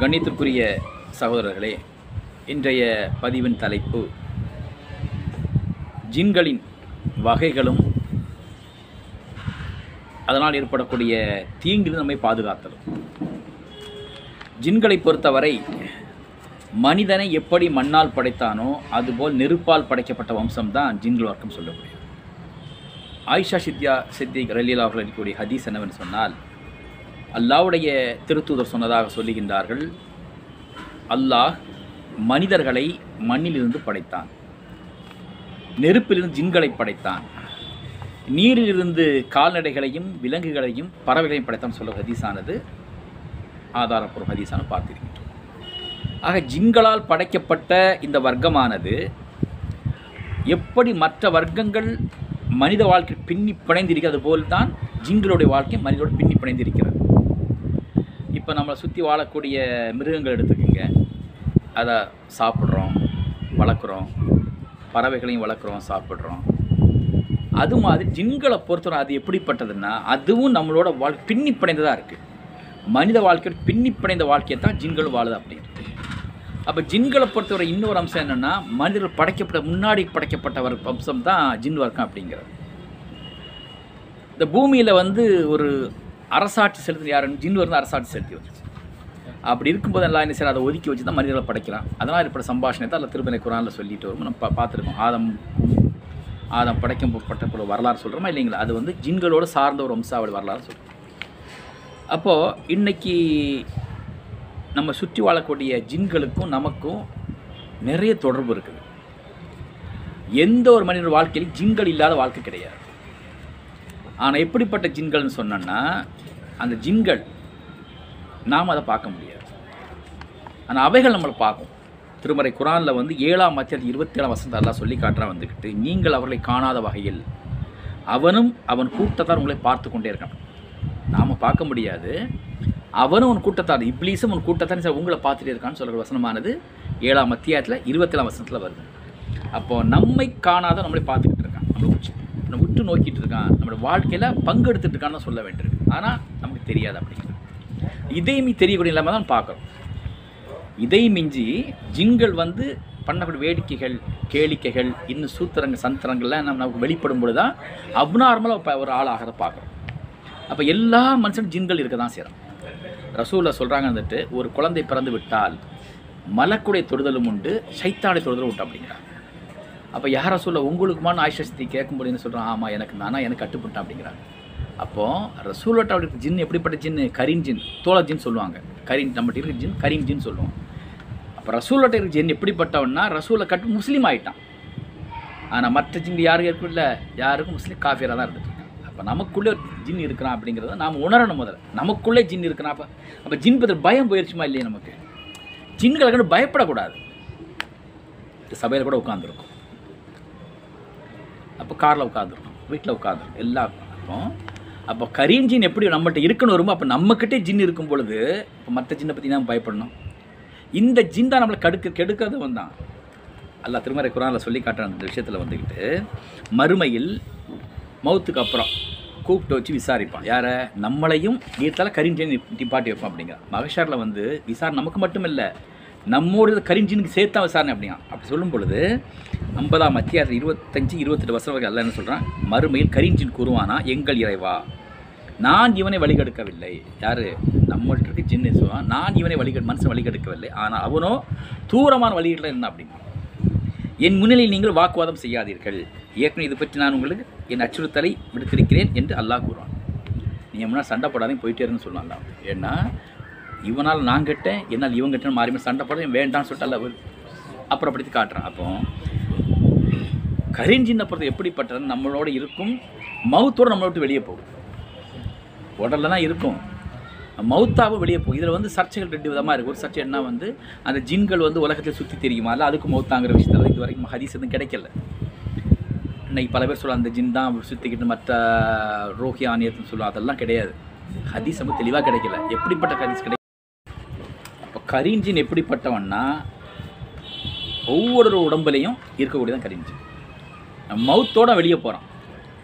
கண்ணியத்திற்குரிய சகோதரர்களே இன்றைய பதிவின் தலைப்பு ஜின்களின் வகைகளும் அதனால் ஏற்படக்கூடிய தீங்கிலிருந்து நம்மை பாதுகாத்தலும். ஜின்களை பொறுத்தவரை மனிதனை எப்படி மண்ணால் படைத்தானோ அதுபோல் நெருப்பால் படைக்கப்பட்ட வம்சம்தான் ஜின்கள் வர்க்கம் சொல்ல முடியும் ஆயிஷா சித்யா சித்திக் ரலீலா அவர்கள் அளிக்கக்கூடிய ஹதீஸ் என்னவென்று சொன்னால் அல்லாவுடைய திருத்தூதர் சொன்னதாக சொல்லுகின்றார்கள் அல்லாஹ் மனிதர்களை மண்ணிலிருந்து படைத்தான் நெருப்பிலிருந்து ஜின்களை படைத்தான் நீரிலிருந்து கால்நடைகளையும் விலங்குகளையும் பறவைகளையும் படைத்தான் சொல்ல ஹதீஸானது ஆதாரப்பூர்வ ஹதீஸான பார்த்திருக்கின்றோம். ஆக ஜிங்களால் படைக்கப்பட்ட இந்த வர்க்கமானது எப்படி மற்ற வர்க்கங்கள் மனித வாழ்க்கை பின்னி பிணைந்திருக்கிறது போல்தான் ஜிங்களுடைய வாழ்க்கை மனிதோடு பின்னி பிணைந்திருக்கிறது. இப்போ நம்மளை சுற்றி வாழக்கூடிய மிருகங்கள் எடுத்துக்கோங்க. அதை சாப்பிட்றோம் வளர்க்குறோம் பறவைகளையும் வளர்க்குறோம் சாப்பிட்றோம். அது மாதிரி ஜின்களை பொறுத்தவரை அது எப்படிப்பட்டதுன்னா அதுவும் நம்மளோட வாழ்க்கை பின்னி பிணைந்ததாக இருக்குது மனித வாழ்க்கையோட பின்னி பிணைந்த வாழ்க்கையை தான் ஜின்கள் வாழுது அப்படின்றது அப்போ ஜின்களை பொறுத்தவரை இன்னொரு அம்சம் என்னென்னா மனிதர்கள் படைக்கப்பட்ட முன்னாடி படைக்கப்பட்ட ஒரு அம்சம் தான் ஜின் வர்க்கம் அப்படிங்கிறது. இந்த பூமியில் வந்து ஒரு அரசாட்சி செலுத்தின யாருன்னு ஜின் வந்து அரசாட்சி செலுத்தி வந்துச்சு அப்படி இருக்கும்போது எல்லாம் என்ன சரி அதை ஒதுக்கி வச்சு தான் மனிதர்களை படைக்கிறான். அதனால் ஏற்பட்ட சம்பாஷணத்தை அதில் திருப்பனை குரானில் சொல்லிட்டு வரும். நம்ம பா பார்த்துருக்கோம். ஆதம் ஆதம் படைக்கப்பட்ட ஒரு வரலாறு சொல்கிறோமா இல்லைங்களா? அது வந்து ஜின்களோடு சார்ந்த ஒரு வம்சாவளி வரலாறு சொல்கிறோம் அப்போது இன்றைக்கி நம்ம சுற்றி வாழக்கூடிய ஜின்களுக்கும் நமக்கும் நிறைய தொடர்பு இருக்குது. எந்த ஒரு மனிதர் வாழ்க்கையிலும் ஜின்கள் இல்லாத வாழ்க்கை கிடையாது. ஆனால் எப்படிப்பட்ட ஜின்கள்னு சொன்னோன்னா அந்த ஜின்கள் நாம் அதை பார்க்க முடியாது. ஆனால் அவைகள் நம்மளை பார்க்கும். திருமறை குரானில் வந்து ஏழாம் மத்திய இருபத்தேழாம் வசந்த எல்லாம் சொல்லி காட்டுறான் வந்துக்கிட்டு நீங்கள் அவர்களை காணாத வகையில் அவனும் அவன் கூட்டத்தார் உங்களை பார்த்து கொண்டே இருக்கான். நாம் பார்க்க முடியாது. அவனும் உன் கூட்டத்தார் இப்ளீஸும் உன் கூட்டத்தார் சார் உங்களை பார்த்துட்டே இருக்கான்னு சொல்கிற வசனமானது ஏழாம் அத்தியாயத்தில் இருபத்தேழாம் வசனத்தில் வருது. அப்போது நம்மை காணாத நம்மளை பார்த்துக்கிட்டு நம்ம உற்று நோக்கிட்டு இருக்கான். நம்மளோட வாழ்க்கையில் பங்கெடுத்துட்டு இருக்கான்னு சொல்ல வேண்டியிருக்கு. ஆனால் நமக்கு தெரியாது அப்படிங்கிறது இதையும் தெரியக்கூடிய இல்லாமல் தான் பார்க்குறோம். இதை மிஞ்சி ஜின்கள் வந்து பண்ணக்கூடிய வேடிக்கைகள் கேளிக்கைகள் இன்னும் சூத்திரங்கள் சந்திரங்கள்லாம் நம்ம நமக்கு வெளிப்படும் பொழுது தான் அப்நார்மலாக ஒரு ஆளாகிறத பார்க்குறோம். அப்போ எல்லா மனுஷனும் ஜின்கள் இருக்க தான் செய்கிறோம் ரசூலில் சொல்கிறாங்க வந்துட்டு ஒரு குழந்தை பிறந்து விட்டால் மலக்குடைய தொடுதலும் உண்டு சைத்தாடைய தொடுதலும் உண்டு அப்படிங்கிறாங்க. அப்போ யார் சொல்ல உங்களுக்குமான ஆயுஷஸ்தி கேட்க முடியும்னு சொல்கிறான் ஆமாம் எனக்கு நானா எனக்கு கட்டுப்பட்டா அப்படிங்கிறாங்க. அப்போது ரசூலோட்ட அப்படி ஜின் எப்படிப்பட்ட ஜின் கரீன் ஜின் தோழ ஜின் சொல்லுவாங்க. கரீன் நம்மகிட்ட இருக்கிற ஜின் கரீம் ஜின் சொல்லுவோம். அப்போ ரசூலோட்ட இருக்கிற ஜின் எப்படிப்பட்டவன்னா ரசூலை கட்டு முஸ்லீம் ஆகிட்டான் ஆனால் மற்ற ஜின் யாரும் இருக்குல்ல யாருக்கும் முஸ்லீம் காஃபியராக தான் இருந்துட்டு அப்போ நமக்குள்ளே ஒரு ஜின் இருக்கிறான் அப்படிங்கிறத நாம் உணரணும் முதல்ல. நமக்குள்ளே ஜின் இருக்கிறான். அப்போ அப்போ ஜின் பற்றி பயம் போயிடுச்சுமா இல்லையா நமக்கு? ஜின்களை கண்டு பயப்படக்கூடாது. சபையில் கூட உட்காந்துருக்கும் அப்போ காரில் உட்காந்துருக்கும் வீட்டில் உட்காந்துரும் எல்லாருக்கும். அப்போ அப்போ கரீன் ஜின் எப்படி நம்மகிட்ட இருக்கணும் வரும்போது அப்போ நம்மக்கிட்டே ஜின் இருக்கும் பொழுது இப்போ மற்ற ஜின்னை பற்றி தான் பயப்படணும். இந்த ஜின் தான் நம்மளை கடுக்க கெடுக்கிறது வந்தான் அல்லா திருமறை குரானில் சொல்லி காட்டுற அந்த விஷயத்தில் வந்துக்கிட்டு மறுமையில் மௌத்துக்கு அப்புறம் கூப்பிட்டு வச்சு விசாரிப்பான். யாரை? நம்மளையும் ஈர்த்தால கரிஞ்சன் நிப்பாட்டி வைப்பான் அப்படிங்கிற மகஷாரில் வந்து விசாரணை நமக்கு மட்டும் இல்லை நம்மோட கரிஞ்சினுக்கு சேர்த்தா விசாரணை அப்படியா? அப்படி சொல்லும் பொழுது ஐம்பதாம் அத்தியாயத்தில் இருபத்தஞ்சு இருபத்தெட்டு வருஷம் வரைக்கும் அல்ல என்ன சொல்கிறான் மறுமையில் கரிஞ்சின் கூறுவானா? எங்கள் இறைவா. நான் இவனை வழிகெடுக்கவில்லை. யார்? நம்மள்ட்ட இருக்க ஜின்னு சொல்லுவான் நான் இவனை வழிகெடு மனுஷன் வழிகெடுக்கவில்லை. ஆனால் அவனோ தூரமான வழிகளில் என்ன அப்படின்னா என் முன்னிலையில் நீங்கள் வாக்குவாதம் செய்யாதீர்கள். ஏற்கனவே இது பற்றி நான் உங்களுக்கு என் அச்சுறுத்தலை விடுத்திருக்கிறேன் என்று அல்லாஹ் கூறுவான். நீங்கள் முன்னாடி சண்டை போடாதையும் போயிட்டே இருன்னு சொல்லலாம் ஏன்னா இவனால் நான் கெட்டேன் என்னால் இவன் கெட்டேன் மாறி மாறி சண்டை போட வேண்டாம்னு சொல்லிட்டு அல்ல அப்புறம் அப்படி காட்டுறான். அப்போ கரிஞ்சின்ன பொறுத்த எப்படிப்பட்டது? நம்மளோட இருக்கும் மவுத்தோடு நம்மளை விட்டு வெளியே போகும். உடல்ல தான் இருக்கும். மவுத்தாவும் வெளியே போகும். இதில் வந்து சர்ச்சைகள் ரெண்டு விதமாக இருக்குது ஒரு சர்ச்சை என்ன வந்து அந்த ஜின்கள் வந்து உலகத்தில் சுற்றி தெரியுமா? இல்லை அதுக்கு மவுத்தாங்கிற விஷயத்தில் இது வரைக்கும் ஹதீஸ் எதுவும் கிடைக்கல. இன்னைக்கு பல பேர் சொல்லுவாங்க அந்த ஜின் தான் சுற்றிக்கிட்டு மற்ற ரோஹி ஆனியத்துன்னு சொல்லுவாங்க. அதெல்லாம் கிடையாது. ஹதீஸ் ரொம்ப தெளிவாக கிடைக்கல. எப்படிப்பட்ட ஹதீஸ் கிடைக்கும் கரிஞ்சின் எப்படிப்பட்டவன்னா ஒவ்வொரு உடம்புலையும் இருக்கக்கூடியதான் கரிஞ்சின் மவுத்தோடு வெளியே போகிறான்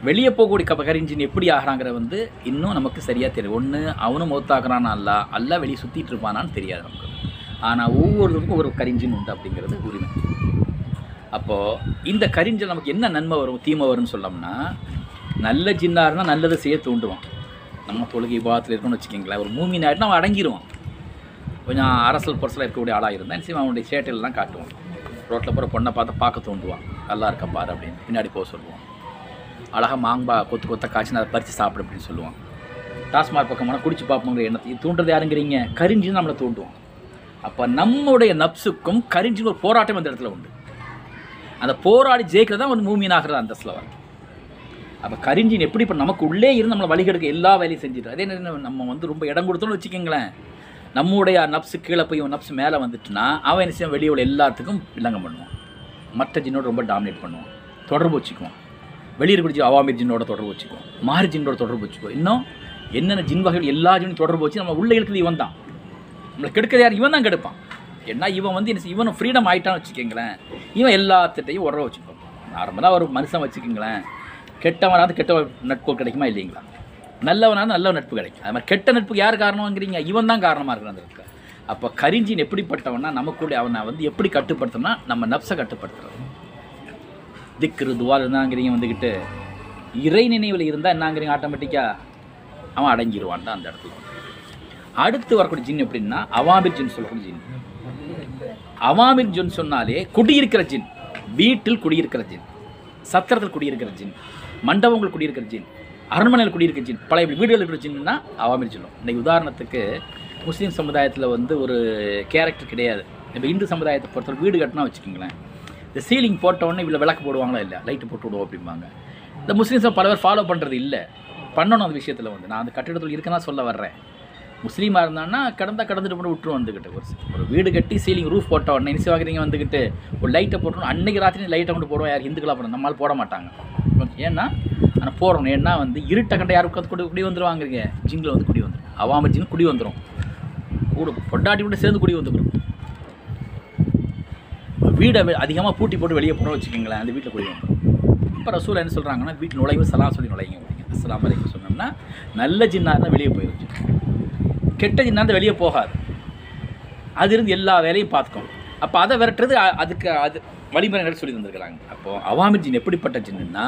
வெளியே போகக்கூடிய கப்ப கரிஞ்சின் எப்படி ஆகிறாங்கிற வந்து இன்னும் நமக்கு சரியாக தெரியும் ஒன்று அவனும் மௌத்தாகிறானா அல்ல? அல்ல வெளியே சுற்றிட்டு இருப்பானான்னு தெரியாது நமக்கு. ஆனால் ஒவ்வொருத்தருக்கும் ஒரு கரிஞ்சின் உண்டு அப்படிங்கிறது உரிமை. அப்போது இந்த கரிஞ்சல் நமக்கு என்ன நன்மை வரும் தீமை வரும்னு சொல்லோம்னா நல்ல ஜின்னாருன்னா இருந்தால் நல்லதை செய்ய தூண்டுவான். நம்ம தொழுகை பாத்தில் இருக்கணும்னு வச்சுக்கிங்களேன். ஒரு மூமி ஆகிட்டு அவன் அடங்கிடுவான் கொஞ்சம் அரசல் பொரசலாக இருக்கக்கூடிய ஆளாக இருந்தேன். சிவன் அவனுடைய சேட்டையெல்லாம் காட்டுவான். ரோட்டில் போகிற பொண்ணை பார்த்து பார்க்க தூண்டுவான். நல்லா இருக்க பாரு அப்படின்னு பின்னாடி போக சொல்லுவான். அழகாக மாங்கா கொத்து கொத்த காய்ச்சினா அதை பறித்து சாப்பிடு அப்படின்னு சொல்லுவான். டாஸ்மாக் பக்கமான குடிச்சு பார்ப்போங்கிற எண்ணத்தை தூண்டுறது யாருங்கிறீங்க? கரிஞ்சின்னு நம்மளை தூண்டுவான். அப்போ நம்முடைய நப்சுக்கும் கரிஞ்சின்னு ஒரு போராட்டம் அந்த இடத்துல உண்டு. அந்த போராடி ஜெயிக்கிறது தான் வந்து மூமின் ஆகிறது அந்தஸ்தில் வரும். அப்போ கரிஞ்சின் எப்படி இப்போ நமக்கு உள்ளே இருந்து நம்மளை வழிகெடுக்க எல்லா வேலையும் செஞ்சுட்டு அதே நம்ம வந்து ரொம்ப இடம் கொடுத்தோன்னு வச்சுக்கோங்களேன். நம்முடைய நப்ஸு கீழே போய் நப்ஸ் மேலே வந்துட்டுனா அவன் என்ன செய்யும் வெளியே உள்ள எல்லாத்துக்கும் வில்லங்கம் பண்ணுவான். மற்ற ஜின்னோட ரொம்ப டாமினேட் பண்ணுவான். தொடர்பு வச்சுக்குவான். வெளியே பிடிச்சி அவாமிர் ஜின்னோட தொடர்பு வச்சுக்குவோம் மாரி ஜின்னோட தொடர்பு வச்சுக்குவோம் இன்னும் என்னென்ன ஜின் வகைகள் எல்லா ஜின்னும் தொடர்பு வச்சு நம்ம உள்ளே இருக்கிறது இவன் தான் நம்மளை கெடுக்கிறது யார்? இவன் தான் கெடுப்பான். ஏன்னா இவன் வந்து என்ன இவன் ஃப்ரீடம் ஆகிட்டான்னு வச்சுக்கோங்களேன். இவன் எல்லாத்திட்டையும் உறவு வச்சுப்பான் நார்மலாக ஒரு மனுஷன் வச்சுக்கோங்களேன். கெட்டவனாவது கெட்ட நட்பு கிடைக்குமா இல்லைங்களா? நல்லவனாவது நல்ல நட்பு கிடைக்கும். அது மாதிரி கெட்ட நட்புக்கு யார் காரணம்ங்கிறீங்க? இவன் தான் காரணமாக இருக்கிறான் அந்த இடத்துல. அப்போ கரிஞ்சின் எப்படிப்பட்டவனா நமக்குள்ள அவனை வந்து எப்படி கட்டுப்படுத்தணும்னா நம்ம நப்சை கட்டுப்படுத்துறது திக்ரு துவால் இருந்தாங்கிறீங்க வந்துக்கிட்டு இறை நினைவில் இருந்தால் என்னங்கிறீங்க? ஆட்டோமேட்டிக்காக அவன் அடங்கிடுவான் தான் அந்த இடத்துல. அடுத்து வரக்கூடிய ஜின் எப்படின்னா அவாமிர் ஜின் சொல்லக்கூடிய ஜின். அவாமிர் ஜின் சொன்னாலே குடியிருக்கிற ஜின். வீட்டில் குடியிருக்கிற ஜின். சத்திரத்தில் குடியிருக்கிற ஜின். மண்டபங்கள் குடியிருக்கிற ஜின். அரண்மனையில் குடியிருக்க ஜின் பழைய வீடுகள் இருக்கிற ஜின்னா அவாமிர் சொல்லும் இன்னைக்கு உதாரணத்துக்கு முஸ்லீம் சமுதாயத்தில் வந்து ஒரு கேரக்டர் கிடையாது. இப்போ இந்து சமுதாயத்தை பொறுத்தவரை வீடு கட்டினா வச்சுக்கோங்களேன். இந்த சீலிங் போட்ட உடனே இவ்வளோ விளக்கு போடுவாங்களா இல்லை? லைட்டு போட்டு விடுவோம் அப்படிம்பாங்க. இந்த முஸ்லீம்ஸை பல பேர் ஃபாலோ பண்ணுறது இல்லை. பண்ணணும் அந்த விஷயத்தில் வந்து. நான் அந்த கட்டிடத்தில் இருக்கனா சொல்ல வர்றேன். முஸ்லீமாக இருந்தான்னா கடந்தா கடந்துட்டு போட்டு விட்டுரும் வந்துக்கிட்டு ஒரு ஒரு வீடு கட்டி சீலிங் ரூஃப் போட்ட உடனே என்ன செய்வாங்க வந்துக்கிட்டு ஒரு லைட்டை போட்டணும் அன்றைக்கி ராத்திரி லைட்டை கொண்டு போடுவோம். யார் இந்துக்களாக போடணும். நம்மளால் போட மாட்டாங்க. ஏன்னா ஆனால் போகிறோம் ஏன்னா வந்து இருட்டை கண்ட யாரும் உட்காந்து குடி குடி வந்துருவாங்கிறீங்க? ஜிங்கில் வந்து குடி வந்துடும் அவாம ஜின்னு குடி வந்துடும் கூட பொண்டாட்டி கூட சேர்ந்து குடி வந்துடும் வீடை அதிகமாக பூட்டி போட்டு வெளியே போகிறோம் வச்சுக்கோங்களேன் அந்த வீட்டில் குடி வந்துடும் இப்போ ரசூல் என்ன சொல்கிறாங்கன்னா வீட்டு நுழைவு சலாம் சொல்லி நுழைங்க அப்படிங்க அஸ்லாம் வலைக்கும் சொன்னோம்னா நல்ல ஜின்னாக இருந்தால் வெளியே போயிடுச்சு கெட்ட ஜின்னா இருந்தால் வெளியே போகாது. அது இருந்து எல்லா வேலையும் பார்த்துக்கோங்க அப்போ அதை விரட்டுறது அதுக்கு அது வழிமுறைகள் சொல்லி தந்திருக்கிறாங்க. அப்போது அவாமி ஜின் எப்படிப்பட்ட ஜின்னுன்னா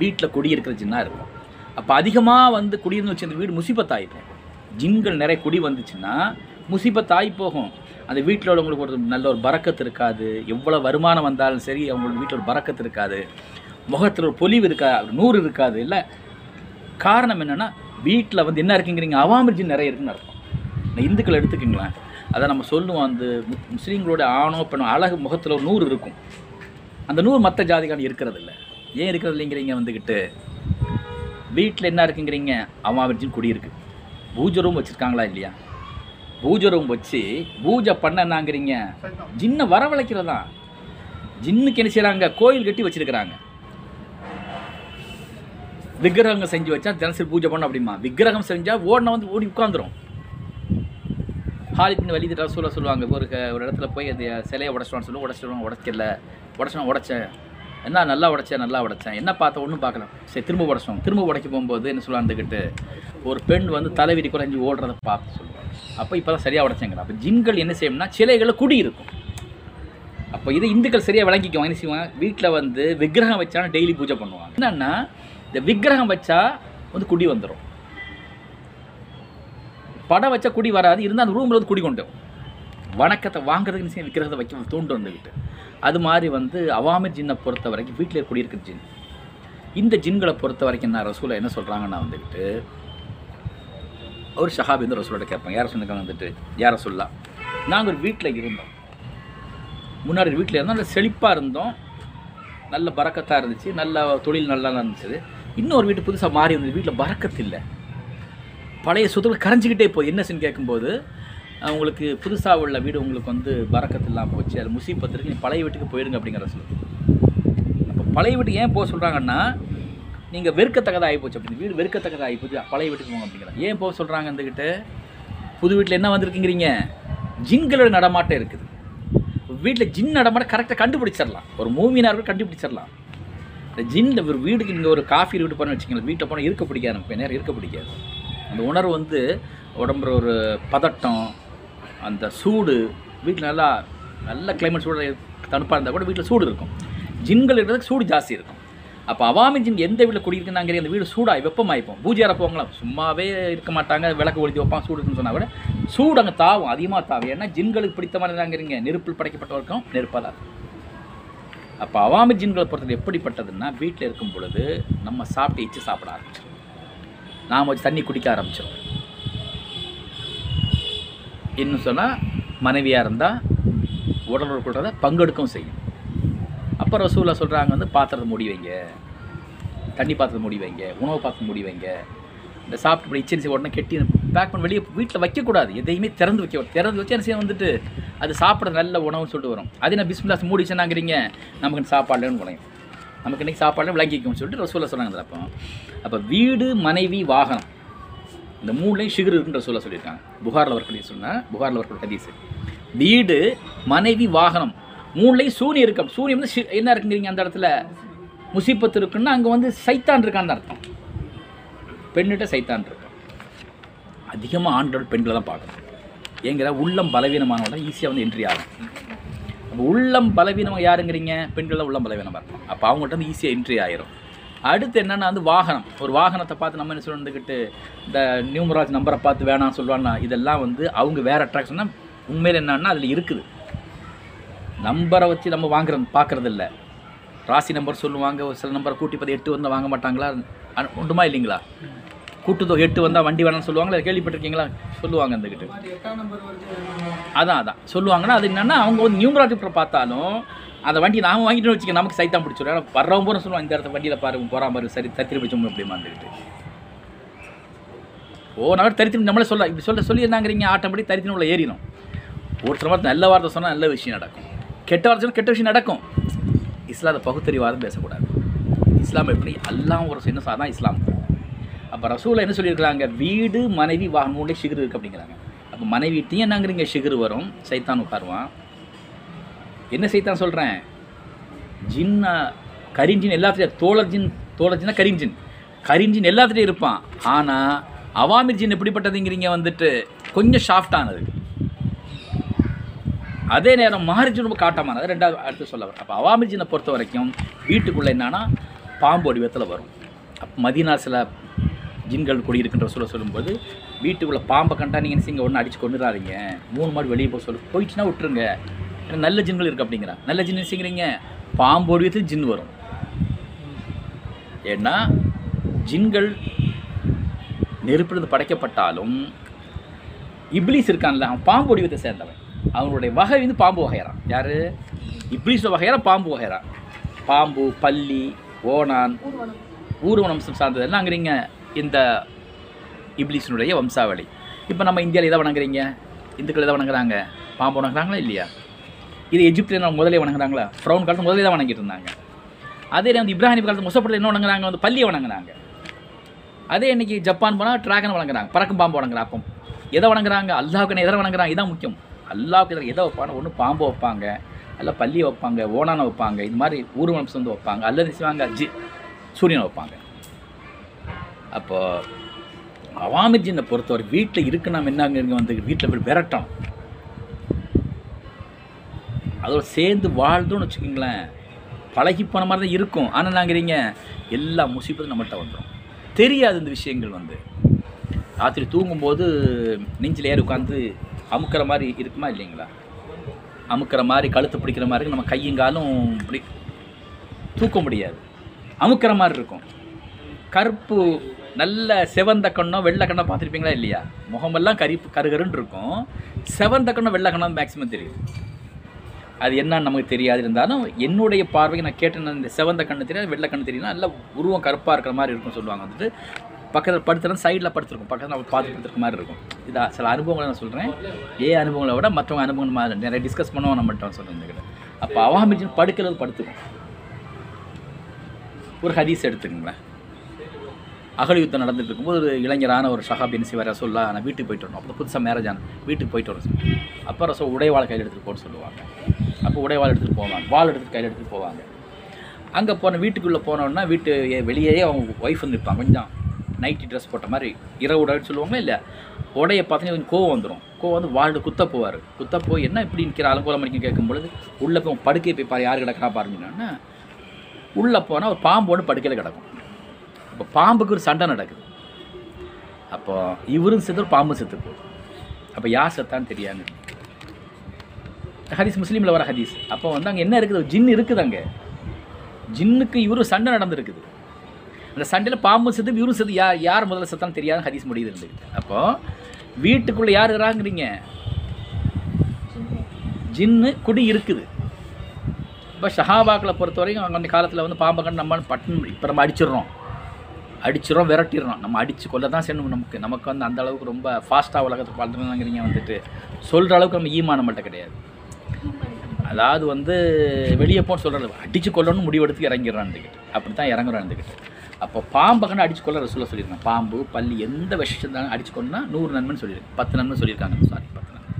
வீட்டில் குடியிருக்கிற ஜின்னாக இருக்கும். அப்போ அதிகமாக வந்து குடியிருந்து வச்சு அந்த வீடு போகும். ஜின்கள் நிறைய குடி வந்துச்சுன்னா முசிபத்தாகி போகும். அந்த வீட்டில் உள்ளவங்களுக்கு ஒரு நல்ல ஒரு பறக்கத்து இருக்காது. எவ்வளோ வருமானம் வந்தாலும் சரி அவங்களுக்கு வீட்டில் ஒரு பறக்கத்து இருக்காது. முகத்தில் ஒரு பொலிவு இருக்கா நூறு இருக்காது. இல்லை காரணம் என்னென்னா வீட்டில் வந்து என்ன இருக்குங்கிறீங்க? அவாமிர் ஜின் நிறைய இருக்குன்னு அர்த்தம். இந்த இந்துக்கள் எடுத்துக்கிங்களேன். அதை நம்ம சொல்லுவோம் அந்த முஸ்லீம்களோட ஆணோ பெண்ணோ அழகு முகத்தில் ஒரு நூறு இருக்கும். அந்த நூறு மற்ற ஜாதிக்கான இருக்கிறது இல்லை ஏன் இருக்கிறது இல்லைங்கிறீங்க வந்துக்கிட்டு வீட்டில் என்ன இருக்குங்கிறீங்க? அவாமிர் ஜின் குடியிருக்கு பூஜை ரூம் வச்சுருக்காங்களா இல்லையா? பூஜை ரூம் வச்சு பூஜை பண்ண என்னங்கிறீங்க? ஜின்னை வரவழைக்கிறதா? ஜின்னுக்கு என்ன செய்கிறாங்க கோயில் கட்டி வச்சிருக்கிறாங்க. விக்கிரகங்கள் செஞ்சு வச்சா தினசரி பூஜை பண்ண அப்படிமா. விக்கிரகம் செஞ்சால் ஓடின வந்து ஓடி உட்காந்துரும் ஹாலித்தின் வலி சொல்ல சொல்லுவாங்க. ஒரு ஒரு இடத்துல போய் அந்த சிலையை உடச்சிடுவான்னு சொல்லி உடச்சிடுவாங்க. உடச்சிக்கல உடச்சோம் உடச்சேன் என்ன நல்லா உடைச்சேன் நல்லா உடைச்சேன். என்ன பார்த்த ஒன்றும் பார்க்கல. சரி திரும்ப உடச்சோம். திரும்ப உடைக்க போகும்போது என்ன சொல்லுவாந்துக்கிட்டு ஒரு பெண் வந்து தலைவிரி குறைஞ்சி ஓடுறத பார்த்து சொல்லுவாங்க. அப்போ இப்போ தான் சரியாக உடச்சேங்கிற அப்போ ஜின்கள் என்ன செய்யும்னா சிலைகளை குடி இருக்கும். அப்போ இதை இந்துக்கள் சரியாக விளங்கிக்குவாங்க. என்ன செய்வாங்க? வீட்டில் வந்து விக்கிரகம் வச்சாலும் டெய்லி பூஜை பண்ணுவாங்க. என்னன்னா இந்த விக்கிரகம் வச்சா வந்து குடி வந்துடும் படம் வச்சால் குடி வராது இருந்தால் அந்த ரூமில் வந்து குடி கொண்டு. வணக்கத்தை வாங்குறதுக்கு என்ன விற்கிறத வைக்க தூண்டு வந்துக்கிட்டு அது மாதிரி வந்து அவாமி ஜின்னை பொறுத்த வரைக்கும் வீட்டில் குடியிருக்கிற ஜின். இந்த ஜின்களை பொறுத்த வரைக்கும் நான் ரசூலை என்ன சொல்கிறாங்கன்னா வந்துக்கிட்டு ஒரு ஷஹாபி வந்து ரசூலோட கேட்பேன் யார சொன்னாங்க வந்துட்டு? யார சொல்லலாம் நாங்கள் ஒரு வீட்டில் இருந்தோம். முன்னாடி வீட்டில் இருந்தோம். நல்ல செழிப்பாக இருந்தோம். நல்ல பறக்கத்தாக இருந்துச்சு. நல்ல தொழில் நல்லா இருந்துச்சு இன்னொரு வீட்டு புதுசாக மாறி இருந்தது வீட்டில் பறக்கத்து இல்லை பழைய சொத்துக்கள் கரைஞ்சிக்கிட்டே போய் என்ன செஞ்சு கேட்கும்போது உங்களுக்கு புதுசாக உள்ள வீடு உங்களுக்கு வந்து பறக்கத்து இல்லாமல் போச்சு அது முசீபத்து இருக்கு நீ பழைய வீட்டுக்கு போயிருங்க அப்படிங்கிற சொல்லு. அப்போ பழைய வீட்டுக்கு ஏன் போக சொல்கிறாங்கன்னா நீங்கள் வெறுக்கத்தக்கதாக ஆகிப்போச்சு அப்படின்னு. வீடு வெறுக்கத்தக்கதாக ஆகிப்போச்சு பழைய வீட்டுக்கு போங்க அப்படிங்கிறாங்க ஏன் போக சொல்கிறாங்க வந்துக்கிட்டு புது வீட்டில் என்ன வந்திருக்குங்கிறீங்க? ஜின்களோட நடமாட்டம் இருக்குது. வீட்டில் ஜின் நடமாட்டம் கரெக்டாக கண்டுபிடிச்சிடலாம் ஒரு மூவினாக கூட கண்டுபிடிச்சிடலாம் இந்த ஜின் ஒரு வீடுக்கு நீங்கள் ஒரு காஃபி வீட்டு போனால் வச்சுக்கோங்களேன். வீட்டில் போனால் இருக்க பிடிக்காது நமக்கு நேரம் இருக்க பிடிக்காது. அந்த உணர்வு வந்து உடம்புல ஒரு பதட்டம் அந்த சூடு வீட்டில் நல்லா நல்ல கிளைமேட் சூடு தணுப்பாக இருந்தால் கூட வீட்டில் சூடு இருக்கும். ஜின்கள் இருக்கிறதுக்கு சூடு ஜாஸ்தி இருக்கும். அப்போ அவாமி ஜின் எந்த வீட்டில் குடியிருக்குனாங்க அந்த வீடு சூடாக வெப்பமாயிப்போம் பூஜையார போங்களாம் சும்மாவே இருக்க மாட்டாங்க. விளக்கு ஒழித்து வைப்பாங்க சூடு இருக்குன்னு சொன்னால் கூட சூடு அங்கே தாவும் அதிகமாக தாவும். ஏன்னா ஜின்களுக்கு பிடித்த மாதிரி தாங்கிறீங்க நெருப்பில் படைக்கப்பட்டவருக்கும் நெருப்பாக தான். அப்போ அவாமி ஜின்களை பொறுத்தது எப்படிப்பட்டதுன்னா வீட்டில் இருக்கும் பொழுது நம்ம சாப்பிட்டு இச்சு சாப்பிட ஆரம்பிச்சிடும் நாம் வச்சு தண்ணி குடிக்க ஆரம்பிச்சிடும் இன்னும் சொன்னால் மனைவியாக இருந்தால் உடல் உடற்கூட பங்கெடுக்கவும் செய்யும். அப்போ ரசூலா சொல்கிறாங்க வந்து பாத்திரத்தை மூடி வைங்க. தண்ணி பாத்திரத்தை மூடி வைங்க. உணவு பாத்திரம் மூடி வைங்க. இந்த சாப்பிட்டு இப்படி இச்சரிசி உடனே கெட்டி பேக் பண்ணி வெளியே வீட்டில் வைக்கக்கூடாது. எதையுமே திறந்து வைக்க திறந்து வச்சு என்ன செய்ய வந்துட்டு அது சாப்பிட நல்ல உணவுன்னு சொல்லிட்டு வரும். அதே நான் பிஸ்மிலாஸ் மூடி வச்சுனாங்கிறீங்க நமக்கு சாப்பாடுலன்னு உணவு நமக்கு இன்றைக்கி சாப்பாடுல விளங்கிக்கும்னு சொல்லிட்டு ரசூலா சொன்னாங்க அப்போ. அப்போ வீடு மனைவி வாகனம். இந்த மூணுலையும் ஷிகர் இருக்குன்ற சொல்ல சொல்லியிருக்காங்க. புகாரில் வரக்கூடிய சொன்னால் புகாரில் வரக்கூடிய ஹதீஸ். வீடு மனைவி வாகனம். மூணுலையும் சூனியம் இருக்கு. சூரியன் வந்து ஷி- என்ன இருக்குங்கிறீங்க அந்த இடத்துல? முசிப்பத்து இருக்குன்னா அங்கே வந்து சைத்தான் இருக்கான்னு அர்த்தம். பெண்ணிட்ட சைத்தான் இருக்கும் அதிகமாக ஆண்கள் பெண்களை தான் பார்க்கணும். ஏங்கிற உள்ளம் பலவீனமானவங்க ஈஸியாக வந்து என்ட்ரி ஆகும். நம்ம உள்ளம் பலவீனம் யாருங்கிறீங்க? பெண்கள் உள்ளம் பலவீனமாக இருக்கும் அப்போ அவங்கள்ட்ட வந்து ஈஸியாக என்ட்ரி ஆயிரும். அடுத்து என்னென்னா வந்து வாகனம். ஒரு வாகனத்தை பார்த்து நம்ம என்ன சொல்லிட்டுக்கிட்டு இந்த நியூமராஜ் நம்பரை பார்த்து வேணாம் சொல்லுவான்னா இதெல்லாம் வந்து அவங்க வேறு அட்ராக்ஷன்னா உண்மையில் என்னன்னா அதில் இருக்குது. நம்பரை வச்சு நம்ம வாங்குறது பார்க்குறதில்ல. ராசி நம்பர் சொல்லுவாங்க ஒரு சில நம்பரை கூட்டி பார்த்து எட்டு வந்தால் வாங்க மாட்டாங்களா? உண்டுமா இல்லைங்களா? கூட்டுத்தொகை எட்டு வந்தால் வண்டி வேணாம்னு சொல்லுவாங்களா? கேள்விப்பட்டிருக்கீங்களா? சொல்லுவாங்க அந்த கிட்ட அதான் அதான். சொல்லுவாங்கன்னா அது என்னென்னா அவங்க வந்து நியூமராட்டிக் பார்த்தாலும் அந்த வண்டி நாம வாங்கிட்டு வச்சுக்க நமக்கு சைத்தான் பிடிச்சிடும் ஏன்னா வர்றவங்க பூரா சொல்லுவாங்க இந்த இடத்த வண்டியில் பாருங்க போகிற பாரு சரி தத்திரி பிடிச்சவங்க அப்படிமா இருந்துக்கிட்டு ஓ நான் தரித்திரம் நம்மளே சொல்ல இப்படி சொல்ல சொல்லி என்னங்கிறீங்க ஆட்டப்படி தரித்திரம் உள்ள ஏறிடும் ஒருத்தர் வார்த்தை நல்ல வார்த்தை சொன்னால் நல்ல விஷயம் நடக்கும். கெட்ட வார்த்தை சொன்னா கெட்ட விஷயம் நடக்கும். இஸ்லாத்தை பகுத்தறிவாதம் பேசக்கூடாது. இஸ்லாம் எப்படி? எல்லாம் ஒரு சின்ன சாதான் இஸ்லாம். அப்போ ரசூலை என்ன சொல்லியிருக்கிறாங்க? வீடு மனைவி வாகனம் மூணு ஷிகர் இருக்குது அப்படிங்கிறாங்க. அப்போ மனைவிட்டையும் என்னங்கிறீங்க ஷிகர் வரும் சைத்தான் உட்காருவான். என்ன சைத்தான் சொல்கிறேன் ஜின்னா கரிஞ்சின் எல்லாத்துலேயும் தோழர்ஜின் தோழர்ஜின்னா கரிஞ்சின் கரிஞ்சின் எல்லாத்துலேயும் இருப்பான். ஆனால் அவாமிர் ஜின் எப்படிப்பட்டதுங்கிறீங்க வந்துட்டு கொஞ்சம் சாஃப்டானது அதே நேரம் மாரிஜின் ரொம்ப காட்டமானது. ரெண்டாவது அடுத்து சொல்ல வரும் அப்போ அவாமிர் ஜினை பொறுத்த வரைக்கும் வீட்டுக்குள்ளே என்னன்னா பாம்பு வடிவத்தில் வரும். அப்போ மதினா சில ஜின்கள் குடியிருக்கின்ற சொல்ல சொல்லும்போது வீட்டுக்குள்ளே பாம்பை கண்டா நீங்கள் சிங்க ஒன்று அடிச்சு கொண்டுறாதீங்க மூணு மாடு வெளியே போக சொல்லு. போயிடுச்சுன்னா விட்டுருங்க. ஏன்னா நல்ல ஜின்கள் இருக்கு அப்படிங்கிறா. நல்ல ஜின் சிங்கிறீங்க செய்கிறீங்க பாம்பு வடிவத்தில் ஜின் வரும். ஏன்னா ஜின்கள் நெருப்பிலிருந்து படைக்கப்பட்டாலும் இப்லீஸ் இருக்கான்ல அவன் பாம்பு வடிவத்தை சேர்ந்தவன். அவனுடைய வகை வந்து பாம்பு வகையறான் யார்? இப்லீஸோட வகையறான் பாம்பு வகையறான் பாம்பு பள்ளி ஓணான் ஊர்வனம் வம்சம் சார்ந்தது என்னங்கிறீங்க இந்த இப்லீஸினுடைய வம்சாவளி. இப்போ நம்ம இந்தியாவில் எதை வணங்குறீங்க? இந்துக்கள் எதை வணங்குறாங்க? பாம்பு வணங்குறாங்களா இல்லையா? இது எஜிப்தில் நம்ம முதலே வணங்குறாங்களா? ஃப்ரௌன் காலத்து முதலே தான் வணங்கிட்டு இருந்தாங்க. அதே வந்து இப்ராஹிம் காலத்து முசப்பட்டில் என்ன வணங்குறாங்க? வந்து பள்ளியை வணங்குறாங்க. அதே இன்றைக்கி ஜப்பான் போனால் ட்ராகனை வணங்குறாங்க. பறக்கும் பாம்பு வணங்குறாங்க அப்போ எதை வணங்குறாங்க? அல்லாவுக்கு எதை வணங்குறாங்க? இதான் முக்கியம். அல்லாவுக்கு எதிராக எதை வைப்பாங்க? ஒன்று பாம்பு வைப்பாங்க. அல்ல பள்ளியை வைப்பாங்க ஓனானை வைப்பாங்க. இது மாதிரி ஊர்வலம் வந்து வைப்பாங்க. அல்லது செய்வாங்க ஜி சூரியனை வைப்பாங்க. அப்போது அவாமிர் பொறுத்தவரை வீட்டில் இருக்கு நம்ம என்னங்க வந்து வீட்டில் போய் விரட்டணும். அதோட சேர்ந்து வாழ்ந்தோன்னு வச்சுக்கோங்களேன். பழகி போன மாதிரி தான் இருக்கும். ஆனால் நாங்கிறீங்க எல்லா முசீபத்தும் நம்மள்கிட்ட வந்துடும். தெரியாது இந்த விஷயங்கள் வந்து. ராத்திரி தூங்கும்போது நெஞ்சில் ஏறி உட்காந்து அமுக்கிற மாதிரி இருக்குமா இல்லைங்களா? அமுக்கிற மாதிரி கழுத்து பிடிக்கிற மாதிரி நம்ம கையுங்காலும் இப்படி தூக்க முடியாது. அமுக்கிற மாதிரி இருக்கும். கருப்பு நல்ல செவந்த கண்ணோ வெள்ளை கண்ணோ பார்த்துருப்பீங்களா இல்லையா? முகமெல்லாம் கரி கருகருன்னு இருக்கும். செவந்த கண்ணோ வெள்ளை கண்ணோ மேக்ஸிமம் தெரியும் அது என்னன்னு நமக்கு தெரியாது இருந்தாலும் என்னுடைய பார்வைக்கு நான் கேட்டேன் இந்த செவந்த கண்ணு தெரியாது வெள்ளை கண்ணு தெரியும் நல்ல உருவம் கருப்பாக இருக்கிற மாதிரி இருக்கும் சொல்லுவாங்க. வந்துட்டு பக்கத்தில் படுத்துறது சைடில் படுத்துருக்கும். பக்கத்தில் நம்ம பார்த்து படுத்துருக்க மாதிரி இருக்கும். இதா சில அனுபவங்களை நான் சொல்கிறேன் ஏ அனுபவங்களை விட மற்றவங்க அனுபவங்கள் மாதிரி நிறைய டிஸ்கஸ் பண்ணுவோம் நம்மகிட்ட சொல்கிறேன் அப்போ அவாமிஜின் படுக்கிறது படுத்துக்கும். ஒரு ஹதீஸ் எடுத்துக்கோங்களேன். அகல் யுத்தம் நடந்துட்டு இருக்கும்போது ஒரு இளைஞரான ஒரு ஷஹாப் சிவ ரசோல்லா நான் வீட்டுக்கு போயிட்டு வரணும். அப்போ புதுசாக மேரேஜ் ஆன வீட்டுக்கு போயிட்டு வரணும் அப்போ ரசம் உடைவாள் கையில் எடுத்துகிட்டு போன்னு சொல்லுவாங்க. அப்போ உடைவாள் எடுத்துகிட்டு போவாங்க. வாள் எடுத்துட்டு கையில் எடுத்துகிட்டு போவாங்க. அங்கே போன வீட்டுக்குள்ளே போனோன்னா வீட்டு வெளியே அவங்க ஒய்ஃப் வந்து நிற்பாங்க கொஞ்சம் நைட்டி ட்ரெஸ் போட்ட மாதிரி இரவு உடைன்னு சொல்லுவாங்களா இல்லை உடைய பார்த்தீங்கன்னா கொஞ்சம் கோவம் வந்துடும் கோவம் வந்து வாழ்ந்து குத்த போவார். குத்த போய் என்ன இப்படி நிற்கிற அலங்கோலம் மணிக்கு கேட்கும் பொழுது உள்ளே போய் படுக்கை போய் பாரு யார் கிடக்கிறா பாருங்கன்னா உள்ளே போனால் ஒரு பாம்பு ஒன்று படுக்கையில் கிடக்கும். அப்போ பாம்புக்கு ஒரு சண்டை நடக்குது. அப்போ இவரும் செத்து பாம்பும் செத்து போகுது. அப்போ யார் செத்தான்னு தெரியாது ஹதீஸ் முஸ்லீமில் வர ஹதீஸ். அப்போ வந்து அங்கே என்ன இருக்குது? ஜின்னு ஜின் இருக்குது அங்கே. ஜின்னுக்கு இவரும் சண்டை நடந்துருக்குது. அந்த சண்டையில் பாம்பு செத்து இவரும் செத்து. யார் யார் முதல்ல செத்தான்னு தெரியாது ஹதீஸ் முடியுது இருந்துக்கிட்டு அப்போது வீட்டுக்குள்ளே யார் இருக்கிறாங்கிறீங்க ஜின்னு குடி இருக்குது. இப்போ ஷஹாபாக்களை பொறுத்த வரைக்கும் அந்த காலத்தில் வந்து பாம்பை கண்டு நம்ம பட்டன் இப்போ நம்ம அடிச்சிடுறோம். அடிச்சிடும் விரட்டிடுறோம் நம்ம அடித்து கொள்ள தான் செய்யணும். நமக்கு நமக்கு வந்து அந்த அளவுக்கு ரொம்ப ஃபாஸ்ட்டாக உலகத்தை வாழ்ந்துருங்கிறீங்க வந்துட்டு சொல்கிற அளவுக்கு நம்ம ஈமான மட்டும் கிடையாது. அதாவது வந்து வெளியே போன்னு சொல்கிறது அடித்து கொல்லணும்னு முடிவெடுத்து இறங்கிடுறான்னுக்கிட்டு அப்படி தான் இறங்குறான்னுக்கிட்டு அப்போ பாம்பை கண்டு அடிச்சு கொள்ள ரசூலா சொல்லியிருக்காங்க. பாம்பு பள்ளி எந்த விஷயத்தாலும் அடிச்சு கொண்டா நூறு நன்மைன்னு சொல்லியிருக்கு. பத்து நன்மை சொல்லியிருக்காங்க. சாரி பத்து நன்மை.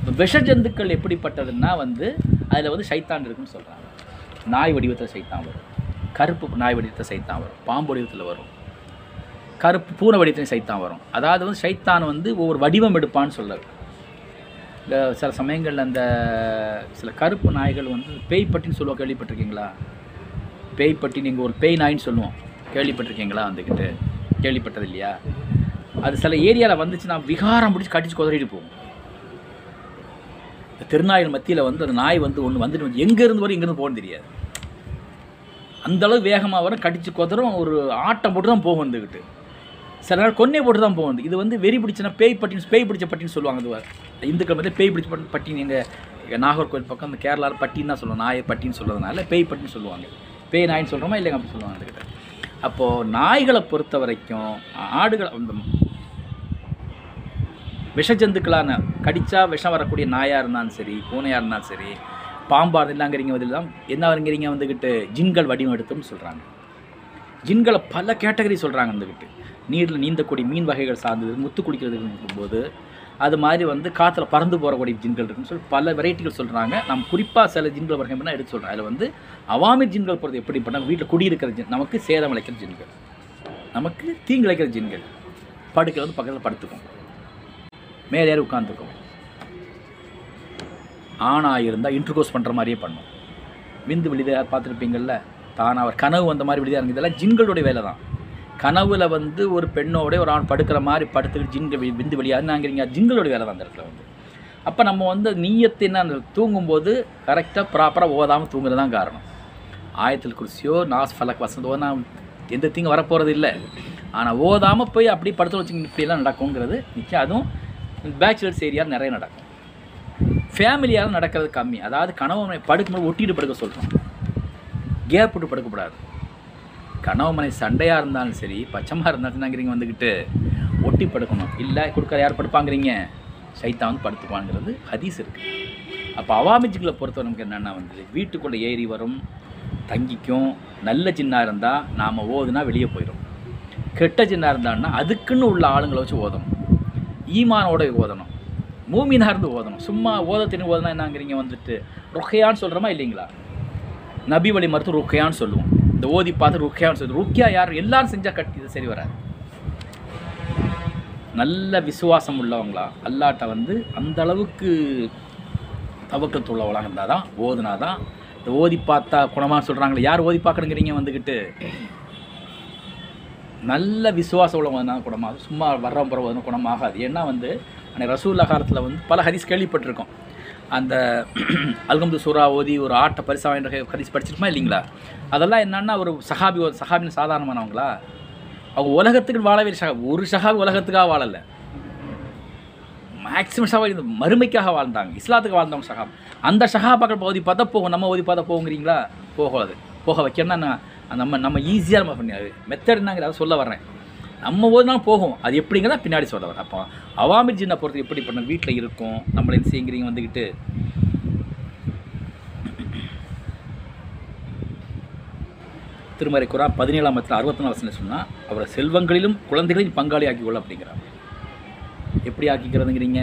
இப்போ விஷ ஜந்துக்கள் எப்படிப்பட்டதுன்னா வந்து அதில் வந்து சைத்தான் இருக்குன்னு சொல்கிறாங்க நாய் வடிவத்தில் சைத்தான் வரும். கருப்பு நாய் வடிவத்தை சைத்தான் வரும். பாம்பு வடிவத்தில் வரும். கருப்பு பூனை வடிவத்தையும் சைத்தான் வரும். அதாவது வந்து சைத்தான் வந்து ஒவ்வொரு வடிவம் எடுப்பான்னு சொல்லுது இந்த சில சமயங்களில் அந்த சில கருப்பு நாய்கள் வந்து பேய் பட்டின்னு சொல்லுவோம் கேள்விப்பட்டிருக்கீங்களா? பேய் பட்டி நீங்கள் ஒரு பேய் நாயின்னு சொல்லுவோம். கேள்விப்பட்டிருக்கீங்களா வந்துக்கிட்டு கேள்விப்பட்டது இல்லையா அது சில ஏரியாவில் வந்துச்சுன்னா விகாரம் பிடிச்சி கடிச்சு குதறிட்டு போகும். இந்த திருநாயில் மத்தியில் வந்து அந்த நாய் வந்து ஒன்று வந்துட்டு வந்து எங்கேருந்து வரும் எங்கேருந்து போகணும்னு தெரியாது. அந்தளவு வேகமாக வரும் கடிச்சு குதறும் ஒரு ஆட்டம் போட்டு தான் போகும் வந்துக்கிட்டு சில நாள் கொன்னே போட்டு தான் போகும் இது வந்து வெறி பிடிச்சினா பேய் பட்டின்னு பேய் பிடிச்ச பட்டின்னு சொல்லுவாங்க அது இந்துக்கள் வந்து பேய் பிடிச்ச பட்டி பட்டின்னு எங்கள் நாகர்கோவில் பக்கம் அந்த கேரளாவில் பட்டின்னு தான் சொல்லுவோம் நாயை பட்டின்னு சொல்கிறதுனால பேய் பட்டின்னு சொல்லுவாங்க. பேய் நாயின்னு சொல்கிறோமா இல்லைங்க அப்படி சொல்லுவாங்க அதுக்கிட்ட. அப்போது நாய்களை பொறுத்த வரைக்கும் ஆடுகளை அந்த விஷஜந்துக்களான கடித்தா விஷம் வரக்கூடிய நாயாக இருந்தாலும் சரி பூனையாக இருந்தாலும் சரி பாம்பார் இல்லாங்கிறீங்க பதில் தான் என்ன வருங்கிறீங்க வந்துக்கிட்டு ஜின்கள் வடிவம் எடுத்துன்னு சொல்கிறாங்க ஜின்களை பல கேட்டகரி சொல்கிறாங்க வந்துக்கிட்டு நீரில் நீந்தக்கூடிய மீன் வகைகள் சார்ந்தது முத்து குடிக்கிறதுக்கு போது அது மாதிரி வந்து காற்றுல பறந்து போகக்கூடிய ஜின்கள் இருக்குன்னு சொல்லி பல வெரைட்டிகள் சொல்கிறாங்க நம்ம குறிப்பாக சில ஜின்கள் வகை பண்ணால் எடுத்து சொல்கிறேன் அதில் வந்து அவாமி ஜின்கள் போகிறது எப்படி பண்ணால் வீட்டில் குடியிருக்கிற ஜின் நமக்கு சேதம் அழைக்கிற ஜின்கள். நமக்கு தீங்கிழைக்கிற ஜின்கள். படுக்கை வந்து பக்கத்தில் படுத்துக்கும். மேலே ஏறி உட்காந்துக்கும் ஆணாக இருந்தால் இன்டர்கோர்ஸ் பண்ணுற மாதிரியே பண்ணும். விந்து விழுதாக பார்த்துருப்பீங்கள்ல தான் அவர் கனவு வந்த மாதிரி விழுதாக இருந்ததெல்லாம் இதெல்லாம் ஜின்களுடைய வேலை தான். கனவுல வந்து ஒரு பெண்ணோட ஒரு ஆண் படுக்கிற மாதிரி படுத்துக்கிட்டு ஜின்கள் விந்து விந்து வெளியாதுனாங்கிறீங்க ஜின்களுடைய வேலை தான் அந்த இடத்துல வந்து. அப்போ நம்ம வந்து நீயத்தை என்ன தூங்கும்போது கரெக்டாக ப்ராப்பராக ஓதாமல் தூங்குறது தான் காரணம். ஆயத்தில் குருசியோ நாஸ் ஃபலக் வசந்தோ நான் எந்த தீங்கும் வரப்போகிறது இல்லை. ஆனால் ஓதாமல் போய் அப்படி படுத்து வச்சுங்க இப்படியெல்லாம் நடக்குங்கிறது நிச்சயம் அதுவும் பேச்சுலர்ஸ் ஏரியா நிறைய நடக்கும். ஃபேமிலியால் நடக்கிறது கம்மி. அதாவது கணவனை படுக்கும்போது ஒட்டிட்டு படுக்க சொல்கிறோம் கேப் விட்டு படுக்கக்கூடாது. கணவமனை சண்டையாக இருந்தாலும் சரி பச்சமாக இருந்தாங்கிறீங்க வந்துக்கிட்டு ஒட்டி படுக்கணும். இல்லை கொடுக்குற யார் படுப்பாங்கிறீங்க? சைத்தான் வந்து படுத்துப்பாங்கிறது ஹதீஸ் இருக்குது அப்போ அவாமிஜிக்களை பொறுத்தவரை நமக்கு என்னென்னா வந்து வீட்டுக்குள்ளே ஏறி வரும் தங்கிக்கும். நல்ல சின்னாக இருந்தால் நாம் ஓதுனா வெளியே போயிடும் கெட்ட சின்னாக இருந்தான்னா அதுக்குன்னு உள்ள ஆளுங்களை வச்சு ஓதணும். ஈமானோட ஓதணும். மூமினார்ந்து இருந்து ஓதணும். சும்மா ஓதத்தின்னு ஓதனா என்னங்கிறீங்க வந்துட்டு ருக்கையான்னு சொல்கிறோமா இல்லைங்களா? நபி வழி மருத்துவ ருக்கையான்னு சொல்லுவோம். இந்த ஓதி பார்த்து ருக்கையான்னு சொல்லுவோம். ருக்கியா யார்? எல்லாரும் செஞ்சால் கட்டி இது சரி வராது. நல்ல விசுவாசம் உள்ளவங்களா? அல்லாட்ட வந்து அந்த அளவுக்கு தவக்கத்து உள்ளவளாக இருந்தால் தான் ஓதுனா தான் இந்த ஓதி பார்த்தா குணமாக சொல்கிறாங்களே யார் ஓதி பார்க்கணுங்கிறீங்க வந்துக்கிட்டு நல்ல விசுவாசம் உள்ளவங்க தான் குணமாகும் சும்மா வர்றவன் போகிற குணமாகாது. ஏன்னா வந்து அன்னைக்கு ரசூல்லா காலத்தில் வந்து பல ஹரிஸ் கேள்விப்பட்டிருக்கோம். அந்த அல்கம்து சூரா ஓதி ஒரு ஆட்டை பரிசா வாங்கிற ஹரிஸ் படிச்சிருக்கோமா இல்லைங்களா? அதெல்லாம் என்னன்னா ஒரு சஹாபி ஒரு சஹாபின்னு சாதாரணமானவங்களா? அவங்க உலகத்துக்கு வாழவே இல்லை சஹாபி ஒரு சஹாபி உலகத்துக்காக வாழலை. மேக்ஸிமம் சஹாபி இந்த மறுமைக்காக வாழ்ந்தாங்க. இஸ்லாத்துக்கு வாழ்ந்தவங்க சஹாப் அந்த சஹாபாக்கள் ஓதி பார்த்தா போகும் நம்ம ஓதி பார்த்தா போகுங்கிறீங்களா? போகாது. போக வைக்கணும்னா நம்ம நம்ம ஈஸியாக நம்ம பண்ணி மெத்தட் என்னங்கிற அதை சொல்ல வர்றேன். நம்ம ஓதுனா போகும். அது எப்படிங்கிறத பின்னாடி சொல்ல அப்போ அவாமி ஜின்னை பொறுத்து எப்படி பண்ண வீட்டில் இருக்கும்? நம்மளை என்ன செய்யுங்கிறீங்க வந்துக்கிட்டு திருமறை குரா பதினேழாம் மத்தில் அறுபத்தி நாலு வசனம் சொன்னால் அவரை செல்வங்களிலும் குழந்தைகளையும் பங்காளி ஆக்கிக்கொள்ள அப்படிங்கிறார். எப்படி ஆக்கிக்கிறதுங்கிறீங்க?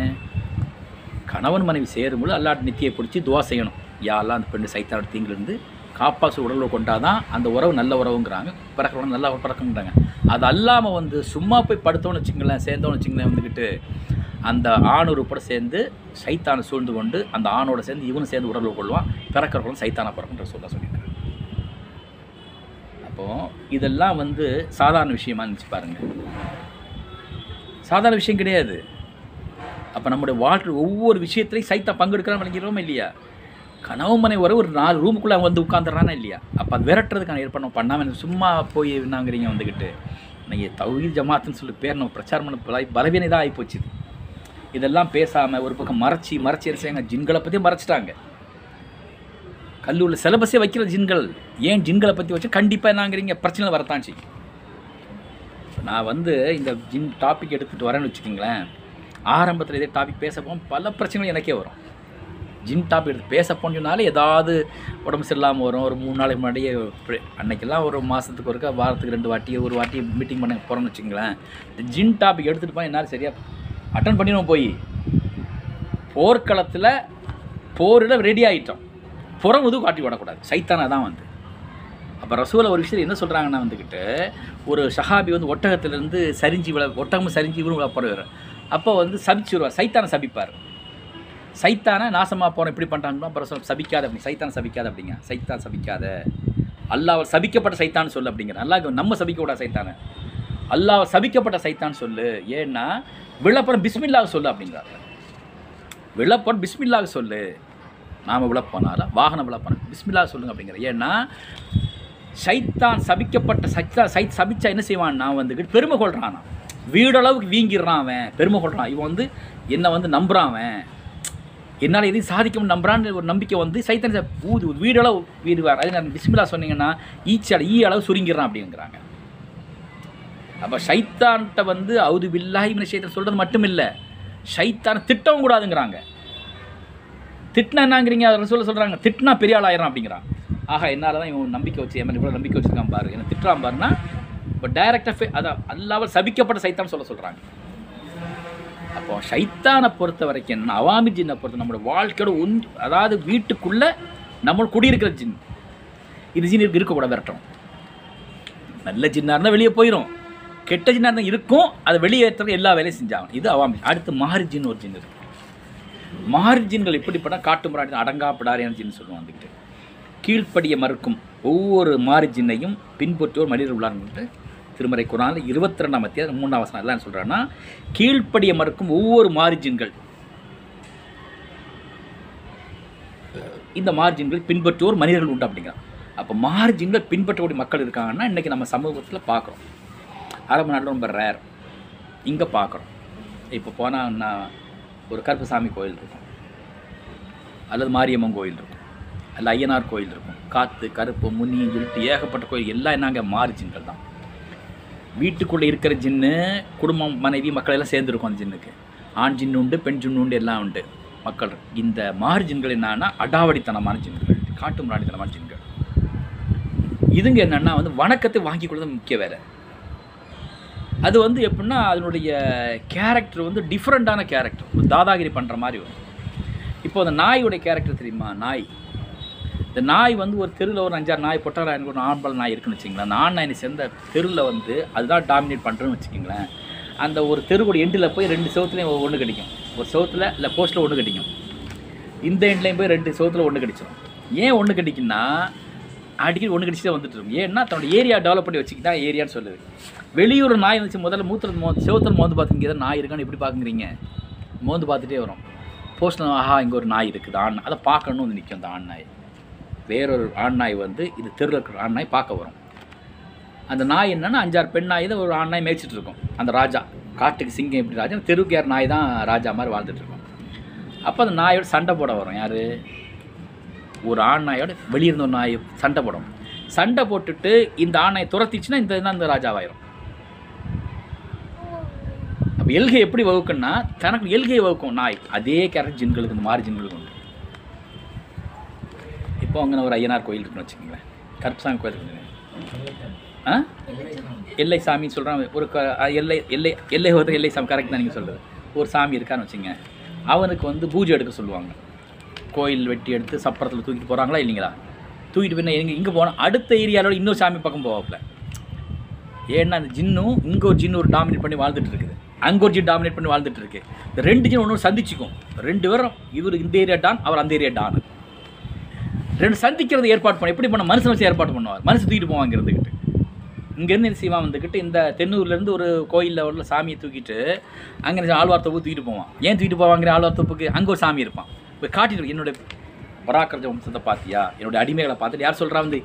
கணவன் மனைவி சேரும்போது அல்லாட்டு நித்தியை பிடிச்சி துவா செய்யணும். யாரெல்லாம் அந்த பெண்ணு சைத்தான தீங்கிலிருந்து காப்பாசு உடலில் கொண்டாதான் அந்த உறவு நல்ல உறவுங்கிறாங்க. பிறக்கிறவங்க நல்ல பிறக்குங்கிறாங்க அது அல்லாமல் வந்து சும்மா போய் படுத்தோன்னு வச்சுங்களேன் சேர்ந்தோன்னு வச்சுங்களேன் வந்துக்கிட்டு அந்த ஆண் உறுப்போட சேர்ந்து சைத்தானை சூழ்ந்து கொண்டு அந்த ஆணோட சேர்ந்து இவனும் சேர்ந்து உடல் கொள்வான். பிறக்கிறவங்களும் சைத்தானை பிறக்குன்ற சொல்ல சொல்லியிருக்காங்க. அப்போது இதெல்லாம் வந்து சாதாரண விஷயமா இருந்துச்சு பாருங்கள் சாதாரண விஷயம் கிடையாது. அப்போ நம்முடைய வாழ்க்கை ஒவ்வொரு விஷயத்துலையும் சைத்தா பங்கெடுக்கிறான் விளங்கிறோமா இல்லையா? கனவு மனை வர ஒரு நாலு ரூமுக்குள்ளே அவன் வந்து உட்காந்துறானா இல்லையா? அப்போ அது விரட்டுறதுக்கான ஏற்பாடு பண்ணாமல் சும்மா போய் என்னங்கிறீங்க வந்துக்கிட்டு நீங்கள் தௌஹீத் ஜமாத்துன்னு சொல்லி பேர் நம்ம பிரச்சாரம் பண்ண பல தான் ஆகிப்போச்சு இது. இதெல்லாம் பேசாமல் ஒரு பக்கம் மறைச்சி மறைச்சி என்ன ஜின்களை பற்றி மறைச்சிட்டாங்க. கல்லூரில் சிலபஸே வைக்கிற ஜின்கள். ஏன் ஜின்களை பற்றி வச்சு கண்டிப்பாக என்னங்கிறீங்க? பிரச்சனை வரத்தான் செய்யும். நான் வந்து இந்த ஜின் டாபிக் எடுத்துகிட்டு வரேன்னு வச்சுக்கோங்களேன். ஆரம்பத்தில் இதே டாபிக் பேசப்போம். பல பிரச்சனைகள் எனக்கே வரும். ஜின் டாபிக் எடுத்து பேச போனோம்னாலே ஏதாவது உடம்பு சரியில்லாமல் வரும். ஒரு மூணு நாளைக்கு முன்னாடியே அன்னைக்கெல்லாம் ஒரு மாதத்துக்கு ஒருக்கா வாரத்துக்கு ரெண்டு வாட்டி ஒரு வாட்டி மீட்டிங் பண்ண போகிறோம்னு வச்சுங்களேன் இந்த ஜின் டாபிக் எடுத்துகிட்டு போய் என்னால் சரியாக அட்டன் பண்ணிடுவோம் போய். போர்க்களத்தில் போரிட ரெடி ஆகிட்டோம் புறம் எதுவும் காட்டி விடக்கூடாது. சைத்தானா தான் வந்து. அப்போ ரசூல ஒரு விஷயம் என்ன சொல்கிறாங்கன்னா வந்துக்கிட்டு ஒரு ஷஹாபி வந்து ஒட்டகத்திலேருந்து சரிஞ்சு விழ ஒட்டகமும் சரிஞ்சு இவரும் போகிற அப்போ வந்து சபிச்சுருவார் சைத்தானை சபிப்பார். சைத்தானை நாசமாக போகிறோம் இப்படி பண்ணுறாங்கன்னா அப்புறம் சபிக்காத அப்படி சைத்தான் சபிக்காத அப்படிங்க. சைத்தான் சபிக்காத. அல்லாஹ் சபிக்கப்பட்ட சைத்தான்னு சொல்லு அப்படிங்கிற. அல்லாஹ் நம்ம சபிக்கக்கூடாது சைத்தானை. அல்லாஹ் சபிக்கப்பட்ட சைத்தான் சொல்லு. ஏன்னா விழப்பறம் பிஸ்மில்லாக சொல்லு அப்படிங்கிறாங்க. விழப்பறம் பிஸ்மில்லாக சொல்லு. நாம் விழப்போனால வாகனம் விழப்போன பிஸ்மில்லா சொல்லுங்க அப்படிங்கிற. ஏன்னா சைத்தான் சபிக்கப்பட்ட சைத்தா சைத் சபிச்சா என்ன செய்வான்? நான் வந்துக்கிட்டு பெருமை கொள்கிறான் வீடளவுக்கு வீங்கிடுறான் அவன். பெருமை கொள்கிறான் இவன் வந்து என்னை வந்து நம்புறான் அவன். என்னால் எதையும் சாதிக்கும் நம்புறான்னு ஒரு நம்பிக்கை வந்து சைத்தன் ஊது வீடளவு வீடுவார் அதே நான் பிஸ்மில்லா சொன்னீங்கன்னா ஈச்சால் ஈ அளவு சுருங்கிடுறான் அப்படிங்கிறாங்க. அப்போ சைத்தான்கிட்ட வந்து அவுது பில்லாஹி இவனை சைத்தான் சொல்கிறது மட்டும் இல்லை சைத்தான் திட்டவும் கூடாதுங்கிறாங்க. திட்டினா என்னங்கிறீங்க? அதை சொல்ல சொல்கிறாங்க திட்டினா பெரிய ஆள் ஆயிரம் அப்படிங்கிறான். ஆஹா என்னால் தான் இவன் நம்பிக்கை வச்சு என் மேல இவ்வளோ நம்பிக்கை வச்சிருக்கான் பாரு. என்ன திட்டுறான் பாருன்னா இப்போ டைரெக்டாக அதான் அல்லாமல் சபிக்கப்பட்ட சைத்தான் சொல்ல சொல்கிறாங்க அப்போ சைத்தானை பொறுத்த வரைக்கும் என்ன அவாமி ஜின்னை பொறுத்த நம்மளோட வாழ்க்கையோட ஒன் அதாவது வீட்டுக்குள்ளே நம்ம குடியிருக்கிற ஜின். இது ஜின் இருக்கு இருக்கக்கூடாது விரட்டும். நல்ல ஜின்னாக இருந்தால் வெளியே போயிடும் கெட்ட ஜின்னாக இருந்தால் இருக்கும் அதை வெளியேற்றுறது எல்லா வேலையும் செஞ்சாகணும். இது அவாமி. அடுத்து மாரி ஜின் ஒரு ஜின் இருக்கு. மாரி ஜின்கள் எப்படிப்பட்ட காட்டு முறாடி அடங்கா ஜின்னு சொல்லுவோம் வந்துக்கிட்டு கீழ்ப்படிய மறுக்கும் ஒவ்வொரு மாரி ஜின்னையும் பின்பற்றோர் மனிதர் உள்ளார்ன்ட்டு திருமறை குரான் இருபத்தி ரெண்டாம் அத்தியாயம் மூணாம் வசனம் எல்லாம் என்ன சொல்கிறான்னா கீழ்ப்படிய மறுக்கும் ஒவ்வொரு மார்ஜின்கள். இந்த மார்ஜின்கள் பின்பற்றுவோர் மனிதர்கள் உண்டு அப்படிங்கிறான். அப்போ மார்ஜின்கள் பின்பற்றக்கூடிய மக்கள் இருக்காங்கன்னா இன்றைக்கி நம்ம சமூகத்தில் பார்க்குறோம். அரபு நாட்டில் ரொம்ப ரேர் இங்கே பார்க்குறோம். இப்போ போனால் ஒரு கருப்பசாமி கோயில் இருக்கும். அல்லது மாரியம்மன் கோயில் இருக்கும். அல்ல ஐயனார் கோயில் இருக்கும். காற்று கருப்பு முன்னி இருட்டு ஏகப்பட்ட கோயில் எல்லாம் என்னங்க மார்ஜின்கள் தான். வீட்டுக்குள்ளே இருக்கிற ஜின்னு குடும்பம் மனைவி மக்கள் எல்லாம் சேர்ந்துருக்கும் அந்த ஜின்னுக்கு. ஆண் ஜின்னு உண்டு பெண் ஜின்னு உண்டு எல்லாம் உண்டு. மக்கள் இந்த மாறு ஜின்கள் என்னன்னா அடாவடித்தனமான ஜின்கள் காட்டு முராடித்தனமான ஜின்கள். இதுங்க என்னென்னா வந்து வணக்கத்தை வாங்கி கொள்வது முக்கிய வேலை. அது வந்து எப்படின்னா அதனுடைய கேரக்டர் வந்து டிஃப்ரெண்ட்டான கேரக்டர் தாதாகிரி பண்ணுற மாதிரி வரும். இப்போ அந்த நாயோடைய கேரக்டர் தெரியுமா? நாய். இந்த நாய் வந்து ஒரு தெருவில் ஒரு அஞ்சாறு நாய் பொட்டா ஒரு ஆண்பால் நாய் இருக்குன்னு வச்சுங்களேன் அந்த ஆண் நாய் சேர்ந்த தெருவில் வந்து அதுதான் டாமினேட் பண்ணுறேன்னு வச்சுக்கிங்களேன். அந்த ஒரு தெருவோட எண்டில் போய் ரெண்டு செவத்துலேயும் ஒன்று கிடைக்கும். ஒரு செவத்தில் இல்லை போஸ்ட்டில் ஒன்று கிடைக்கும். இந்த எண்ட்லேயும் போய் ரெண்டு செவத்தில் ஒன்று கிடைச்சிடும் ஏன் ஒன்று கிடைக்குன்னா அடிக்கடி ஒன்று கடிச்சு தான் வந்துட்டு இருக்கும். ஏன்னா தன்னோட ஏரியா டெவலப் பண்ணி வச்சுக்கிட்டா ஏரியான்னு சொல்லுது. வெளியூர் நாய் வந்துச்சு முதல்ல மூத்திர மோ செவத்தில் மோந்து பார்த்துங்க ஏதோ நாய் இருக்கான்னு எப்படி பார்க்குறீங்க? மோந்து பார்த்துட்டே வரும். போஸ்ட்டில் ஆஹா இங்கே ஒரு நாய் இருக்குது ஆண் அதை பார்க்கணும்னு வந்து நிற்கும் அந்த ஆண் நாய். வேறொரு ஆண் நாய் வந்து இது தெருவில் இருக்கிற ஆண் நாய் பார்க்க வரும். அந்த நாய் என்னென்னா அஞ்சாறு பெண் நாய் தான் ஒரு ஆண் நாய் மேய்ச்சிட்டு இருக்கும். அந்த ராஜா காட்டுக்கு சிங்கம் எப்படி ராஜா தெருவுக்கு யார் நாய் தான் ராஜா மாதிரி வாழ்ந்துட்டு இருக்கும். அப்போ அந்த நாயோட சண்டை போட வரும். யார்? ஒரு ஆண் நாயோட வெளியிருந்த ஒரு நாய் சண்டை போடும். சண்டை போட்டுட்டு இந்த ஆண் நாய் துரத்திச்சுன்னா இந்த தான் இந்த ராஜாவாயிரும். அப்போ எல்கை எப்படி வகுக்குன்னா தனக்கு எல்கை வகுக்கும் நாய். அதே கேரக்டர் ஜின்களுக்கு இந்த மாதிரி ஜின்களுக்கு இப்போ அங்கே ஒரு ஐயனார் கோயில் இருக்குன்னு வச்சுக்கோங்களேன். கருப்பசாமி கோயில் இருக்குங்க ஆ? எல்லை சாமின்னு சொல்கிறான் ஒரு க எல்லை எல்லை எல்லை ஒருத்தர் எல்லை சாமி கரெக்ட் தான் நீங்கள் சொல்கிறது ஒரு சாமி இருக்கான்னு வச்சுங்க அவனுக்கு வந்து பூஜை எடுக்க சொல்லுவாங்க. கோயில் வெட்டி எடுத்து சப்பரத்தில் தூக்கிட்டு போகிறாங்களா இல்லைங்களா? தூக்கிட்டு போய் எங்கே இங்கே போனால் அடுத்த ஏரியாவோட இன்னொரு சாமி பக்கம் போவாப்புல. ஏன்னா அந்த ஜின்னும் இங்கே ஒரு ஜின்னு ஒரு டாமினேட் பண்ணி வாழ்ந்துட்டு இருக்குது. அங்கே ஒரு ஜின் டாமினேட் பண்ணி வாழ்ந்துட்டு இருக்கு. இந்த ரெண்டு ஜின் ஒன்று சந்திச்சுக்கும். ரெண்டு பேரும் இவர் இந்த ஏரியா டான் அவர் அந்த ஏரியா டான். ரெண்டு சந்திக்கிறது ஏற்பாடு பண்ண எப்படி பண்ண மனுஷன் வச்சு ஏற்பாடு பண்ணுவார். மனுஷன் தூக்கிட்டு போவாங்க இருந்துக்கிட்டு இங்கேருந்து என்ன செய்வான் வந்துக்கிட்டு இந்த தென்னூர்லேருந்து ஒரு கோயிலில் உள்ள சாமியை தூக்கிட்டு அங்கே ஆழ்வார் தோப்பு தூக்கிட்டு போவான். ஏன் தூக்கிட்டு போவாங்கிற ஆழ்வார்த்தப்புக்கு அங்கே ஒரு சாமி இருப்பான். போய் காட்டிட்டு என்னோட பராக்கிரஜ வம்சத்தை பார்த்தியா? என்னுடைய அடிமைகளை பார்த்துட்டு யார் சொல்கிறா வந்து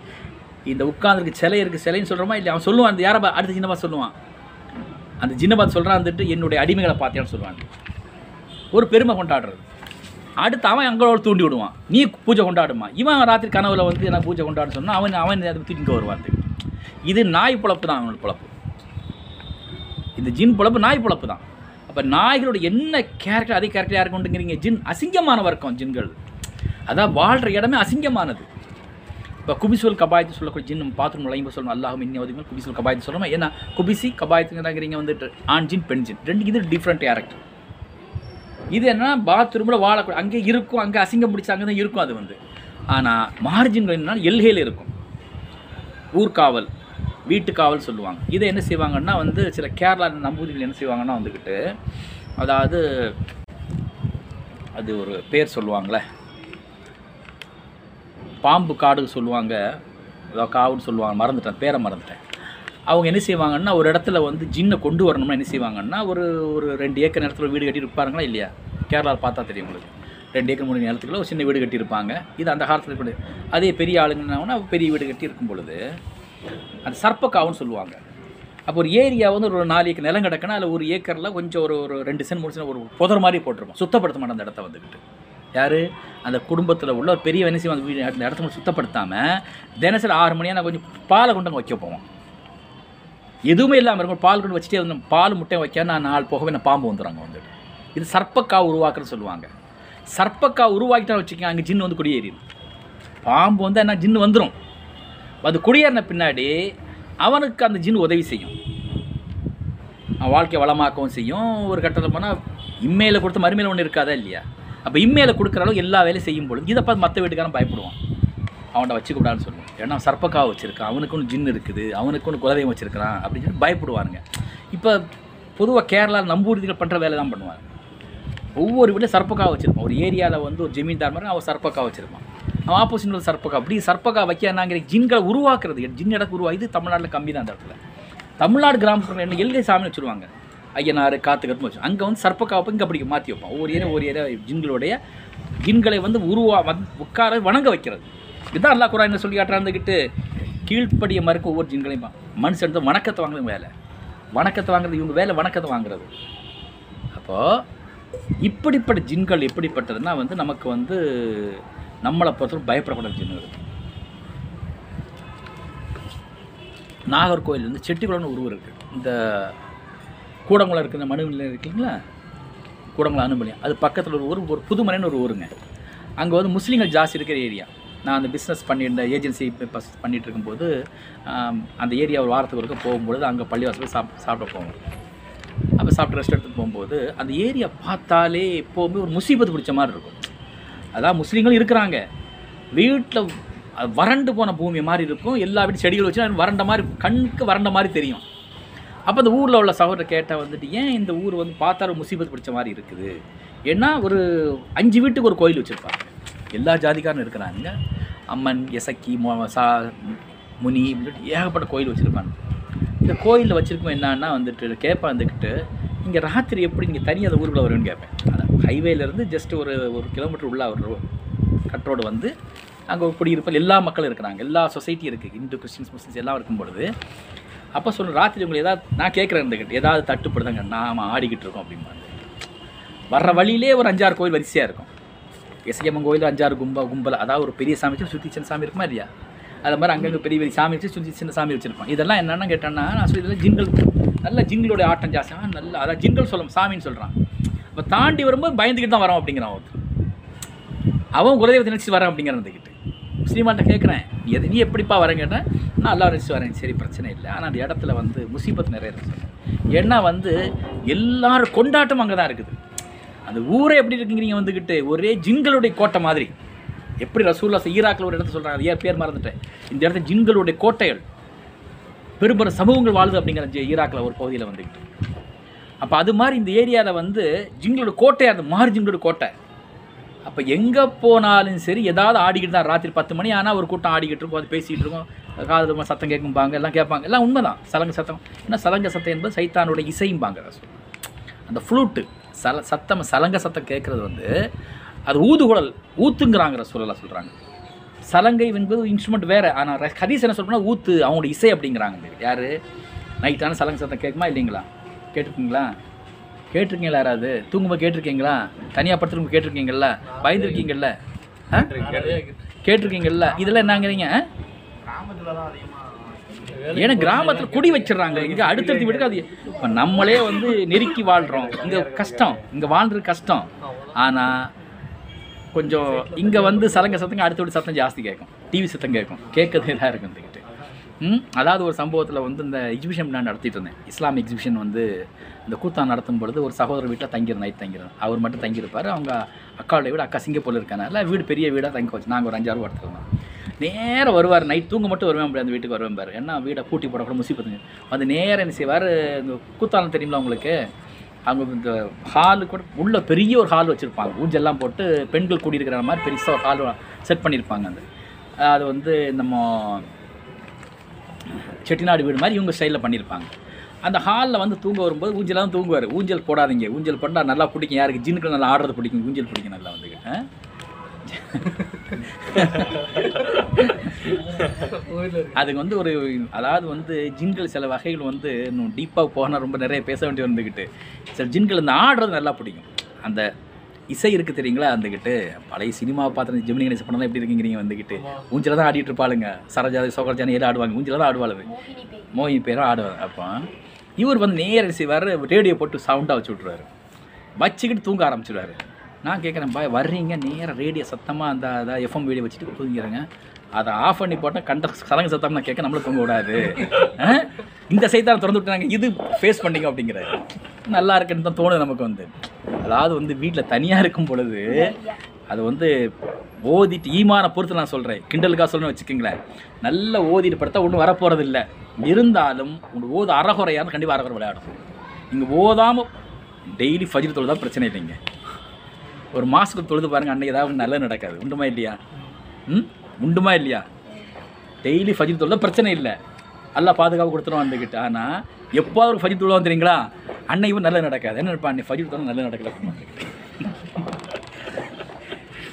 இந்த உட்கார்ந்துருக்கு சிலை இருக்குது சிலைன்னு சொல்கிறோமா இல்லை அவன் சொல்லுவான் அந்த யாரை அடுத்த சின்னப்பா சொல்லுவான். அந்த ஜின்னபாத் சொல்கிறான் வந்துட்டு என்னுடைய அடிமைகளை பார்த்தியான்னு சொல்லுவாங்க. ஒரு பெருமை கொண்டாடுறது. அடுத்து அவன் அங்களோட தூண்டி விடுவான். நீ பூஜை கொண்டாடுமா. இவன் ராத்திரி கனவுல வந்து நான் பூஜை கொண்டாட சொன்னால் அவன் அவன் அதை தூக்கி வருவான். இது நாய் பொழப்பு தான் அவனோட பொழப்பு. இந்த ஜின் பொழப்பு நாய் பொழப்பு தான். அப்போ நாய்களோட என்ன கேரக்டர் அதே கேரக்டர் யாருக்கு உண்டுங்கிறீங்க? ஜின் அசிங்கமான வர்க்கம் ஜின்கள். அதான் வாழ்கிற இடமே அசிங்கமானது. இப்போ குபிசுல் கபாயத்து சொல்லக்கூடிய ஜின் நம்ம பாத்ரூம் நுழையும் சொல்லணும். அல்லாஹும் இன்னும் ஒதுங்க குபிசுல் கபாயத்து சொல்லணும். ஏன்னா குபிசி கபாயத்துங்கிறீங்க வந்துட்டு ஆண் ஜின் பெண் ஜின். ரெண்டு இது டிஃப்ரெண்ட் கேரக்டர் இது என்னன்னா பாத்ரூமில் வாழக்கூடாது அங்கே இருக்கும் அங்கே அசிங்கம் பிடிச்சி அங்கே தான் இருக்கும் அது வந்து. ஆனால் மார்ஜின்கள் என்னன்னா எல்கையில் இருக்கும். ஊர்காவல் வீட்டுக்காவல் சொல்லுவாங்க. இதை என்ன செய்வாங்கன்னா வந்து சில கேரளா நம்பூதிகள் என்ன செய்வாங்கன்னா வந்துக்கிட்டு அதாவது அது ஒரு பேர் சொல்லுவாங்களே. பாம்பு காடு சொல்லுவாங்க. ஏதோ காவுன்னு சொல்லுவாங்க. மறந்துட்டேன் பேரை மறந்துட்டேன். அவங்க என்ன செய்வாங்கன்னா ஒரு இடத்துல வந்து ஜின்னை கொண்டு வரணும்னா என்ன செய்வாங்கன்னா ஒரு ஒரு ரெண்டு ஏக்கர் நிலத்துல வீடு கட்டி இருப்பாருங்களா இல்லையா? கேரளாவில் பார்த்தா தெரியும் உங்களுக்கு. ரெண்டு ஏக்கர் மூணு நிலத்துக்குள்ள ஒரு சின்ன வீடு கட்டியிருப்பாங்க. இது அந்த காலத்தில் இப்படி. அதே பெரிய ஆளுங்கன்னா பெரிய வீடு கட்டி இருக்கும் பொழுது அந்த சர்ப்பக்காவுன்னு சொல்லுவாங்க. அப்போ ஒரு ஏரியா வந்து ஒரு நாலு ஏக்கர் நிலம் கிடக்குன்னா அதில் ஒரு ஏக்கரில் கொஞ்சம் ஒரு ஒரு ரெண்டு சென்ட் மூணு சென்ட் ஒரு புதர் மாதிரி போட்டிருப்போம் சுத்தப்படுத்த மாட்டோம் அந்த இடத்த வந்துக்கிட்டு. யார்? அந்த குடும்பத்தில் உள்ள ஒரு பெரிய என்ன செய்வாங்க வீடு அந்த இடத்த மட்டும் சுத்தப்படுத்தாமல் தினசரி ஆறு மணியாக நான் கொஞ்சம் பாலை கொண்டு அங்கே வைக்க போவோம் எதுவுமே இல்லாமல் இருக்கும். பால் கொண்டு வச்சுட்டே வந்து பால் முட்டை வைக்க நான் நாள் போகவே நான் பாம்பு வந்துடுறாங்க வந்துட்டு. இது சர்ப்பக்கா உருவாக்குறன்னு சொல்லுவாங்க. சர்ப்பக்கா உருவாக்கிட்டா வச்சுக்கோங்க அங்கே ஜின்னு வந்து குடியேறிடும். பாம்பு வந்து என்ன ஜின்னு வந்துடும் அது குடியேறின பின்னாடி அவனுக்கு அந்த ஜின் உதவி செய்யும். அவன் வாழ்க்கையை வளமாக்கவும் செய்யும். ஒரு கட்டத்தில் போனால் இம்மையில் கொடுத்து மறுமையில் ஒன்று இருக்காதா இல்லையா? அப்போ இம்மையில் கொடுக்குற அளவுக்கு எல்லா வேலையும் செய்யும் பொழுது இதை பார்த்து மற்ற வீட்டுக்காரன் பயப்படுவான். அவன்கிட்ட வச்சுக்கூடாதுன்னு சொல்லுவோம் ஏன்னா சர்ப்பக்காவை வச்சுருக்கான். அவனுக்குன்னு ஜின் இருக்குது. அவனுக்குன்னு குலதெய்வம் வச்சுருக்கிறான் அப்படின்னு சொல்லி பயப்படுவானுங்க. இப்போ பொதுவாக கேரளா நம்பூர்திகள் பண்ணுற வேலை தான் பண்ணுவாங்க. ஒவ்வொரு வீட்டில் சர்ப்பக்காவை வச்சுருப்பான். ஒரு ஏரியாவில் வந்து ஒரு ஜமீன்தார் மாதிரி அவன் சர்ப்பக்கா வச்சுருப்பான். அவன் ஆப்போசிட்டில் சர்ப்பக்கா அப்படி சர்ப்பக்கா வைக்கிறாங்கிற ஜின்களை உருவாக்குறது. ஜின் இடக்கு உருவா தமிழ்நாட்டில் கம்மி தான் அந்த இடத்துல. தமிழ்நாடு கிராமப்புறம் என்ன எல்கை சாமி வச்சுருவாங்க. ஐயனார் காத்து கருப்பு வச்சு. அங்கே வந்து சர்ப்பக்காவை இங்கே அப்படி மாற்றி வைப்பான். ஒவ்வொரு ஏரியா ஒரு ஏரியா ஜின்களுடைய ஜின்களை வந்து உருவா வந் உட்கார வணங்க வைக்கிறது. இதுதான் அல்லா குரா என்ன சொல்லி காட்டுறாந்துக்கிட்டு கீழ்ப்படிய மறுக்க ஒவ்வொரு ஜின்களையும்? மனுஷன் வந்து வணக்கத்தை வாங்குறது வேலை. வணக்கத்தை வாங்குறது இவங்க வேலை வணக்கத்தை வாங்குறது. அப்போது இப்படிப்பட்ட ஜின்கள் எப்படிப்பட்டதுன்னா வந்து நமக்கு வந்து நம்மளை பொறுத்தவரை பயப்படப்பட ஜின்கள் நாகர்கோவில் வந்து செட்டிக்குளம்னு ஒரு ஊர் இருக்குது இந்த கூடங்குளம் இருக்கிற மனு நிலையம் இருக்குங்களா? கூடங்குளம் அனுமதியம் அது பக்கத்தில் ஒரு ஊர் ஒரு புதுமலைன்னு ஒரு ஊருங்க. அங்கே வந்து முஸ்லீம்கள் ஜாஸ்தி இருக்கிற ஏரியா. நான் அந்த பிஸ்னஸ் பண்ணியிருந்த ஏஜென்சி பண்ணிகிட்டு இருக்கும்போது அந்த ஏரியா ஒரு வாரத்துக்கு ஒருக்க போகும்பொழுது அங்கே பள்ளிவாசல் சாப் சாப்பிட போவோம். அப்போ சாப்பிட்டு ரெஸ்ட் எடுத்து போகும்போது அந்த ஏரியா பார்த்தாலே எப்போவுமே ஒரு முசீபத்து பிடிச்ச மாதிரி இருக்கும். அதான் முஸ்லீம்களும் இருக்கிறாங்க. வீட்டில் வறண்டு போன பூமி மாதிரி இருக்கும். எல்லா வீட்டு செடிகள் வச்சு வறண்ட மாதிரி கண்ணுக்கு வறண்ட மாதிரி தெரியும். அப்போ அந்த ஊரில் உள்ள சகோதரர் கேட்டால் வந்துட்டு ஏன் இந்த ஊர் வந்து பார்த்தா ஒரு பிடிச்ச மாதிரி இருக்குது? ஏன்னா ஒரு அஞ்சு வீட்டுக்கு ஒரு கோயில் வச்சுருப்பாங்க. எல்லா ஜாதிக்காரனும் இருக்கிறாங்க அம்மன் எசக்கி மோ சா முனி இப்படின்னு சொல்லிட்டு ஏகப்பட்ட கோயில் வச்சுருப்பாங்க. இந்த கோயிலில் வச்சுருக்கோம் என்னன்னா வந்துட்டு கேட்பேன் வந்துக்கிட்டு இங்கே ராத்திரி எப்படி நீங்கள் தனியாக அந்த ஊருக்குள்ள வருவேன்னு கேட்பேன் அதான் ஹைவேலேருந்து ஜஸ்ட் ஒரு ஒரு கிலோமீட்டர் உள்ள ஒரு கட்ரோடு வந்து அங்கே குடியிருப்பில் எல்லா மக்களும் இருக்கிறாங்க. எல்லா சொசைட்டியும் இருக்குது இந்து கிறிஸ்டின்ஸ் முஸ்லிம்ஸ் எல்லாம் இருக்கும் பொழுது அப்போ சொல்ல ராத்திரி உங்களுக்கு ஏதாவது நான் கேட்குறேன் இருந்துக்கிட்டு ஏதாவது தட்டுப்படுதாங்க நாம் ஆடிக்கிட்டு இருக்கோம் அப்படிம்பாங்க. வர்ற வழியிலே ஒரு அஞ்சாறு கோயில் வரிசையாக இருக்கும். எசையம்மன் கோயில் அஞ்சாறு கும்ப கும்பல் அதாவது ஒரு பெரிய சாமி வச்சு சுற்றி சின்ன சாமி இருக்குமா இல்லையா அது மாதிரி அங்கங்கே பெரிய பெரிய சாமி வச்சு சுற்றி சின்ன சாமி வச்சுருப்பான் இதெல்லாம் என்னென்னு கேட்டேன்னா நான் சொல்லி இதெல்லாம் ஜின்கள் நல்ல ஜின்களுடைய ஆட்டம் ஜாஸ்தியாக நல்ல அதான் ஜிங்கல் சொல்லும் சாமின்னு சொல்கிறான் இப்போ தாண்டி வரும்போது பயந்துக்கிட்டு தான் வரோம் அப்படிங்கிறான் ஒருத்தர் அவன் குலதெய்வத்தை நினச்சி வரேன் அப்படிங்கிறதுக்கிட்டு முஸ்லீமாட்ட கேட்குறேன் எது நீ எப்படிப்பா வரேன் கேட்டேன் நான் நல்லா நினச்சி வரேன் சரி பிரச்சனை இல்லை ஆனால் அந்த இடத்துல வந்து முசீபத் நிறைய இருக்கு ஏன்னா வந்து எல்லாரும் கொண்டாட்டம் அங்கே தான் இருக்குது. அந்த ஊரே எப்படி இருக்குங்கிறீங்க வந்துக்கிட்டு ஒரே ஜின்களுடைய கோட்டை மாதிரி. எப்படி ரசூல்லா ஈராக்கில் ஒரு இடத்த சொல்கிறாங்க அது ஏன் பேர் மறந்துட்டேன். இந்த இடத்துல ஜின்களுடைய கோட்டைகள். பெரும்பெரும் சமூகங்கள் வாழுது அப்படிங்கிற ஜி- ஈராக்கில் ஒரு பகுதியில் வந்துக்கிட்டு அப்போ அது மாதிரி இந்த ஏரியாவில் வந்து ஜிங்களோட கோட்டையாக இருந்தது மாறு ஜிங்களோட கோட்டை. அப்போ எங்கே போனாலும் சரி ஏதாவது ஆடிக்கிட்டு தான் ராத்திரி பத்து மணி ஆனால் ஒரு கூட்டம் ஆடிக்கிட்டு இருக்கும் அது பேசிகிட்டு இருக்கும். காதல் சத்தம் கேட்கும்பாங்க எல்லாம் கேட்பாங்க. எல்லாம் உண்மைதான். சலங்க சத்தம். ஏன்னா சலங்க சத்தம் என்பது சைத்தானோட இசையும்பாங்க அந்த ஃப்ளூட்டு சல சத்தம் சலங்க சத்தம் கேட்குறது வந்து அது ஊதுகுழல் ஊத்துங்கிறாங்கிற சொல்லலாம் சொல்கிறாங்க சலங்கை என்பது இன்ஸ்ட்ருமெண்ட் வேறு ஆனால் ஹதீஸ் என்ன சொல்றோம்னா ஊத்து அவங்களோட இசை அப்படிங்கிறாங்க. யார்? நைட்டான சலங்க சத்தம் கேட்குமா இல்லைங்களா? கேட்டிருக்கீங்களா? கேட்டிருக்கீங்களா யாராவது? தூங்கும்போது கேட்டிருக்கீங்களா? தனியாக படுத்துருக்கும் கேட்டிருக்கீங்கல்ல? பயந்துருக்கீங்கல்ல? கேட்டிருக்கீங்கல்ல? இதெல்லாம் என்னங்கிறீங்க? ஏன்னா கிராமத்தில் குடி வச்சிடுறாங்க. இங்கே அடுத்தடுத்து வீட்டுக்கு அது இப்போ நம்மளே வந்து நெருக்கி வாழ்கிறோம் இங்கே கஷ்டம். இங்கே வாழ்றது கஷ்டம். ஆனால் கொஞ்சம் இங்கே வந்து சலங்க சத்தங்க அடுத்த சத்தம் ஜாஸ்தி கேட்கும் டிவி சத்தம் கேட்கும் கேட்கறதே தான் இருக்கும் இருந்துக்கிட்டு ம்? அதாவது ஒரு சம்பவத்தில் வந்து இந்த எக்ஸிபிஷன் நான் நடத்திட்டு இருந்தேன். இஸ்லாமிக் எக்ஸிபிஷன் வந்து இந்த கூத்தான் நடத்தும் பொழுது ஒரு சகோதரர் வீட்டில் தங்கியிருந்தேன் நைட் தங்கியிருந்தேன் அவர் மட்டும் தங்கியிருப்பார். அவங்க அக்காவோட வீடு அக்கா சிங்கப்பூரில் இருக்கனால வீடு பெரிய வீடாக தங்கி வச்சு நாங்கள் ஒரு அஞ்சாறு எடுத்துருந்தோம் நேராக வருவார். நைட் தூங்க மட்டும் வருவேன் அப்படி அந்த வீட்டுக்கு வருவேன் பாரு. ஏன்னா வீடை பூட்டி போடக்கூட முசிப்பதுங்க வந்து நேராக என்ன செய்வார் இந்த கூத்தாலம் தெரியுங்களா உங்களுக்கு? அவங்க இந்த ஹாலு கூட உள்ள பெரிய ஒரு ஹால் வச்சுருப்பாங்க. ஊஞ்செல்லாம் போட்டு பெண்கள் கூடியிருக்கிற மாதிரி பெருசாக ஒரு ஹால் செட் பண்ணியிருப்பாங்க அந்த. அது வந்து நம்ம செட்டிநாடு வீடு மாதிரி இவங்க ஸ்டைலில் பண்ணியிருப்பாங்க. அந்த ஹாலில் வந்து தூங்க வரும்போது ஊஞ்சலாக தான் தூங்குவார். ஊஞ்சல் போடாதீங்க. ஊஞ்சல் பண்ணால் நல்லா பிடிக்கும். யாருக்கு? ஜின்னுக்கு நல்லா ஆடுறது பிடிக்கும். ஊஞ்சல் பிடிக்கும் நல்லா வந்துக்கிட்டேன் அதுக்கு வந்து ஒரு அதாவது வந்து ஜின்கள் சில வகைகள் வந்து இன்னும் டீப்பாக போனால் ரொம்ப நிறைய பேச வேண்டி வந்துக்கிட்டு சில ஜின்கள் இந்த ஆடுறது நல்லா பிடிக்கும். அந்த இசை இருக்குது தெரியுங்களா வந்துக்கிட்டு பழைய சினிமாவை பார்த்து ஜெமினி கணேச படம்லாம் எப்படி இருக்கீங்க வந்துக்கிட்டு ஊஞ்சல தான் ஆடிட்டு இருப்பாளுங்க. சரோஜாதி சோகரஜானி எல்லாம் ஆடுவாங்க. ஊஞ்சல தான் ஆடுவாளுங்க மோகி பேரும் ஆடுவாங்க அப்போ இவர் வந்து நேர செய்வார் ரேடியோ போட்டு சவுண்டாக வச்சு விட்ருவாரு வச்சுக்கிட்டு தூங்க ஆரம்பிச்சிடுவாரு நான் கேட்குறேன் பாய் வர்றீங்க நேராக ரேடியோ சத்தமாக அந்த அதை எஃப்எம் வீடியோ வச்சுட்டு தூங்கிறேங்க அதை ஆஃப் பண்ணி போட்டால் கண்ட சடங்கு சத்தம் நான் கேட்க நம்மளுக்கு தூங்க விடாது இந்த சைத்தான திறந்து விட்டாங்க இது ஃபேஸ் பண்ணிங்க அப்படிங்கிறாரு நல்லா இருக்குன்னு தான் தோணுது நமக்கு வந்து. அதாவது வந்து வீட்டில் தனியாக இருக்கும் பொழுது அது வந்து ஓதிட்டு ஈமான பொறுத்து நான் சொல்கிறேன் கிண்டலுக்காக சொல்லணும்னு வச்சுக்கோங்களேன். நல்லா ஓதிட்டு படுத்தா ஒன்றும் வரப்போகிறது இல்லை இருந்தாலும் உங்களுக்கு ஓது அறகுறையாரும் கண்டிப்பாக அறகுறை விளையாடும் நீங்கள் ஓதாமல் டெய்லி ஃபஜில் தொழில் தான் பிரச்சனை இல்லைங்க. ஒரு மாதத்துக்கு தொழுது பாருங்கள் அன்னைக்கு ஏதாவது நல்லது நடக்காது. உண்டுமா இல்லையா? ம்? உண்டுமா இல்லையா? டெய்லி ஃபஜ்ர் தொழுதா பிரச்சனை இல்லை. நல்லா பாதுகாப்பு கொடுத்துரும் வந்துக்கிட்டு ஆனால் எப்போ ஒரு ஃபஜ்ர் தொழுவோம் தெரியுங்களா? அன்னைக்கு நல்லது நடக்காது. என்ன நினைப்பா அன்னைக்கு ஃபஜ்ர் தொழுதா நல்லது நடக்கல.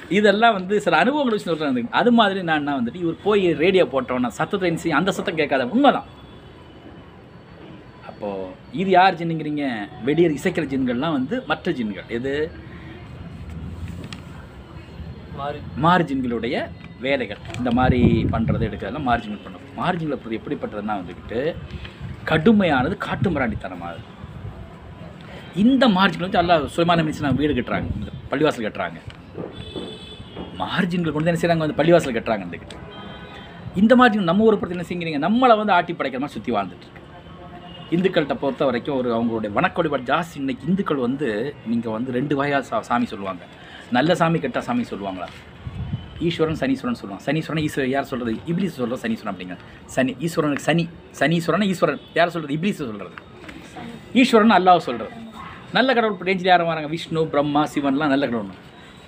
இதெல்லாம் வந்து சில அனுபவங்கள் வச்சு சொல்கிறேன் அது மாதிரி நான் என்ன வந்துட்டு இவர் போய் ரேடியோ போட்டோன்னா சத்தத்தை என்ன அந்த சத்தம் கேட்காத உண்மைதான். அப்போது இது யார் ஜின்னுங்கிறீங்க? வெடியர் இசைக்கிற ஜின்கள்லாம் வந்து மற்ற ஜின்கள். எது? மார்ஜின்களுடைய வேலைகள். இந்த மாதிரி பண்ணுறது எடுக்கிறதெல்லாம் மார்ஜின்கள் பண்ணும் மார்ஜின்களை பொறுத்து எப்படிப்பட்டதுன்னா வந்துக்கிட்டு கடுமையானது காட்டு மிராண்டித்தனமானது இந்த மார்ஜின்கள் வந்து எல்லாம் சுயமான மினிச்சு வீடு கட்டுறாங்க. இந்த பள்ளிவாசல் கட்டுறாங்க. மார்ஜின்கள் கொண்டு வந்து என்ன செய்கிறாங்க வந்து பள்ளிவாசல் கட்டுறாங்க வந்துக்கிட்டு இந்த மார்ஜின் நம்ம ஊரை பொறுத்து என்ன செய்கிறீங்க நம்மளை வந்து ஆட்டி படைக்கிற மாதிரி சுற்றி வாழ்ந்துட்டு இந்துக்கள்கிட்ட பொறுத்த வரைக்கும் ஒரு அவங்களுடைய வணக்க வழிபாடு ஜாஸ்தி. இன்னைக்கு இந்துக்கள் வந்து நீங்கள் வந்து ரெண்டு வகையாக சா சாமி சொல்லுவாங்க. நல்ல சாமி கெட்ட சாமி சொல்லுவாங்களா? ஈஸ்வரன் சனீஸ்வரன் சொல்லுவாங்க. சனீஸ்வரன் ஈஸ்வரன் யார் சொல்கிறது இப்ளீஸ் சொல்கிறது சனீஸ்வரன் அப்படிங்க. சனி ஈஸ்வரனுக்கு சனி சனீஸ்வரன் ஈஸ்வரன். யார் சொல்கிறது இப்ளீஸ் சொல்கிறது ஈஸ்வரன் அல்லாஹ் சொல்கிறது நல்ல கடவுள் ரேஞ்சில் யாரும் வராங்க? விஷ்ணு பிரம்மா சிவன்லாம் நல்ல கடவுள்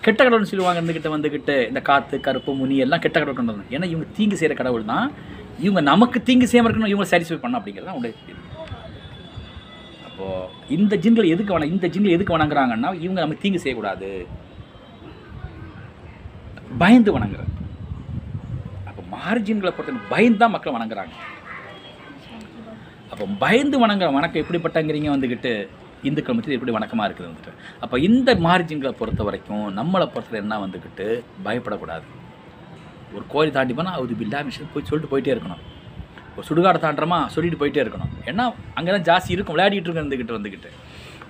கெட்ட கடவுள்னு சொல்லுவாங்க இருந்துக்கிட்ட வந்துக்கிட்டு இந்த காற்று கருப்பு முனி எல்லாம் கெட்ட கடவுள் கொண்டு வந்தாங்க ஏன்னா இவங்க தீங்கு செய்கிற கடவுள் தான் இவங்க நமக்கு தீங்கு செய்யாமல் இருக்கணும் இவங்க சாட்டிஸ்ஃபை பண்ண அப்படிங்கிறது தான் உடைய அப்போது இந்த ஜின்கள் எதுக்கு வேணாம் இந்த ஜின்கள் எதுக்கு வணங்குறாங்கன்னா இவங்க நமக்கு தீங்கு செய்யக்கூடாது. பயந்து வணங்குறாங்க. அப்போ மார்ஜின்களை பொறுத்த பயந்து தான் மக்கள் வணங்குறாங்க. அப்போ பயந்து வணங்குற வணக்கம் எப்படிப்பட்டங்கிறீங்க வந்துக்கிட்டு இந்துக்கள் மத்தியில் எப்படி வணக்கமாக இருக்குது வந்துட்டு. அப்போ இந்த மார்ஜின்களை பொறுத்த வரைக்கும் நம்மளை பொறுத்த என்ன வந்துக்கிட்டு பயப்படக்கூடாது. ஒரு கோயில் தாண்டி போனால் அது பில்லா மிஷன் போய் சொல்லிட்டு போயிட்டே இருக்கணும். ஒரு சுடுகாடை தாண்டுறோமா சொல்லிட்டு போயிட்டே இருக்கணும். ஏன்னா அங்கே தான் ஜாஸ்தி இருக்கும். விளையாடிட்டு இருக்க இருந்துக்கிட்டு வந்துக்கிட்டு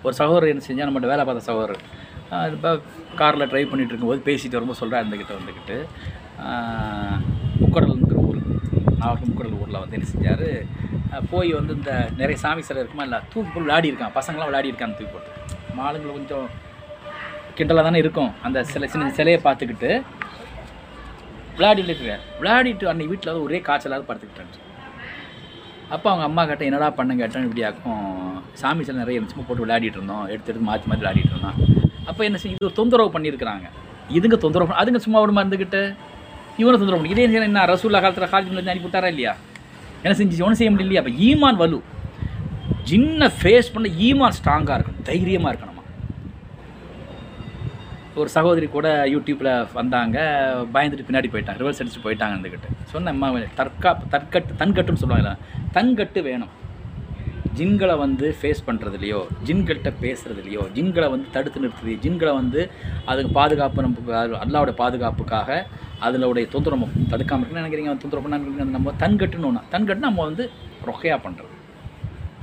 ஒரு சகோதரர் என்ன செஞ்சால் நம்மகிட்ட வேலை பார்த்த சகோதரர். இப்போ காரில் ட்ரைவ் பண்ணிட்டு இருக்கும்போது பேசிட்டு வரும்போது சொல்கிறேன் இருந்துக்கிட்ட வந்துக்கிட்டு முக்கடல்ங்கிற ஊர். நாகப்பட்டினம் முக்கடல் ஊரில் வந்து என்ன செஞ்சார்? போய் வந்து இந்த நிறைய சாமி சிலை இருக்குமா இல்லை தூக்கி போட்டு விளையாடி இருக்கான். பசங்களாம் விளையாடி இருக்கான் தூக்கி போட்டு. மாலுங்களை கொஞ்சம் கிண்டலாக தானே இருக்கும். அந்த சில சின்ன சிலையை பார்த்துக்கிட்டு விளையாடிட்டு இருக்கிறார் விளையாடிட்டு அன்னைக்கு வீட்டில் ஒரே காய்ச்சலாவது படுத்துக்கிட்டாரு அப்போ அவங்க அம்மா கிட்ட என்னடா பண்ண கேட்டேன் இப்படியாக்கும் சாமி சிலை நிறைய இருந்துச்சு போட்டு விளையாடிட்டு இருந்தோம். எடுத்து எடுத்து மாற்றி மாற்றி விளையாடிட்டு இருந்தோம். அப்போ என்ன செய்ய இது ஒரு தொந்தரவு பண்ணியிருக்கிறாங்க. இதுங்க தொந்தரவு அதுங்க சும்மா விடுமா இருந்துக்கிட்டு இவனை தொந்தரவு பண்ணி இதே என்ன ரசூல்லா காலத்தில் காலத்தில் அனுப்பி விட்டாரா இல்லையா? என்ன செஞ்சு ஒன்றும் செய்ய முடியலையா அப்போ ஈமான் வலு. ஜின்னை ஃபேஸ் பண்ண ஈமான் ஸ்ட்ராங்காக இருக்கணும் தைரியமாக இருக்கணுமா? ஒரு சகோதரி கூட யூடியூப்பில் வந்தாங்க பயந்துட்டு பின்னாடி போயிட்டாங்க ரிவர்ஸ் அடிச்சு போயிட்டாங்க இருந்துக்கிட்டு சொன்ன தற்கா தற்கட்டு தன்கட்டுன்னு சொல்லுவாங்க தன்கட்டு வேணும். ஜின்களை வந்து ஃபேஸ் பண்ணுறதுலையோ ஜின்கள்கிட்ட பேசுகிறதுலையோ ஜின்களை வந்து தடுத்து நிறுத்துறது ஜின்களை வந்து அதுக்கு பாதுகாப்பு நமக்கு அல்லாவோட பாதுகாப்புக்காக அதிலோடைய தொந்தரவு தடுக்காமல் இருக்குன்னு நினைக்கிறீங்க? தொந்தரவு பண்ண நம்ம தன்கட்டுன்னு ஒன்று தன்கட்டு நம்ம வந்து ரொக்கையாக பண்ணுறது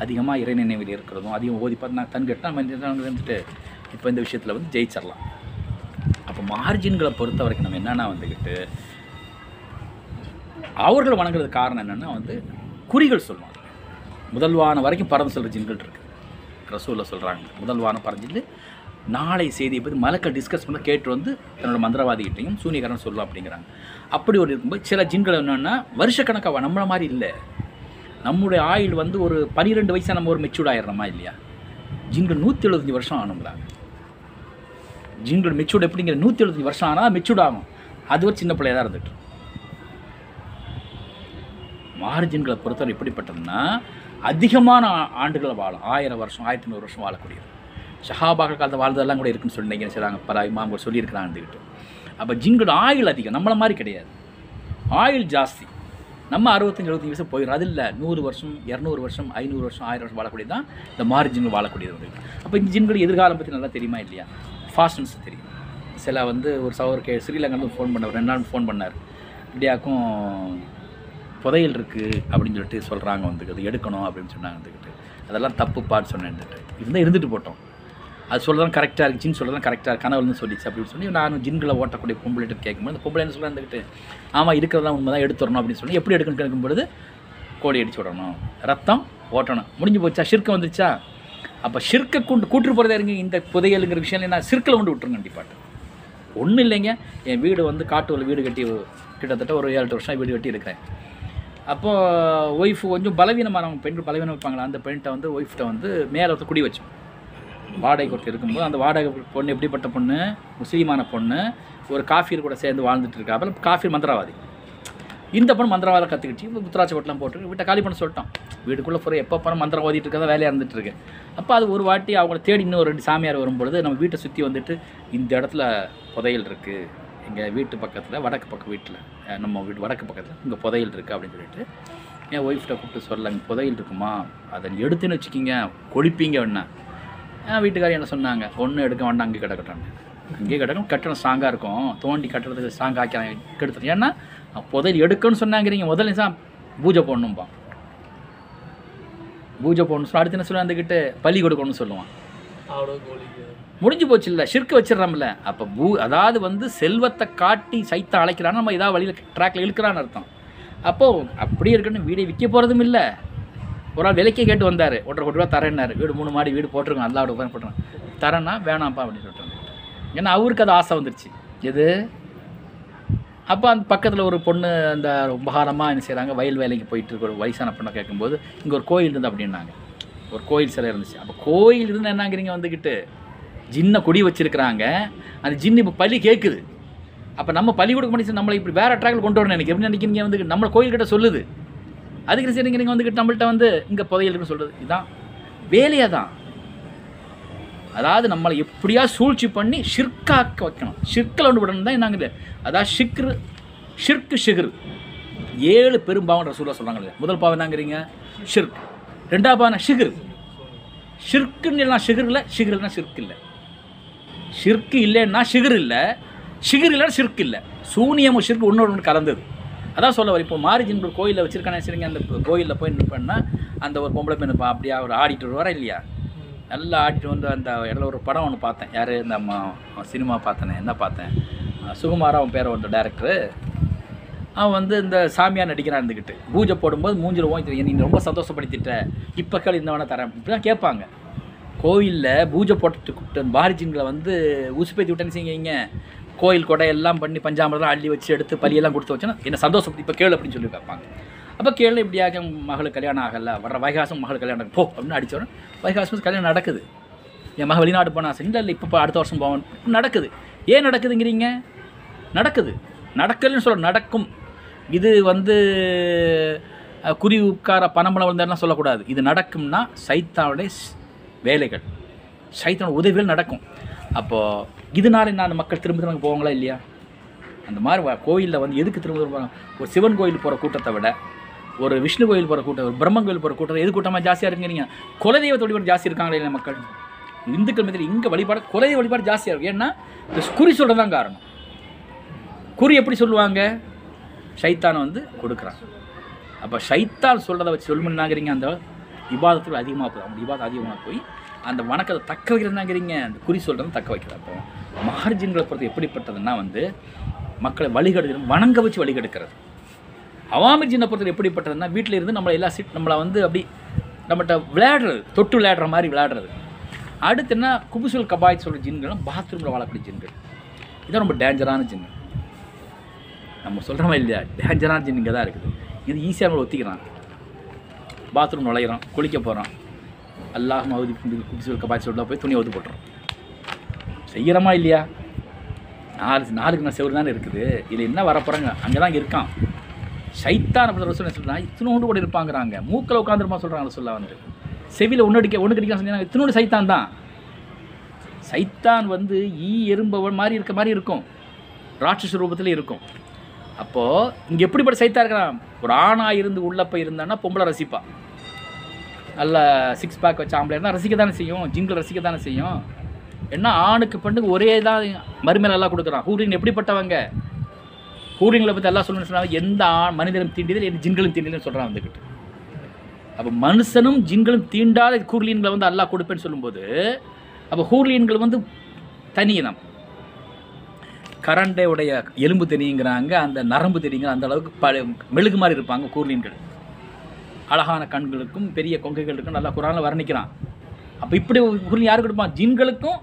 அதிகமாக இறை நினைவில் இருக்கிறதும் அதிகம் ஓதி பார்த்தா தன்கட்டு நம்ம இருந்துட்டு வந்துட்டு இப்போ இந்த விஷயத்தில் வந்து ஜெயிச்சிடலாம். அப்போ மார்ஜின்களை பொறுத்த வரைக்கும் நம்ம என்னென்னா வந்துக்கிட்டு அவர்கள் வணங்குறது காரணம் என்னென்னா வந்து குறிகள் சொல்லுவாங்க. முதல்வான வரைக்கும் பறந்து செல்கிற ஜின்கள் இருக்குது ரசூலில் சொல்கிறாங்க முதல்வான பறஞ்சிட்டு நாளை செய்தியை பற்றி மலக்க டிஸ்கஸ் பண்ண கேட்டு வந்து தன்னோட மந்திரவாதிகிட்டையும் சூனியக்காரன் சொல்லலாம் அப்படிங்கிறாங்க. அப்படி ஒரு இருக்கும்போது சில ஜின்கள் என்னென்னா வருஷக்கணக்காக நம்மள மாதிரி இல்லை. நம்முடைய ஆயுள் வந்து ஒரு பன்னிரெண்டு வயசாக நம்ம ஒரு மெச்சூர்ட் ஆயிடுறோமா இல்லையா? ஜின்கள் நூற்றி எழுபத்தஞ்சு வருஷம் ஆனுங்களாங்க ஜின்கள் மெச்சூர்ட் எப்படிங்கிற நூற்றி எழுபத்தஞ்சு வருஷம் ஆனால் மெச்சூர்ட் ஆகும். அது ஒரு சின்ன பிள்ளையாக தான் இருந்துட்டு மார்ஜின்களை பொறுத்தவரை எப்படிப்பட்டதுன்னா அதிகமான ஆ- ஆண்டுகளை வாழும். ஆயிரம் வருஷம் ஆயிரத்தி நூறு வருஷம் வாழக்கூடியது. ஷஹாபாக்கள் காலத்தை வாழ்ந்ததெல்லாம் கூட இருக்குன்னு சொல்லி நினைக்கிறேன். செய்கிறாங்க பல இமாம்கள் சொல்லியிருக்கிறாங்க அப்போ ஜின்களோட ஆயுள் அதிகம். நம்மளை மாதிரி கிடையாது. ஆயுள் ஜாஸ்தி. நம்ம அறுபத்தஞ்சு எழுபத்தஞ்சு வயசு போயிடும் அது இல்லை நூறு வருஷம் இரநூறு வருஷம் ஐநூறு வருஷம் ஆயிரம் வருஷம் வாழக்கூடியது தான் இந்த மாறு ஜின்கள் வாழக்கூடியது அப்போ இந்த ஜின்கள் எதிர்காலம் பற்றி நல்லா தெரியுமா இல்லையா? ஃபாஸ்டன்ஸ் தெரியும். சில வந்து ஒரு சவர் கே ஸ்ரீலங்கா ஃபோன் பண்ணார் ரெண்டு நாள் ஃபோன் பண்ணார். இப்படியாக்கும் புதையல் இருக்குது அப்படின்னு சொல்லிட்டு சொல்கிறாங்க வந்துக்கிட்டு எடுக்கணும் அப்படின்னு சொன்னாங்க வந்துக்கிட்டு. அதெல்லாம் தப்புப்பான்னு சொன்னேன் இருந்துட்டு இருந்தால் இருந்துட்டு போட்டோம். அது சொல்லதான் கரெக்டாக இருக்கு ஜின் சொல்கிறதான் கரெக்டாக கனவுன்னு சொல்லிச்சு அப்படின்னு சொல்லி நான் ஜின்களை ஓட்டக்கூடிய பொம்பளைட்டு கேட்கும்போது அந்த பொம்பளை என்ன சொல்ல இருந்துக்கிட்டு ஆமாம் இருக்கிறதெல்லாம் உண்மை தான் எடுத்துடணும் அப்படின்னு சொல்லி எப்படி எடுக்கணும்னு கேட்கும்பொழுது கோடி அடிச்சு விடணும். ரத்தம் ஓட்டணும். முடிஞ்சு போச்சா? ஷிர்க்கு வந்துச்சா? அப்போ ஷிர்க்கை கொண்டு கூட்டு போகிறதா இருங்க இந்த புதையலுங்கிற விஷயம் நான் சிற்கில் கொண்டு விட்டுருங்க கண்டிப்பாட்டு ஒன்றும் இல்லைங்க. என் வீடு வந்து காட்டுவில் வீடு கட்டி கிட்டத்தட்ட ஒரு ஏழு எட்டு வருஷம் வீடு கட்டி இருக்கிறேன் அப்போது ஒய்ஃப் கொஞ்சம் பலவீனமானவங்க பெண்கள் பலவீனம் இருப்பாங்களா? அந்த பெண்கிட்ட வந்து ஒய்ஃப்ட்ட வந்து மேலே ஒருத்தர் குடி வச்சோம் வாடகை கொடுத்து இருக்கும்போது அந்த வாடகை பொண்ணு எப்படிப்பட்ட பொண்ணு? முஸ்லீமான பொண்ணு. ஒரு காஃபியர் கூட சேர்ந்து வாழ்ந்துட்டு இருக்கா. அப்புறம் காஃபி மந்திரவாதி. இந்த பொண்ணு மந்திரவாதம் கற்றுக்கிட்டு முத்துராட்சி கொட்டெலாம் போட்டு வீட்டை காலி பண்ண சொல்லிட்டோம் வீட்டுக்குள்ளே போகிற எப்போ போனால் மந்திரம் ஓதிட்டு இருக்கதான் வேலையாக இருந்துட்டு இருக்கு. அப்போ அது ஒரு வாட்டி அவங்கள தேடி இன்னும் ஒரு ரெண்டு சாமியார் வரும்பொழுது நம்ம வீட்டை சுற்றி வந்துட்டு இந்த இடத்துல புதையல் இருக்குது எங்கள் வீட்டு பக்கத்தில் வடக்கு பக்கம் வீட்டில். நம்ம வீட்டு வடக்கு பக்கத்தில் இங்கே புதையல் இருக்குது அப்படின்னு சொல்லிட்டு என் ஒய்ஃப்கிட்ட கூப்பிட்டு சொல்ல இங்கே புதையல் இருக்குமா? அதை எடுத்துன்னு வச்சுக்கிங்க கொழிப்பீங்க வேணா என் வீட்டுக்காரி என்ன சொன்னாங்க ஒன்றும் எடுக்க வேண்டாம் அங்கே கிடக்கட்டும் அங்கேயே கிடக்கும் கட்டணம் ஸ்ட்ராங்காக இருக்கும். தோண்டி கட்டுறதுக்கு ஸ்ட்ராங் ஆக்கி கெடுத்துட்டு ஏன்னா புதையல் எடுக்கணும்னு சொன்னாங்கிறீங்க முதல்ல தான் பூஜை போடணும்பா பூஜை போடணும் அடுத்து என்ன சொல்லுவேன் வந்துக்கிட்டு பலி கொடுக்கணும்னு சொல்லுவான். முடிஞ்சு போச்சு இல்லை ஷிர்க்கு வச்சிடறோம்ல. அப்போ பூ அதாவது வந்து செல்வத்தை காட்டி சைத்த அழைக்கிறான்னு நம்ம ஏதாவது வழியில் ட்ராக்ல இழுக்கிறான்னு அர்த்தம். அப்போது அப்படியே இருக்கணும் வீடை விற்க போகிறதும் இல்லை. ஒரு ஆள் விலைக்கே கேட்டு வந்தார். ஒன்றரை கோடி ரூபா தரேன்னாரு. வீடு மூணு மாடி வீடு போட்டிருக்கோம். நல்லா உட்காந்து போட்டுருங்க தரேன்னா வேணாம்ப்பா அப்படின்னு சொல்லிட்டு ஏன்னா அவருக்கு அது ஆசை வந்துருச்சு. எது? அப்போ அந்த பக்கத்தில் ஒரு பொண்ணு அந்த ரொம்ப என்ன செய்கிறாங்க வயல் வேலைக்கு போயிட்டு இருக்க ஒரு வயசான பொண்ணை கேட்கும்போது இங்கே ஒரு கோயில் இருந்து அப்படின்னாங்க. ஒரு கோயில் சிலை இருந்துச்சு. அப்போ கோயில் இருந்து என்னங்கிறீங்க வந்துக்கிட்டு ஜின்னை கொடி வச்சுருக்குறாங்க. அந்த ஜின்னு இப்போ பலி கேட்குது அப்போ நம்ம பலி கொடுக்க முடிச்சு நம்மளை இப்படி வேறு ட்ராக்ல கொண்டு வரணும் எனக்கு எப்படி நினைக்கிறீங்க வந்து நம்ம கோயில்கிட்ட சொல்லுது. அதுக்கு சரிங்க நீங்கள் வந்துக்கிட்டு நம்மள்கிட்ட வந்து இங்கே புதையல் இருக்குன்னு சொல்கிறது இதுதான் வேலையாக தான். அதாவது நம்மளை எப்படியா சூழ்ச்சி பண்ணி ஷிர்காக்க வைக்கணும். ஷிர்கில் ஒன்று விடணும் தான் என்னங்க? அதாவது ஷிக்ரு ஷிர்கு ஷிகர் ஏழு பெரும்பாவன்ற சூழலை சொல்கிறாங்க முதல் பாவம் என்னங்கிறீங்க? ஷிர்க் ரெண்டாவது ஷிகிர். ஷிர்க்குன்னு இல்லைனா ஷிகர் இல்லை ஷிகிர்னா ஷிர்க் இல்லை. ஷிர்க்கு இல்லைன்னா ஷிகிர் இல்லை ஷிகிர் இல்லைன்னா ஷிர்க் இல்லை. சூனியமும் ஷிர்க் ஒன்று ஒன்று கலந்தது. அதான் சொல்ல வர இப்போ மாரிஜின் ஒரு கோயிலில் வச்சிருக்கானே சரிங்க அந்த கோயிலில் போய் நிற்பேன்னா அந்த ஒரு பொம்பளை பெண்ணு பா- அப்படியே அவர் ஆடிட்டு வருவாரா இல்லையா? நல்லா ஆடிட்டு வந்து அந்த இடத்துல ஒரு படம் ஒன்று பார்த்தேன். யார்? இந்த அம்மா சினிமா பார்த்தேனே என்ன பார்த்தேன்? சுகுமாரா அவன் பேர் வந்து டேரக்டரு அவன் வந்து இந்த சாமியார் நடிக்கிறான் இருந்துக்கிட்டு பூஜை போடும்போது மூஞ்சில் ஓங்கி நீ ரொம்ப சந்தோஷப்படுத்திட்ட. இப்போ கேள் இந்த வேணால் தரேன். இப்படி தான் கேட்பாங்க. கோயிலில் பூஜை போட்டுட்டு கூப்பிட்டு பாரிஜின்களை வந்து உசுப்பேத்தி விட்டேன்னு செய்யுங்க கோயில் கொடை எல்லாம் பண்ணி பஞ்சாமிரதம் அள்ளி வச்சு எடுத்து பலியெல்லாம் கொடுத்து வச்சோன்னா என்ன சந்தோஷம் இப்போ கேளு அப்படின்னு சொல்லி கேட்பாங்க. அப்போ கேளு இப்படியாக மகளுக்கு கல்யாணம் ஆகலை வர வைகாசம் மகள் கல்யாணம் போ அப்படின்னு அடித்தோடனே வைகாசம் கல்யாணம் நடக்குது. என் மகள் வெளிநாடு போனா சரி இல்லை இல்லை இப்போ அடுத்த வருஷம் போவோம். நடக்குது. ஏன் நடக்குதுங்கிறீங்க? நடக்குது. நடக்கலைன்னு சொல்ல நடக்கும். இது வந்து குறி உட்கார பணம்பளம் வந்தார்னா சொல்லக்கூடாது. இது நடக்கும்னா சைத்தானுடைய வேலைகள். சைத்தான உதவிகள் நடக்கும். அப்போது இதனால நான் மக்கள் திரும்ப திரும்ப போவாங்களா இல்லையா? அந்த மாதிரி கோயிலில் வந்து எதுக்கு திரும்ப திரும்ப ஒரு சிவன் கோயில் போகிற கூட்டத்தை விட ஒரு விஷ்ணு கோயில் போகிற கூட்டம் ஒரு பிரம்மன் கோயில் போகிற கூட்டம் எது கூட்டமாக ஜாஸ்தியாக இருக்குங்கிறீங்க குலதெய்வத்தை வழிபாடு ஜாஸ்தி இருக்காங்களே இல்லை மக்கள்? இந்துக்கள் மத்தியில் இங்கே வழிபாடு குலதெய்வ வழிபாடு ஜாஸ்தியாக இருக்கும் ஏன்னா இந்த குறி சொல்கிறது தான் காரணம். குறி எப்படி சொல்லுவாங்க? ஷைத்தானை வந்து கொடுக்குறான். அப்போ ஷைத்தான் சொல்கிறத வச்சு சொல்லணுன்னாங்கிறீங்க அந்த விவாதத்தில் அதிகமாக போகுது. அவங்க விவாதம் அதிகமாக போய் அந்த வணக்கத்தை தக்க வைக்கிறதுனாங்கிறீங்க அந்த குறி சொல்கிறது தக்க வைக்கிறது அப்போ மார்ஜின்களை பொறுத்து எப்படிப்பட்டதுன்னா வந்து மக்களை வழிகெடுக்கிறது வணங்க வச்சு வழிகெடுக்கிறது. அவாமி ஜின்னை பொறுத்தவரை எப்படிப்பட்டதுன்னா வீட்டில் இருந்து நம்மளை எல்லாம் சீட் நம்மளை வந்து அப்படி நம்மகிட்ட விளையாடுறது தொட்டு விளையாடுற மாதிரி விளையாடுறது. அடுத்து என்ன? குபுசுல் கபாய் சொல்கிற ஜின்களும் பாத்ரூமில் வாழக்கூடிய ஜின்கள். இதான் ரொம்ப டேஞ்சரான ஜின்கள். நம்ம சொல்கிற மாதிரி இல்லையா? டேஞ்சரான ஜின் இங்கே தான் இருக்குது. இது ஈஸியாக நம்ம ஒத்திக்கிறான். பாத்ரூம் நுழையிறோம் குளிக்க போகிறோம் அல்லாஹ் மவுதி குபிசுல் கபாய் உள்ள போய் துணி ஒத்து போட்டுறோம் செய்கிறோமா இல்லையா? நாலு நாளுக்கு நான் செவ்வறு தானே இருக்குது. இதில் என்ன வரப்போகிறாங்க அங்கே தான் இருக்கான். சைத்தான் அப்படி ரசூல் சொல்கிறாங்க இத்தினோண்டு கூட இருப்பாங்கிறாங்க. மூக்கில் உட்காந்துருமா சொல்கிறாங்க சொல்ல வந்து செவியில் ஒன்று அடிக்க ஒன்று கடிக்க சொன்னாங்க இத்தினோடு சைத்தான் தான். சைத்தான் வந்து ஈ எறும்பவன் மாதிரி இருக்க மாதிரி இருக்கும். ராட்சச ரூபத்தில் இருக்கும். அப்போது இங்கே எப்படிப்பட்ட சைத்தா இருக்கிறான்? ஒரு ஆணாக இருந்து உள்ளே போய் இருந்தான்னா பொம்பளை ரசிப்பா. நல்ல சிக்ஸ் பேக் வச்ச ஆம்பளை இருந்தால் ரசிக்க தானே செய்யும். ஜிங்கில் ரசிக்க தானே செய்யும். என்ன ஆணுக்கு பெண்ணுக்கு ஒரே தான் மறுமையில் எல்லாம் கொடுக்குறான். ஹூரின் எப்படிப்பட்டவங்க? ஹூரின்களை பற்றி எல்லாம் சொல்லணும்னு சொன்னாங்க எந்த ஆண் மனிதனும் தீண்டியதில் என் ஜின்களும் தீண்டியதுன்னு சொல்கிறான் வந்துக்கிட்டு அப்போ மனுஷனும் ஜின்களும் தீண்டாத ஹூர்லீன்களை வந்து அல்லாஹ் கொடுப்பேன்னு சொல்லும்போது அப்போ ஹூர்லீன்கள் வந்து தனி தான் உடைய எலும்பு தெரியுங்கிறாங்க அந்த நரம்பு தெரியுங்கிற அந்த அளவுக்கு ப மெழுகு மாதிரி இருப்பாங்க கூர்லீன்கள். அழகான கண்களுக்கும் பெரிய கொங்கைகளுக்கும் நல்லா குரானில் வர்ணிக்கிறான். அப்போ இப்படி கூர்லி யாருக்கு கொடுப்பான்? ஜின்களுக்கும்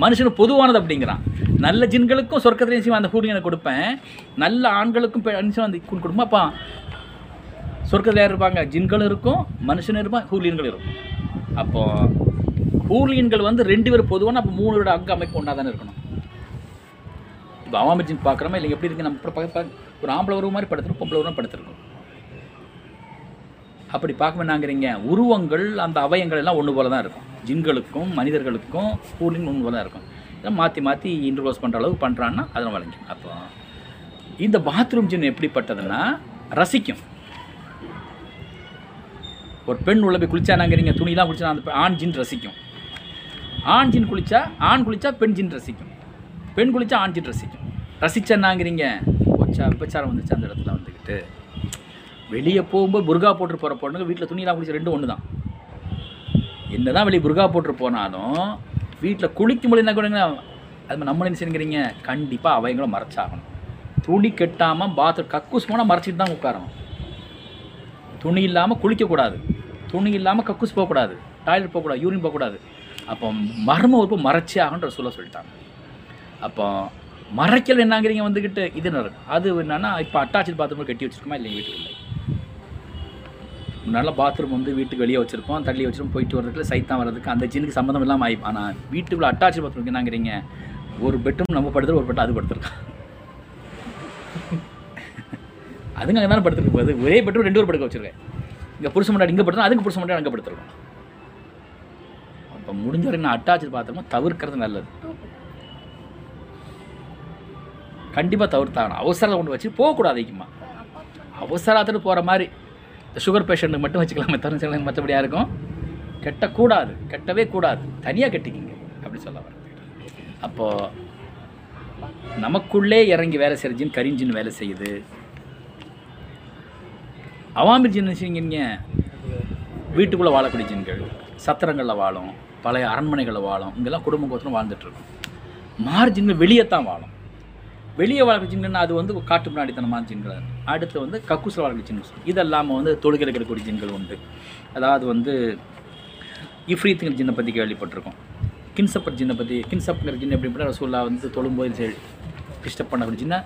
மனுஷனுக்கு பொதுவானது அப்படிங்கிறான். நல்ல ஜின்களுக்கும் சொர்க்கத்திலையும் நிச்சயம் அந்த கூர்லீனை கொடுப்பேன். நல்ல ஆண்களுக்கும் பெ- அந்த கூன் அப்போ சொர்க்கத்தில் யார் இருப்பாங்க? ஜின்களும் இருக்கும் மனுஷனும் இருப்பான் ஹூர்லீன்கள் இருக்கும். அப்போது ஹூர்லீன்கள் வந்து ரெண்டு பேரும் பொதுவான அப்போ மூணு விட அங்க அமைப்பு ஒன்றா தானே இருக்கணும். இப்போ அவாமி ஜின் பார்க்குறோமா? இல்லை எப்படி இருக்குது நம்ம இப்போ ஒரு ஆம்பளை உருவ மாதிரி படுத்துருக்கும் பொம்பளை உருவம் படுத்துருக்கும். அப்படி பார்க்க வேணாங்கிறீங்க உருவங்கள் அந்த அவயங்கள் எல்லாம் ஒன்று போல தான் இருக்கும். ஜின்களுக்கும் மனிதர்களுக்கும் ஹூர்லின் ஒன்று போல தான் இருக்கும். இதெல்லாம் மாற்றி மாற்றி இன்ட்ரோஸ் பண்ணுற அளவுக்கு பண்ணுறான்னா அதெல்லாம் வழங்கும் அப்போ இந்த பாத்ரூம் ஜின் எப்படிப்பட்டதுன்னா ரசிக்கும். ஒரு பெண் உள்ள போய் குளிச்சானாங்கிறீங்க துணிலாம் குளிச்சா அந்த ஆண் ஜின் ரசிக்கும். ஆண் ஜின் குளிச்சா ஆண் குளிச்சா பெண் ஜின் ரசிக்கும். பெண் குளிச்சா ஆண் ஜின் ரசிக்கும். ரசிச்சேன்னாங்கிறீங்க. போச்சா விபச்சாரம் வந்துச்சு அந்த இடத்துல வந்துக்கிட்டு. வெளியே போகும்போது புர்கா போட்டு போகிற பொண்ணுங்க வீட்டில் துணியெல்லாம் குளிச்சு ரெண்டும் ஒன்று தான் என்ன தான் வெளியே புர்கா போட்டு போனாலும் வீட்டில் குளிக்கும் போது என்ன கூட அது மாதிரி நம்ம என்ன செய்யுங்கிறீங்க கண்டிப்பாக அவங்களும் மறைச்சாகணும். துணி கெட்டாமல் பாத்ரூம் கக்கூஸ் போனால் மறைச்சிட்டு தான் உட்காரணும். துணி இல்லாமல் குளிக்கக்கூடாது துணி இல்லாமல் கக்கூஸ் போகக்கூடாது டாய்லெட் போகக்கூடாது யூரின் போகக்கூடாது அப்போ மர்ம உறுப்பு மறைச்சி ஆகன்ற சொல்ல சொல்லிட்டாங்க. அப்போ மறைக்கல் என்னங்கிறீங்க வந்துக்கிட்டு இது நடக்கும் அது என்னன்னா இப்போ அட்டாச்சு பாத்ரூம் கட்டி வச்சிருக்கோமா இல்லைங்க வீட்டுக்குள்ள முன்னால் பாத்ரூம் வந்து வீட்டுக்கு வெளியே வச்சிருப்போம் தள்ளி வச்சிருப்போம் போயிட்டு வரதுக்கு சைத்தான் வர்றதுக்கு அந்த ஜீனுக்கு சம்மந்தம் இல்லாமல் ஆயிப்போம் ஆனால் வீட்டுக்குள்ள அட்டாச்சு பாத்ரூம் என்னங்கிறீங்க? ஒரு பெட்ரூம் நம்ம படுத்துரு ஒரு பெட் அது படுத்துருக்கோம் அதுங்க அங்கே தானே படுத்துருக்கு போகுது ஒரே பெட்ரூம் ரெண்டு பேர் படுக்க வச்சிருக்கேன். இங்கே புருஷ மண்டாடி இங்கே படுத்தோம் அதுக்கு புருஷ மண்டாடி அங்கே படுத்துருக்கோம் அப்போ முடிஞ்ச வரைக்கும் நான் அட்டாச்சு பாத்திரமா தவிர்க்கிறது நல்லது. கண்டிப்பாக தவிர்த்தாகணும். அவசரத்தை கொண்டு வச்சு போகக்கூடாது அதிகமாக அவசரத்துக்கு போகிற மாதிரி இந்த சுகர் பேஷண்ட்டுக்கு மட்டும் வச்சுக்கலாமே தவிர மற்றபடியாக இருக்கும். கெட்டக்கூடாது. கெட்டவே கூடாது. தனியாக கட்டிக்கிங்க. அப்படி சொல்ல வர அப்போது நமக்குள்ளே இறங்கி வேலை செய்கிற கரிஞ்சின்னு கரிஞ்சின் வேலை செய்யுது. அவாமிர் ஜின் செய்யுங்க வீட்டுக்குள்ளே வாழக்கூடிய ஜின்கள் சத்திரங்களில் வாழும் பழைய அரண்மனைகளில் வாழும் இங்கெல்லாம் குடும்ப கோத்திரம் வாழ்ந்துட்டுருக்கும் மார்ஜின்கள் வெளியே தான் வாழும். வெளியே வளர்க்குற ஜின்கள்னா அது வந்து காட்டு பிராணித்தனமான ஜின்கள் அடுத்து வந்து கக்கூசில் வளர்க்குற ஜின்கள் இது இல்லாமல் வந்து தொழுகை இருக்கக்கூடிய ஜின்கள் உண்டு. அதாவது வந்து இஃப்ரீத்துங்கிற ஜின்னை பற்றி கேள்விப்பட்டிருக்கோம். கின்சப்பர் ஜின்னை பற்றி கின்சப்ங்கிற ஜின் எப்படி ரசூல்லா வந்து தொழும்போது டிஸ்டர்ப் பண்ணக்கூடிய ஜின்னை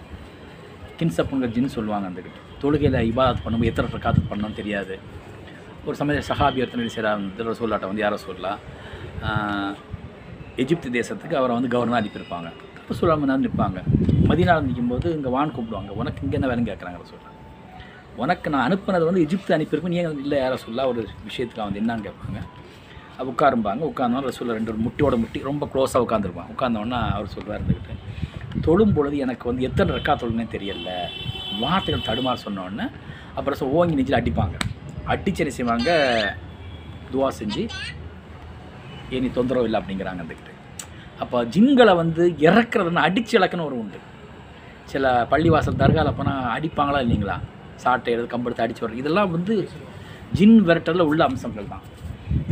கின்சப்புங்கிற ஜின்னு சொல்லுவாங்க அந்த கிட்ட. தொழுகையில் இபாதத் பண்ணும்போது எத்தனை ரக்காத்து பண்ணணும்னு தெரியாது. ஒரு சமய சஹாபி ஒருத்தனை செய்கிறார் ரசூல்லாட்ட வந்து யாரை சொல்லலாம் எகிப்து தேசத்துக்கு அவரை வந்து கவர்னர் அனுப்பியிருப்பாங்க. அப்போ சொல்லாமல் நான் நிற்பாங்க மதினால் நிற்கும்போது இங்கே வான் கூப்பிடுவாங்க. உனக்கு இங்கே என்ன வேலைன்னு கேட்குறாங்க சொல்கிறாங்க உனக்கு நான் அனுப்புனது வந்து எஜிப்து அனுப்பியிருக்கும். நீ இல்லை யாரை சொல்ல ஒரு விஷயத்துக்கு வந்து என்னன்னு கேட்பாங்க அப்போ உட்காரும்பாங்க. உட்காந்தோம் ரசூலில் ரெண்டு ஒரு முட்டியோட முட்டி ரொம்ப க்ளோஸாக உட்காந்துருப்பான் உட்காந்தோன்னா அவர் சொல்லுவார் இருந்துக்கிட்டு தொழும் பொழுது எனக்கு வந்து எத்தனை ரெக்கா தொழுனே தெரியல. வார்த்தைகள் தடுமாறு சொன்னோடனே அப்புறம் சொ- ஓங்கி நெஞ்சில் அடிப்பாங்க. அடிச்சு என்ன செய்வாங்க? துவா செஞ்சு இனி தொந்தரவு இல்லை அப்படிங்கிறாங்க இருந்துக்கிட்டு அப்போ ஜின்களை வந்து இறக்குறதுன்னு அடிச்சு இழக்குன்னு ஒரு உண்டு. சில பள்ளிவாசல் தர்காவில் போனால் அடிப்பாங்களா இல்லைங்களா? சாட்டை எடுத்து கம்பெடுத்து அடிச்சு வர்றது. இதெல்லாம் வந்து ஜின் விரட்டலில் உள்ள அம்சங்கள் தான்.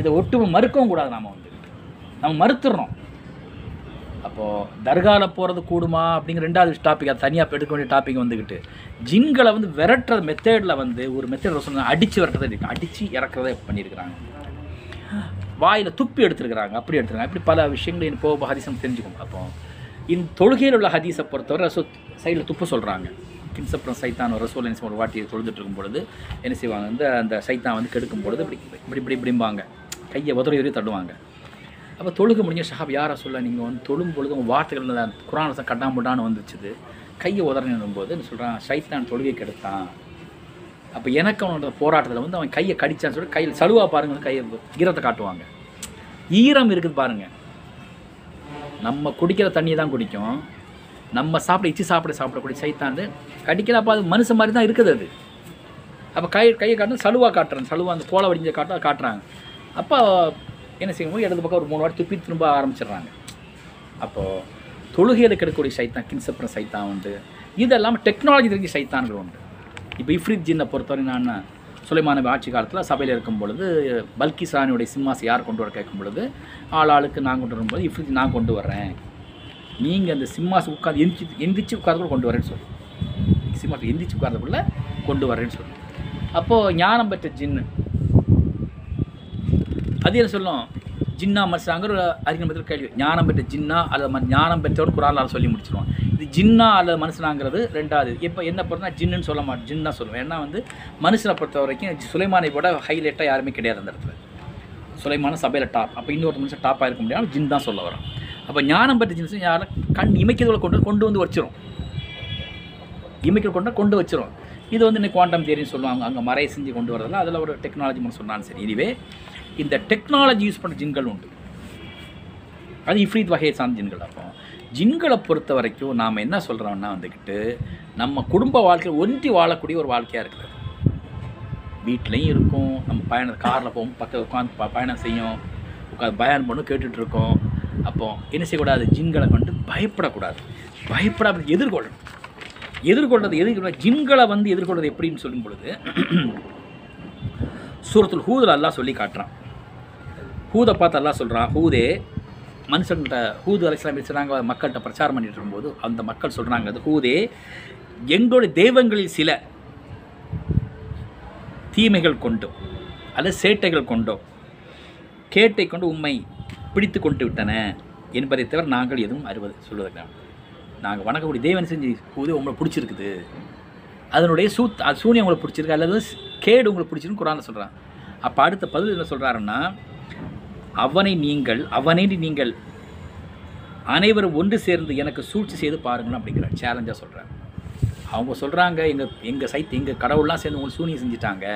இதை ஒட்டுமை மறுக்கவும் கூடாது நாம் வந்து. நம்ம மறுத்துடுறோம் அப்போது தர்காவில் போகிறது கூடுமா அப்படிங்கிற ரெண்டாவது டாபிக் அது தனியாக எடுக்க வேண்டிய டாபிக் வந்துக்கிட்டு ஜின்களை வந்து விரட்டுற மெத்தேடில் வந்து ஒரு மெத்தேட் சொன்னால் அடித்து விரட்டுறதை அடித்து இறக்குறதை பண்ணியிருக்கிறாங்க. வாயில் துப்பி எடுத்துருக்குறாங்க. அப்படி எடுத்துருக்காங்க. இப்படி பல விஷயங்களையும் எனக்கு போக ஹதீசம் தெரிஞ்சுக்கணும் அப்போ இந்த தொழுகையில் உள்ள ஹதீஸை பொறுத்தவரை ரசோ சைடில் துப்ப சொல்கிறாங்க கின்சப்புறம் சைத்தான் ஒரு ரசூல் என்ன ஒரு வாட்டி தொழுதுட்டு இருக்கும் பொழுது என்ன செய்வாங்க? வந்து அந்த சைத்தான் வந்து கெடுக்கும் பொழுது இப்படி இப்படி இப்படி இப்படிம்பாங்க. கையை உதறி உதறி தள்ளுவாங்க. அப்போ தொழுக முடிஞ்ச ஷஹாப் யாரை சொல்ல நீங்கள் வந்து தொழும் பொழுது உங்கள் வார்த்தைகள் குரான் கட்டாமுட்டான்னு வந்துச்சுது. கையை உதறணும் போது என்ன சொல்கிறான் சைத்தான் தொழுகை கெடுத்தான் அப்போ எனக்கு அவனோட போராட்டத்தில் வந்து அவன் கையை கடிச்சான்னு சொல்லி கையில் சலுவா பாருங்க கையை ஈரத்தை காட்டுவாங்க. ஈரம் இருக்குது பாருங்கள் நம்ம குடிக்கிற தண்ணியை தான் குடிக்கும். நம்ம சாப்பிட இச்சி சாப்பிட சாப்பிடக்கூடிய சைத்தாந்து கடிக்கல அப்போ அது மனுஷன் மாதிரி தான் இருக்குது அது. அப்போ கை கையை காட்டும் சலுவா காட்டுறேன் சலுவா அந்த கோலை வடிஞ்ச காட்ட காட்டுறாங்க. அப்போ என்ன செய்யணும் இடது பக்கம் ஒரு மூணு வாட்டி துப்பி திரும்ப ஆரம்பிச்சிடுறாங்க. அப்போது தொழுகையில் கிடைக்கக்கூடிய சைத்தான் கின்சப்புறம் சைத்தான் உண்டு. இதெல்லாம் டெக்னாலஜி தெரிஞ்ச சைத்தான்கள் உண்டு. இப்போ இஃப்ரித் ஜின்னை பொறுத்தவரை நான் சுலைமானவி ஆட்சி காலத்தில் சபையில் இருக்கும் பொழுது பல்கி சாணியுடைய சிம்மாசை யார் கொண்டு வர கேட்கும் பொழுது ஆள் ஆளுக்கு நான் கொண்டு வரும்போது இஃப்ரித் நான் கொண்டு வர்றேன். நீங்கள் அந்த சிம்மாசு உட்காந்து எந்திரிச்சு எந்திரிச்சு உட்கார்ந்து கொண்டு வரேன்னு சொல்லி. சிம்மாசு எந்திரிச்சு உட்கார்ந்தக்குள்ள கொண்டு வரேன்னு சொல்லி. அப்போது ஞானம் பெற்ற ஜின்னு. அது என்ன சொல்லும்? ஜின்னா மனுஷாங்கிற ஒரு அறிஞர் மத்தியில் கேள்வி ஞானம் பெற்ற ஜின்னா அல்லது ஞானம் பெற்றவன் குராலால் சொல்லி முடிச்சிருவான். இது ஜின்னா அல்லது மனுஷனாங்கிறது ரெண்டாவது. இப்போ என்ன பொறுத்தா ஜின்னு சொல்ல மாட்டேன் ஜின்னா சொல்லுவேன் ஏன்னா வந்து மனுஷனை பொறுத்த வரைக்கும் சுலைமானை விட ஹைலைட்டாக யாருமே கிடையாது அந்த இடத்துல. சுலைமான சபையில் டாப் அப்போ இன்னொரு மனுஷன் டாப் ஆகிருக்க முடியாது ஜின் தான் சொல்ல வரோம் அப்போ ஞானம் பற்றி ஜின்ஸ் யாரும் கண் இமைக்கிறதுல கொண்டு கொண்டு வந்து வச்சிரும். இமைக்கிற கொண்டு கொண்டு வச்சிரும். இது வந்து இன்னைக்கு குவாண்டம் தியரின்னு சொல்லுவாங்க. அங்கே மறையை செஞ்சு கொண்டு வரதில்ல அதில் ஒரு டெக்னாலஜி மட்டும் சொன்னாலும் சரி. இதுவே இந்த டெக்னாலஜி யூஸ் பண்ணுற ஜின்கள் உண்டு. அது இஃப்ரீத் வகையை சார்ந்த ஜின்கள் அப்போ. ஜின்களை பொறுத்த வரைக்கும் நாம் என்ன சொல்கிறோம்னா வந்துக்கிட்டு நம்ம குடும்ப வாழ்க்கையில் ஒன்றி வாழக்கூடிய ஒரு வாழ்க்கையாக இருக்கிறது. வீட்லேயும் இருக்கும். நம்ம பயணம் காரில் போகும் பக்கம் உட்காந்து ப பயணம் செய்யும். உட்காந்து பயணம் பண்ணும் கேட்டுட்ருக்கோம் அப்போ என்ன செய்யக்கூடாது? ஜின்களை கொண்டு பயப்படக்கூடாது. பயப்படாமல் எதிர்கொள்ளணும். எதிர்கொள்வது எதிர்கொள்ள ஜின்களை வந்து எதிர்கொள்வது எப்படின்னு சொல்லும் பொழுது சூரத்தில் ஹூதில் அல்லாஹ் சொல்லி காட்டுறான். ஹூதை பார்த்து அல்லாஹ் சொல்கிறான் ஹூதே மனுஷன்கிட்ட ஹூது அலிஸ்லாம் இருக்கிறாங்க மக்கள்கிட்ட பிரச்சாரம் பண்ணிட்டு இருக்கும்போது அந்த மக்கள் சொல்கிறாங்க அது ஹூதே எங்களுடைய தெய்வங்களில் சில தீமைகள் கொண்டோ அல்லது சேட்டைகள் கொண்டோ கேட்டை கொண்டு உண்மை பிடித்து கொண்டு விட்டன என்பதை தவிர நாங்கள் எதுவும் அறிவது சொல்வதற்கு நாங்கள் வணக்கக்கூடிய தேவன் செஞ்சு ஹூது உங்களை பிடிச்சிருக்குது. அதனுடைய சூத் அது சூனியம் உங்களுக்கு பிடிச்சிருக்கு அல்லது கேடு உங்களுக்கு பிடிச்சிருக்கு குரானில் சொல்கிறான் அப்போ அடுத்த பதில் என்ன சொல்கிறாருன்னா அவனை நீங்கள் அவனை நீங்கள் அனைவரும் ஒன்று சேர்ந்து எனக்கு சூழ்ச்சி செய்து பாருங்கள் அப்படிங்கிற சேலஞ்சாக சொல்கிறார் அவங்க சொல்கிறாங்க எங்கள் எங்கள் சைத் எங்கள் கடவுள்லாம் சேர்ந்து உங்களுக்கு சூனியம் செஞ்சுட்டாங்க.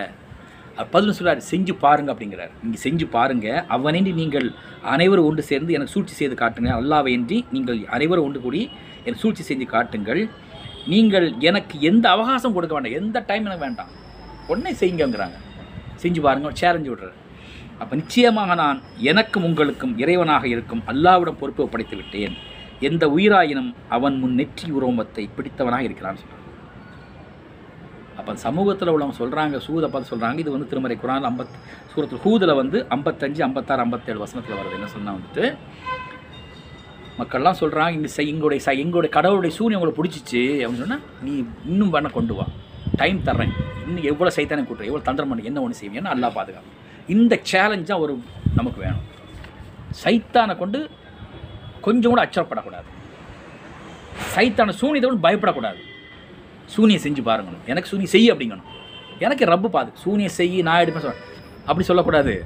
அது பதில் சொல்கிறார் செஞ்சு பாருங்க அப்படிங்கிறார். நீங்கள் செஞ்சு பாருங்க. அவனின்றி நீங்கள் அனைவரும் ஒன்று சேர்ந்து எனக்கு சூழ்ச்சி செய்து காட்டுங்க. அல்லாவையின்றி நீங்கள் அனைவரும் ஒன்று கூடி எனக்கு சூழ்ச்சி செஞ்சு காட்டுங்கள். நீங்கள் எனக்கு எந்த அவகாசம் கொடுக்க வேண்டாம். எந்த டைம் எனக்கு வேண்டாம். உடனே செய்யுங்கங்கிறாங்க. செஞ்சு பாருங்க சேலஞ்சு விடுறாரு. அப்போ நிச்சயமாக நான் எனக்கும் உங்களுக்கும் இறைவனாக இருக்கும் அல்லாவிடம் பொறுப்பு ஒப்படைத்து விட்டேன். எந்த உயிராயினும் அவன் முன் நெற்றி உரோமத்தை பிடித்தவனாக இருக்கிறான்னு சொல்கிறான் அப்போ சமூகத்தில் உள்ளவங்க சொல்கிறாங்க சூதை பார்த்து சொல்கிறாங்க இது வந்து திருமறை குரான் ஐம்பத் சூரத்தில் ஹூதில் வந்து ஐம்பத்தஞ்சு ஐம்பத்தாறு ஐம்பத்தேழு வசனத்தில் வருது. என்ன சொன்னால் வந்துட்டு மக்கள்லாம் சொல்கிறாங்க இங்கே செய் எங்களுடைய ச எங்களுடைய கடவுளுடைய சூரியன் உங்களை பிடிச்சிச்சு அப்படின்னு சொன்னால் நீ இன்னும் வேணால் கொண்டு வா. டைம் தர்றேன். இன்னும் எவ்வளோ சைத்தானே கூட்டுற எவ்வளோ தந்திரம் பண்ணி என்ன ஒன்று செய்வீங்கன்னா அல்லா பாதுகாப்பு இந்த சேலஞ்சாக ஒரு நமக்கு வேணும். சைத்தானை கொண்டு கொஞ்சம் கூட அச்சப்படக்கூடாது. சைத்தான சூனியத்தை கொண்டு பயப்படக்கூடாது. சூனியை செஞ்சு பாருங்கணும். எனக்கு சூனியம் செய்ய அப்படிங்கணும். எனக்கு ரப்பு பாது. சூனியை செய்ய நான் எடுப்பேன் சொல்ல அப்படி சொல்லக்கூடாது.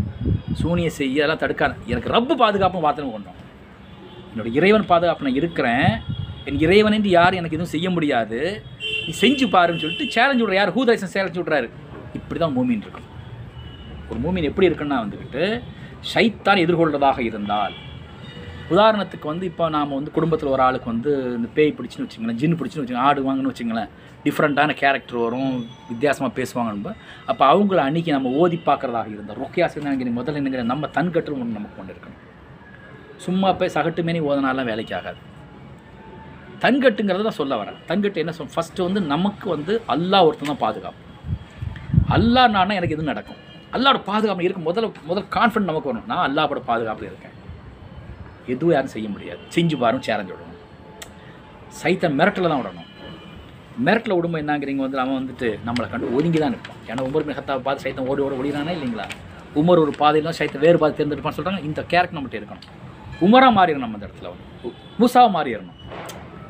சூனியை செய்ய அதெல்லாம் தடுக்காது. எனக்கு ரப்பு பாதுகாப்பும் வார்த்தை கொண்டோம் என்னோடய இறைவன் பாதுகாப்பு நான் இருக்கிறேன். என் இறைவன் என்று யாரும் எனக்கு எதுவும் செய்ய முடியாது. நீ செஞ்சு பாருன்னு சொல்லிட்டு சேலஞ்சு விட்ற யார்? ஹூதரசன் சேலஞ்சு விட்றாரு. இப்படி தான் மூமின் இருக்கும். ஒரு மூமின் எப்படி இருக்குன்னா வந்துக்கிட்டு ஷைத்தான் எதிர்கொள்றதாக இருந்தால். உதாரணத்துக்கு வந்து இப்போ நாம் வந்து குடும்பத்தில் ஒரு ஆளுக்கு வந்து இந்த பேய் பிடிச்சின்னு வச்சுங்களேன் ஜின் பிடிச்சின்னு வச்சுக்கோங்க ஆடு வாங்கன்னு வச்சுங்களேன் டிஃப்ரெண்ட்டான கேரக்டர் வரும் வித்தியாசமாக பேசுவாங்க அப்போ அவங்கள அன்னைக்கு நம்ம ஓதி பார்க்குறதாக இருந்தால் ரொக்கியாசிங்க முதல்ல என்னங்கிற நம்ம தன்கட்டு ஒன்று நமக்கு கொண்டு இருக்கணும். சும்மா போய் சகட்டு மேனி ஓதனாலாம் வேலைக்கு ஆகாது. தன்கட்டுங்கிறத தான் சொல்ல வரேன். தன்கட்டு என்ன சொல் ஃபஸ்ட்டு வந்து நமக்கு வந்து அல்லாஹ் ஒருத்தன் தான் பாதுகாப்பு. அல்லாஹ் நானா எனக்கு எது நடக்கும்? அல்லாவோட பாதுகாப்பு இருக்கும் முதல்ல முதல் கான்ஃபிடன்ட் நமக்கு வரணும். நான் அல்லாவோட பாதுகாப்பில் இருக்கேன். எதுவும் யாரும் செய்ய முடியாது. செஞ்சு பாரும் சேலஞ்ச் விடணும். சைத்தன் மிரட்டில் தான் விடணும். மிரட்டில் விடும்போது என்னங்கிறீங்க? வந்து அவன் வந்துட்டு நம்மளை கண்டு ஒதுங்கி தான் இருப்பான். ஏன்னா உமர் பின் ஹத்தாவை பார்த்து சைத்தம் ஓடி ஓட ஒடினானே இல்லைங்களா? உமர் ஒரு பாதையிலும் சைத்தம் வேறு பாதை தேர்ந்தெடுப்பான்னு சொல்கிறாங்க இந்த கேரக்டர் நம்மகிட்ட இருக்கணும். உமராக மாறிடணும் நம்ம அந்த இடத்துல. வந்து மூசாவை மாறிடணும்.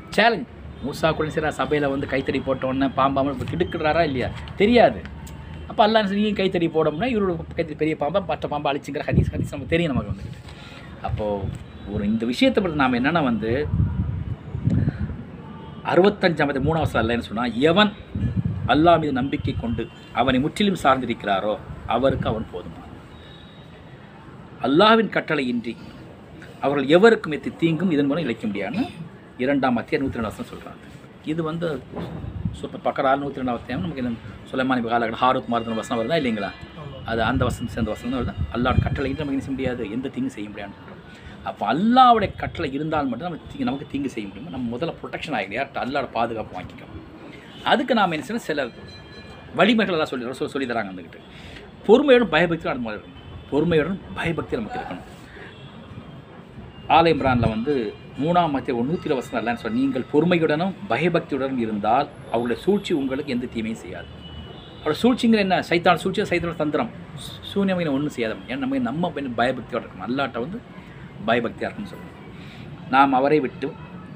சேலஞ்ச் மூசா கூட சரி சபையில் வந்து கைத்தடி போட்டோன்னே பாம்பாமல் இப்போ இல்லையா? தெரியாது. அப்போ அல்லா நீங்கள் கைத்தடி போடணும்னா இவரோட கைத்தடி பெரிய பாம்பா மற்ற பாம்பை அழிச்சுங்கிற ஹதீஸ் ஹதீஸ் நமக்கு தெரியும் நமக்கு வந்துக்கிட்டு அப்போது ஒரு இந்த விஷயத்தை பற்றி நாம் என்னென்னா வந்து அறுபத்தஞ்சாம் மூணாவது அல்லன்னு சொன்னால் எவன் அல்லாஹ் மீது நம்பிக்கை கொண்டு அவனை முற்றிலும் சார்ந்திருக்கிறாரோ அவருக்கு அவன் போதுமான் அல்லாஹ்வின் கட்டளையின்றி அவர்கள் எவருக்கும் எத்தி தீங்கும் இதன் மூலம் இழைக்க முடியாதுன்னு இரண்டாம் அத்தியாயம் நூற்றி ரெண்டு வருஷம் சொல்கிறாங்க இது வந்து சுத்த பக்கரால் நூற்றி ரெண்டாம் அத்தியாயம் நமக்கு சுலைமான் சுலைமானி காலகட்டம் ஹாரூத் மாரதன் வசனம் வருதா இல்லைங்களா? அது அந்த வசனம் சேர்ந்த வசனம் தான் வருதா? அல்லாவோட கட்டளையின்றி நமக்கு என்ன செய்ய முடியாது? எந்த தீங்கும் செய்ய முடியாதுன்னு அப்போ அல்லாவுடைய கட்டளை இருந்தால் மட்டும் நம்ம தீங்கு நமக்கு தீங்கு செய்ய முடியும் நம்ம முதல்ல ப்ரொடெக்ஷன் ஆகிடும் யார்கிட்ட? அல்லாவோட பாதுகாப்பு வாங்கிக்கணும். அதுக்கு நாம் என்ன செய்யணும்? சில வழிமுறைகள் எல்லாம் சொல்லி சொல்லி சொல்லி தராங்க வந்துக்கிட்டு பொறுமையுடன் பயபக்தி அது மாதிரி இருக்கணும். பொறுமையுடன் பயபக்தி நமக்கு இருக்கணும். ஆலயம்ரானில் வந்து மூணாம் மத்திய நூற்றி வசனம் இல்லைன்னு சொல்லி நீங்கள் பொறுமையுடனும் பயபக்தியுடனும் இருந்தால் அவருடைய சூழ்ச்சி உங்களுக்கு எந்த தீமையும் செய்யாது. அவரோட சூழ்ச்சிங்கிற என்ன? சைத்தான் சூழ்ச்சி சைத்தான தந்திரம். சூன்யமை ஒன்றும் செய்யாத ஏன்னா நம்ம நம்ம பெண் பயபக்தியோட இருக்கணும்? அல்லாட்ட வந்து பயபக்தியாக இருக்குன்னு சொல்லணும் நாம் அவரை விட்டு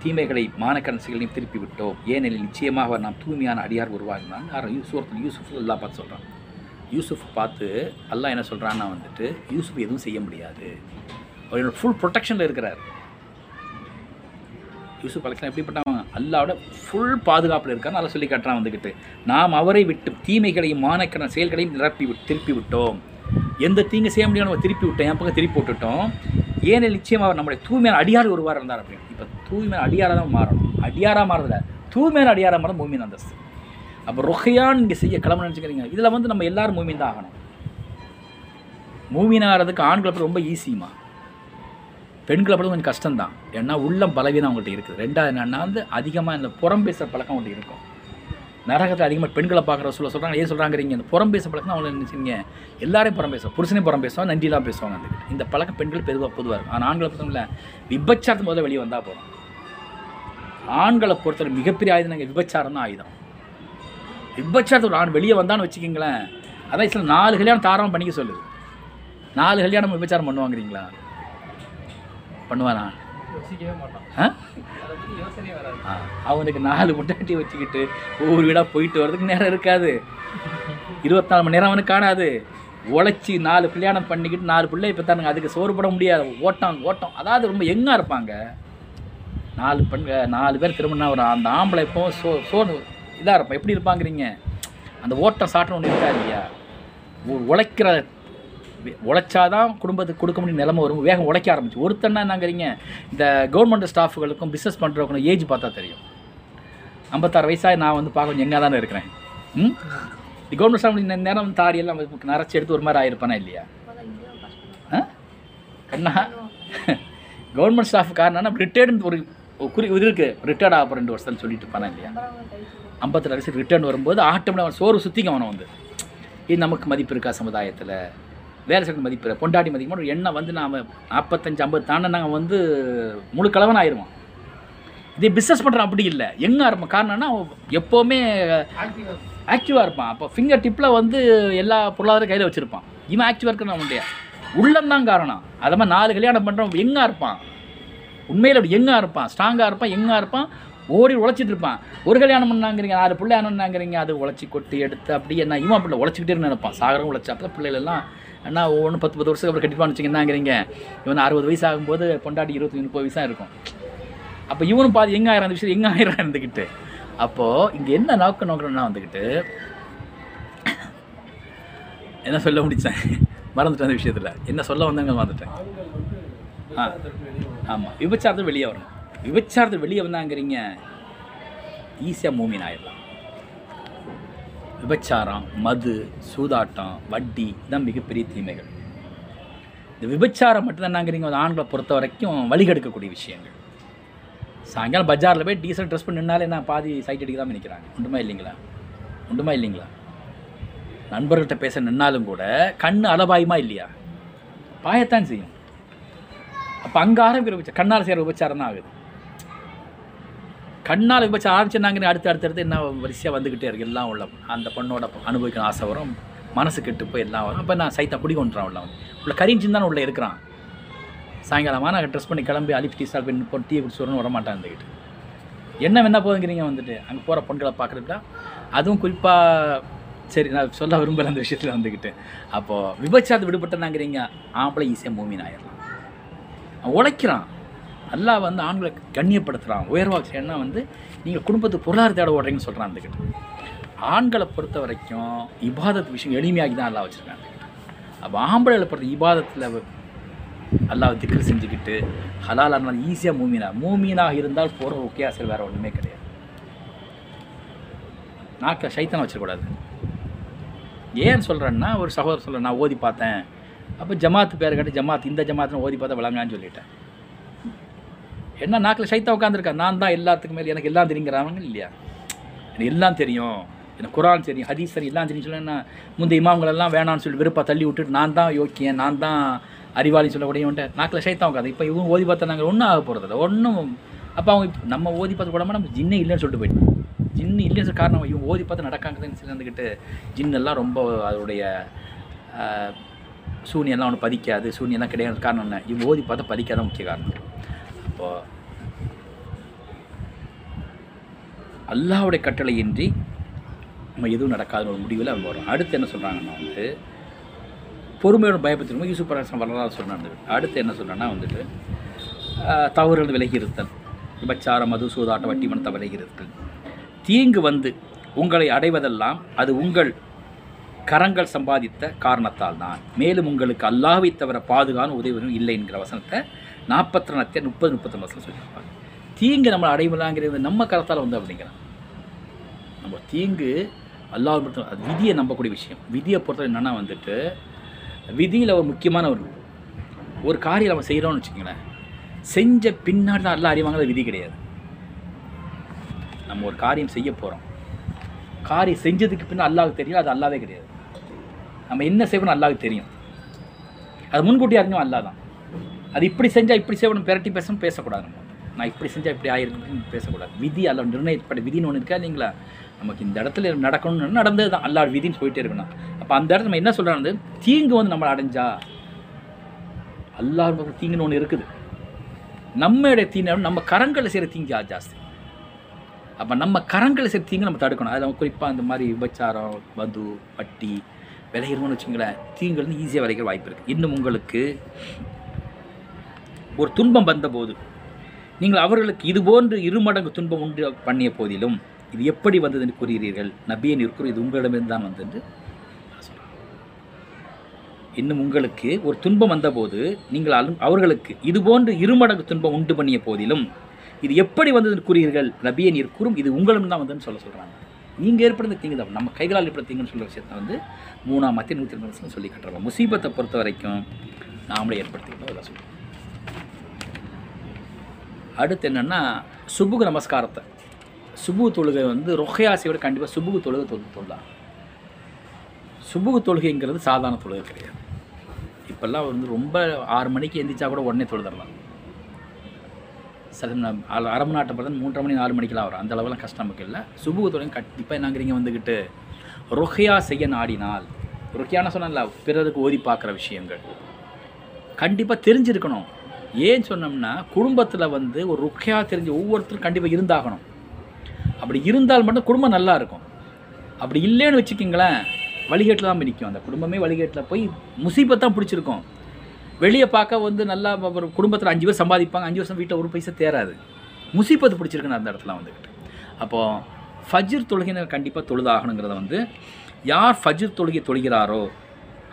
தீமைகளை மானக்கரன்சிகளையும் திருப்பி விட்டோம் ஏனெனில் நிச்சயமாக அவர் நாம் தூய்மையான அடியார் உருவாகினான் யாரும் யூசூரத்தில் யூசுஃப் அல்லா பார்த்து சொல்கிறான் யூசுஃப் பார்த்து அல்லாஹ் என்ன சொல்கிறான்னா வந்துட்டு யூசுஃப் எதுவும் செய்ய முடியாது. அவரோட ஃபுல் ப்ரொடெக்ஷனில் இருக்கிறார். யூசுஃப் அலெக்ஸ்லாம் எப்படிப்பட்ட அல்லாவோட ஃபுல் பாதுகாப்பில் இருக்கான்னு நல்லா சொல்லி காட்டுறான் வந்துக்கிட்டு நாம் அவரை விட்டு தீமைகளையும் மானக்கன செயல்களையும் நிரப்பி விட்டு திருப்பி விட்டோம். எந்த தீங்கு செய்ய முடியும் நம்ம திருப்பி விட்டோம் என் பக்கம் திருப்பி விட்டுட்டோம் ஏனெனில் நிச்சயமாக அவர் நம்முடைய தூய்மையான அடியார் ஒருவார் இருந்தார் அப்படின்னு. இப்போ தூய்மையான அடியாராக தான் மாறணும். அடியாராக மாறதில்ல. தூய்மையான அடியாராக மாறும் மூமின் அந்தஸ்து. அப்போ ரொகையான் இங்கே செய்ய கிளம்ப நினச்சிக்கிறீங்க. இதில் வந்து நம்ம எல்லாரும் மூமின் தான் ஆகணும். மூமின் ஆகிறதுக்கு ஆண்களை ரொம்ப ஈஸிமா பெண்களை படம் கொஞ்சம் கஷ்டம்தான். ஏன்னா உள்ளம் பலவீனம் அவங்கள்ட்ட இருக்குது. ரெண்டாவது என்னென்னா வந்து அதிகமாக இந்த புறம் பேசுகிற பழக்கம் அவங்கள்ட்ட இருக்கும். நரகத்தில் அதிகமாக பெண்களை பார்க்குற சொல்ல சொல்கிறாங்க ஏன் சொல்கிறாங்கிறீங்க இந்த புறம் பேச பழக்கம் அவங்க நினைச்சிங்க எல்லாரையும் புறம் பேசுவோம் புருஷனையும் புறம் பேசுவாங்க நன்றிலாம் பேசுவாங்க அந்த இந்த பழக்கம் பெண்கள் பெருவாக பொதுவாக இருக்கும். ஆனால் ஆண்களை பொறுத்தவரை விபச்சாரத்து முதல்ல வெளியே வந்தால் போதும். ஆண்களை பொறுத்தவரை மிகப்பெரிய ஆயுதம் நாங்கள் விபச்சாரம் தான் ஆயுதம். விபச்சாரத்தை ஒரு ஆண் வெளியே வந்தான்னு வச்சுக்கிங்களேன். அதான் சில நாலு கல்யாணம் தாராளம் பண்ணிக்க சொல்லுது. நாலு கல்யாணம் விபச்சாரம் பண்ணுவாங்கிறீங்களா? பண்ணுவானா? அவனுக்கு நாலு முட்டாட்டி வச்சுக்கிட்டு ஒவ்வொரு வீடாக போயிட்டு வர்றதுக்கு நேரம் இருக்காது. இருபத்தி நாலு மணி நேரம் அவனுக்கு காணாது. உழைச்சி நாலு கல்யாணம் பண்ணிக்கிட்டு நாலு பிள்ளை இப்போ தானுங்க அதுக்கு சோறு போட முடியாது. ஓட்டம் ஓட்டம். அதாவது ரொம்ப எங்காக இருப்பாங்க? நாலு பெண் நாலு பேர் திரும்பினா ஒரு அந்த ஆம்பளை இப்போ சோ சோறு இதாக இருப்பான் எப்படி இருப்பாங்கிறீங்க? அந்த ஓட்டம் சாட்டணும் ஒன்று இருக்கா இல்லையா? உழைக்கிற உழைச்சாதான் குடும்பத்துக்கு கொடுக்க முடியும் நிலைமை வரும். வேகம் உழைக்க ஆரம்பிச்சு. ஒருத்தன்னா என்னங்கிறீங்க இந்த கவர்மெண்ட் ஸ்டாஃபுகளுக்கும் பிஸ்னஸ் பண்ணுறவங்களுக்கும் ஏஜ் பார்த்தா தெரியும். ஐம்பத்தாறு வயசாக நான் வந்து பார்க்க கொஞ்சம் எங்கே தானே இருக்கிறேன். ம்? இந்த கவர்மெண்ட் ஸ்டாஃப் இந்த நேரம் தாடியெல்லாம் நரைச்சி எடுத்து ஒரு மாதிரி ஆயிருப்பானா இல்லையா? ஆ? என்ன? கவர்மெண்ட் ஸ்டாஃப் காரணம் ரிட்டையர்டு ஒரு குறி இது இருக்குது ரிட்டையர்ட் ஆக ரெண்டு வருஷம் சொல்லிட்டு இருப்பானா இல்லையா? ஐம்பத்தி வயசு ரிட்டர்ன் வரும்போது ஆட்டோமேட்டிக் சோறு சுற்றிக்கும் அவனை வந்து. இது நமக்கு மதிப்பு இருக்கா சமுதாயத்தில்? வேலை செய்ய மதிப்பு இல்லை. பொண்டாட்டி மதிப்பு ஒரு எண்ணம் வந்து நாம் நாற்பத்தஞ்சு ஐம்பது தாண்ட நாங்கள் வந்து முழு கலவன் ஆயிடுவோம் இதே பிஸ்னஸ் பண்ணுறான் அப்படி இல்லை. எங்கே இருப்பான் காரணம்னா எப்போவுமே ஆக்டிவாக இருப்பான். அப்போ ஃபிங்கர் டிப்பில் வந்து எல்லா பொருளாதார கையில் வச்சுருப்பான். இவன் ஆக்டிவாக இருக்கிறான் அவனுடைய உள்ளம்தான் காரணம். அதை மாதிரி நாலு கல்யாணம் பண்ணுறவன் எங்கே இருப்பான்? உண்மையில் அப்படி எங்கே இருப்பான்? ஸ்ட்ராங்காக இருப்பான் எங்கே இருப்பான்? ஓடி உழைச்சிட்டு இருப்பான். ஒரு கல்யாணம் பண்ணாங்கிறீங்க நாலு பிள்ளை ஆனோன்னாங்கிறீங்க அது உழைச்சி கொட்டி எடுத்து அப்படியே என்ன இவன் பிள்ளை உழைச்சிக்கிட்டே நினைப்பான். சாகரம் உழைச்சா அப்போ பிள்ளைகள் எல்லாம் அண்ணா ஒவ்வொன்று பத்து பத்து வருஷத்துக்கு அப்புறம் கட்டிப்பான்னு வச்சுக்கன்னாங்கிறீங்க இவன் அறுபது வயசு ஆகும்போது பொண்டாட்டி இருபத்தி முப்பது வயசாக இருக்கும். அப்போ இவனும் பாதி எங்கே ஆயிரம் அந்த விஷயம் எங்கே ஆயிரம் இருந்துக்கிட்டு அப்போது இங்கே என்ன நோக்க நோக்கணும்னா வந்துக்கிட்டு என்ன சொல்ல முடிச்சேன் மறந்துட்டேன் அந்த விஷயத்தில். என்ன சொல்ல வந்தாங்க மறந்துட்டேன். ஆ ஆமாம் விபச்சாரத்தை வெளியே வரணும். விபச்சாரத்தை வெளியே வந்தாங்கிறீங்க. ஈஸியாக மூமின் ஆயிடலாம். விபச்சாரம் மது சூதாட்டம் வட்டி இதான் மிகப்பெரிய தீமைகள். இந்த விபச்சாரம் மட்டும்தானாங்கிறீங்க ஒரு ஆண்களை பொறுத்த வரைக்கும் வழிகெடுக்கக்கூடிய விஷயங்கள். சாயங்காலம் பஜாரில் போய் டீசல் ட்ரெஸ் பண்ணி நின்னாலே நான் பாதி சைட் அடிக்க தான் நினைக்கிறாங்க. உண்டுமா இல்லைங்களா? உண்டுமா இல்லைங்களா? நண்பர்கள்ட்ட பேச நின்னாலும் கூட கண் அலபாயுமா இல்லையா? பாயத்தான் செய்யும். அப்போ அங்கே ஆரம்பிக்கிற விபச்சாரம் கண்ணால் செய்கிற விபச்சாரம் தான் ஆகுது. கண்ணால் விபச்சாரம் ஆரம்பிச்சிருந்தாங்கன்னு அடுத்து அடுத்து அடுத்து என்ன வரிசையாக வந்துக்கிட்டே இருக்கு. எல்லாம் உள்ள அந்த பொண்ணோட அனுபவிக்கணும் ஆசை வரும். மனசு கெட்டு போய் எல்லாம் வரும். அப்போ நான் சைத்தா குடி கொண்டுறான் உள்ள அவன். உள்ள கரிஞ்சின்னு தானே உள்ளே இருக்கிறான். சாயங்காலமாக நான் ட்ரெஸ் பண்ணி கிளம்பி அலிஃப் டீ சால் பண்ணி போட்டு டீ குடிச்சு வரணும் வரமாட்டான் இருந்துக்கிட்டு என்ன வேணா போதுங்கிறீங்க வந்துட்டு. அங்கே போகிற பொண்களை பார்க்குறதுல அதுவும் குறிப்பாக சரி நான் சொல்ல விரும்பல அந்த விஷயத்தில் வந்துக்கிட்டு அப்போது விபச்சாரத்தை விடுபட்டனாங்கிறீங்க. ஆம்பளை ஈஸியாக மூமின் ஆயிடலாம் உழைக்கிறான். அல்லாஹ் வந்து ஆண்களை கண்ணியப்படுத்துகிறான் உயர்வாக செய்யணும்னா வந்து நீங்கள் குடும்பத்துக்கு பொருளாதார தேட ஓடுறீங்கன்னு சொல்கிறான் அதுக்கிட்ட ஆண்களை பொறுத்த வரைக்கும் இபாதத் விஷயம் எளிமையாகி தான் அல்லாஹ் வச்சுருக்காங்க அப்போ ஆம்பளைகளை பொறுத்த இபாதத்தில் அல்லாஹ் திக்ரு செஞ்சுக்கிட்டு ஹலால் ஆனால் ஈஸியாக மூமீனா. மூமீனாக இருந்தால் போகிற ஒக்கியாசல் வேறு ஒன்றுமே கிடையாது. நாக்கை சைத்தான வச்சிடக்கூடாது. ஏன் சொல்கிறேன்னா ஒரு சகோதரர் சொல்கிறேன் நான் ஓதி பார்த்தேன். அப்போ ஜமாத்து பேர் கேட்டு ஜமாத் இந்த ஜமாத்துன்னு ஓதி பார்த்தா விளங்கான்னு சொல்லிட்டேன். என்ன நாக்கில் சைத்தா உட்காந்துருக்கா நான் தான் எல்லாத்துக்கு மேலே எனக்கு எல்லாம் தெரியுங்கிறாங்க இல்லையா? எனக்கு எல்லாம் தெரியும். எனக்கு குரான் தெரியும் ஹதீஸ் சரி எல்லாம் தெரியும். சொன்னா முந்தைய இமாம்களெல்லாம் வேணாம்னு சொல்லி விருப்பம் தள்ளி விட்டுட்டு நான் தான் யோக்கியன் நான் தான் அறிவாளி சொல்லக்கூடியவன்ட்டு நாக்கில் சைத்தா உட்காந்து இப்போ இவங்க ஓதி பார்த்தா நாங்கள் ஒன்றும் ஆக போகிறதில்ல ஒன்றும் அப்போ அவங்க நம்ம ஓதி பார்த்து கூடாமல் நம்ம ஜின்னே இல்லைன்னு சொல்லிட்டு போயிட்டோம் ஜின்னு இல்லைன்னு சொல்ல காரணம் இவங்க ஓதி பார்த்து நடக்காங்கன்னு சொல்லி வந்துக்கிட்டு ஜின்னெல்லாம் ரொம்ப அதோடைய சூனியெல்லாம் ஒன்று பதிக்காது. சூனியெல்லாம் கிடையாது காரணம் என்ன? இவங்க ஓதி பார்த்தா பதிக்காத முக்கிய காரணம். இருப்பா. அல்லாஹ்வுடைய கட்டளையின்றி நம்ம எதுவும் நடக்காத ஒரு முடிவில் அவங்க வரும் அடுத்து என்ன சொல்கிறாங்கன்னா வந்து பொறுமையோட பயப்பத்திலும் யூசுப் அரசன் வரலாறு சொன்னாங்க அடுத்து என்ன சொல்கிறேன்னா வந்துட்டு தவறுகள் விலகி இருத்தல் விபச்சாரம் மது சூதாட்ட வட்டிமனத்தை விலகி இருத்தல் தீங்கு வந்து உங்களை அடைவதெல்லாம் அது உங்கள் கரங்கள் சம்பாதித்த காரணத்தால் தான் மேலும் உங்களுக்கு அல்லாஹை தவிர பாதுகான உதவியும் இல்லை என்கிற வசனத்தை நாற்பத்தி ரெண்டாயிரத்தி முப்பது முப்பத்தொம்பது வசனம் சொல்லியிருப்பாங்க. தீங்கு நம்மளை அடைவலாங்கிறது நம்ம கரத்தால் வந்து அப்படிங்கிறான் நம்ம தீங்கு அல்லாஹ் பொறுத்த அது விதியை நம்பக்கூடிய விஷயம். விதியை பொறுத்தவரை என்னென்னா வந்துட்டு விதியில் ஒரு முக்கியமான ஒரு ஒரு காரியம் நம்ம செய்கிறோம்னு வச்சுக்கோங்களேன். செஞ்ச பின்னாடி தான் எல்லாம் அறிவாங்கிறது விதி கிடையாது. நம்ம ஒரு காரியம் செய்ய போகிறோம் காரியம் செஞ்சதுக்கு பின்னால் அல்லாவுக்கு தெரியும் அது அல்லாவே கிடையாது. நம்ம என்ன செய்வோம்னு அல்லாவுக்கு தெரியும். அது முன்கூட்டி அறிஞ்சோம் அல்லாஹ் தான். அது இப்படி செஞ்சால் இப்படி செய்யணும் பெரட்டி பேசணும் பேசக்கூடாது. நம்ம நான் இப்படி செஞ்சால் இப்படி ஆயிருக்குன்னு பேசக்கூடாது. விதி அல்ல நிர்ணயிப்பட்ட விதின்னு ஒன்று இருக்கா இல்லைங்களா? நமக்கு இந்த இடத்துல நடக்கணும்னு நடந்தது தான் அல்லா விதின்னு போயிட்டே இருக்கணும். அப்போ அந்த இடத்துல நம்ம என்ன சொல்கிறாங்க தீங்கு வந்து நம்மளை அடைஞ்சா அல்லாஹ் தீங்குன்னு ஒன்று இருக்குது. நம்மளுடைய தீங்கு நம்ம கரங்களில் செய்கிற தீங்கு ஜாஸ்தி. அப்போ நம்ம கரங்களில் செய்கிற தீங்கு நம்ம தடுக்கணும். அதில் நம்ம குறிப்பாக இந்த மாதிரி விபச்சாரம் வது வட்டி விளையிறோம்னு வச்சுங்களேன் தீங்கு வந்து ஈஸியாக விளைக்கிற வாய்ப்பு இருக்குது இன்னும் உங்களுக்கு ஒரு துன்பம் வந்தபோது நீங்கள் அவர்களுக்கு இதுபோன்று இருமடங்கு துன்பம் உண்டு பண்ணிய போதிலும் இது எப்படி வந்தது என்று கூறுகிறீர்கள் நபியன் நிற்கும் இது உங்களிடமிருந்து தான் வந்தது. இன்னும் உங்களுக்கு ஒரு துன்பம் வந்தபோது நீங்கள் அலும்- அவர்களுக்கு இதுபோன்று இருமடங்கு துன்பம் உண்டு பண்ணிய போதிலும் இது எப்படி வந்தது என்று கூறுகிறீர்கள்? நபியன் நீர் இது உங்களும் தான் வந்ததுன்னு சொல்ல சொல்கிறாங்க நீங்கள் ஏற்படுத்த தீங்கு தான். நம்ம கைகளால் ஏற்படுத்த தீங்குன்னு சொல்கிற விஷயத்தை வந்து மூணாம் மத்திய நூற்றி ரெண்டு வருஷம் சொல்லி கட்டுறோம் முசீபத்தை பொறுத்த வரைக்கும் நாமளே ஏற்படுத்திக்கணும். அதெல்லாம் சொல்லுவோம் அடுத்து என்னென்னா சுபுகு நமஸ்காரத்தை. சுபுகு தொழுகை வந்து ரொஹையாசியோட கண்டிப்பாக சுபுகு தொழுகை தொழு தொழலாம். சுபுகு தொழுகைங்கிறது சாதாரண தொழுகை கிடையாது. இப்போல்லாம் வந்து ரொம்ப ஆறு மணிக்கு எந்திரிச்சா கூட உடனே தொழுதரலாம் சில ந- அரை மணி நாட்டை பார்த்தா மூன்றரை மணி நாலு மணிக்கெல்லாம் வரும். அந்த அளவுலாம் கஷ்டம் நமக்கு இல்லை. சுபுகு தொழுகை கண்டிப்பாக என்னங்கிறீங்க வந்துக்கிட்டு ரொஹையா செய்ய நாடினால் ருக்கியான சொன்னல பிறருக்கு ஓதி பார்க்குற விஷயங்கள். கண்டிப்பாக தெரிஞ்சிருக்கணும். ஏன் சொன்னோம்னா குடும்பத்தில் வந்து ஒரு ருக்கையாக தெரிஞ்ச ஒவ்வொருத்தரும் கண்டிப்பாக இருந்தாகணும். அப்படி இருந்தால் மட்டும் குடும்பம் நல்லா இருக்கும். அப்படி இல்லைன்னு வச்சுக்கிங்களேன் வழிகேட்டில் தான் நிற்கும் அந்த குடும்பமே வழிகேட்டில் போய் முசீபத்தான் பிடிச்சிருக்கும். வெளியே பார்க்க வந்து நல்லா ஒரு குடும்பத்தில் அஞ்சு பேர் சம்பாதிப்பாங்க அஞ்சு வருஷம் வீட்டில் ஒரு பைசா தேராது. முசீபத்து பிடிச்சிருக்குன்னு அந்த இடத்துல வந்துக்கிட்டு அப்போது ஃபஜ்ர் தொழுகினர் கண்டிப்பாக தொழுதாகணுங்கிறத வந்து யார் ஃபஜ்ர் தொழுகை தொழுகிறாரோ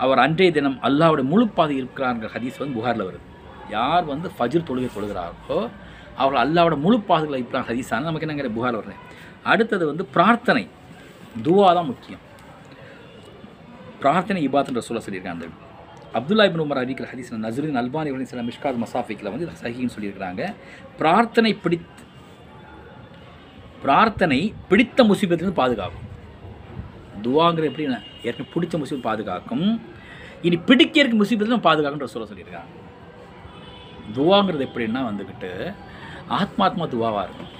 அவர் அன்றைய தினம் அல்லாவுடைய முழு பாதை இருக்கிறாருங்கிற ஹதீஸ் வந்து புகாரில் வருது. யார் வந்து ஃபஜிர் தொழுகை தொழுகிறார்களோ அவர் அல்லாவோட முழு பாதுகளை இருக்கிறாங்க ஹதீஸான நமக்கு என்னங்கிற புகார் வர்றேன் அடுத்தது வந்து பிரார்த்தனை. துவா தான் முக்கியம். பிரார்த்தனை இபாத்துன்ற சொல்ல சொல்லியிருக்காங்க அந்த அப்துல்லா இபின் உமர் அறிவிக்கிற ஹதீஸ் நசருதீன் அல்பானி அவர்கள் சில மிஷ்காத் மசாஃபிக்கில் வந்து சஹின்னு சொல்லியிருக்கிறாங்க. பிரார்த்தனை பிடித் பிரார்த்தனை பிடித்த முசீபத்திலிருந்து பாதுகாக்கும். துவாங்கிற எப்படி ஏற்கனவே பிடிச்ச முசீபத் பாதுகாக்கும். இனி பிடிக்க இருக்க முசீபத்திலும் பாதுகாக்குன்ற சொல்ல சொல்லியிருக்காங்க. துவாங்கிறது எப்படின்னா வந்துக்கிட்டு ஆத்மாத்மா துவாவாக இருக்கும்.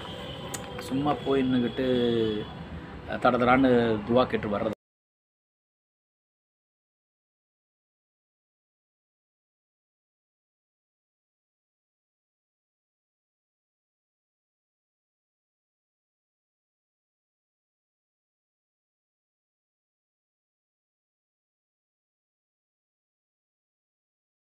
சும்மா போய் நின்றுக்கிட்டு தடதடான்னு துவா கேட்டு வர்றது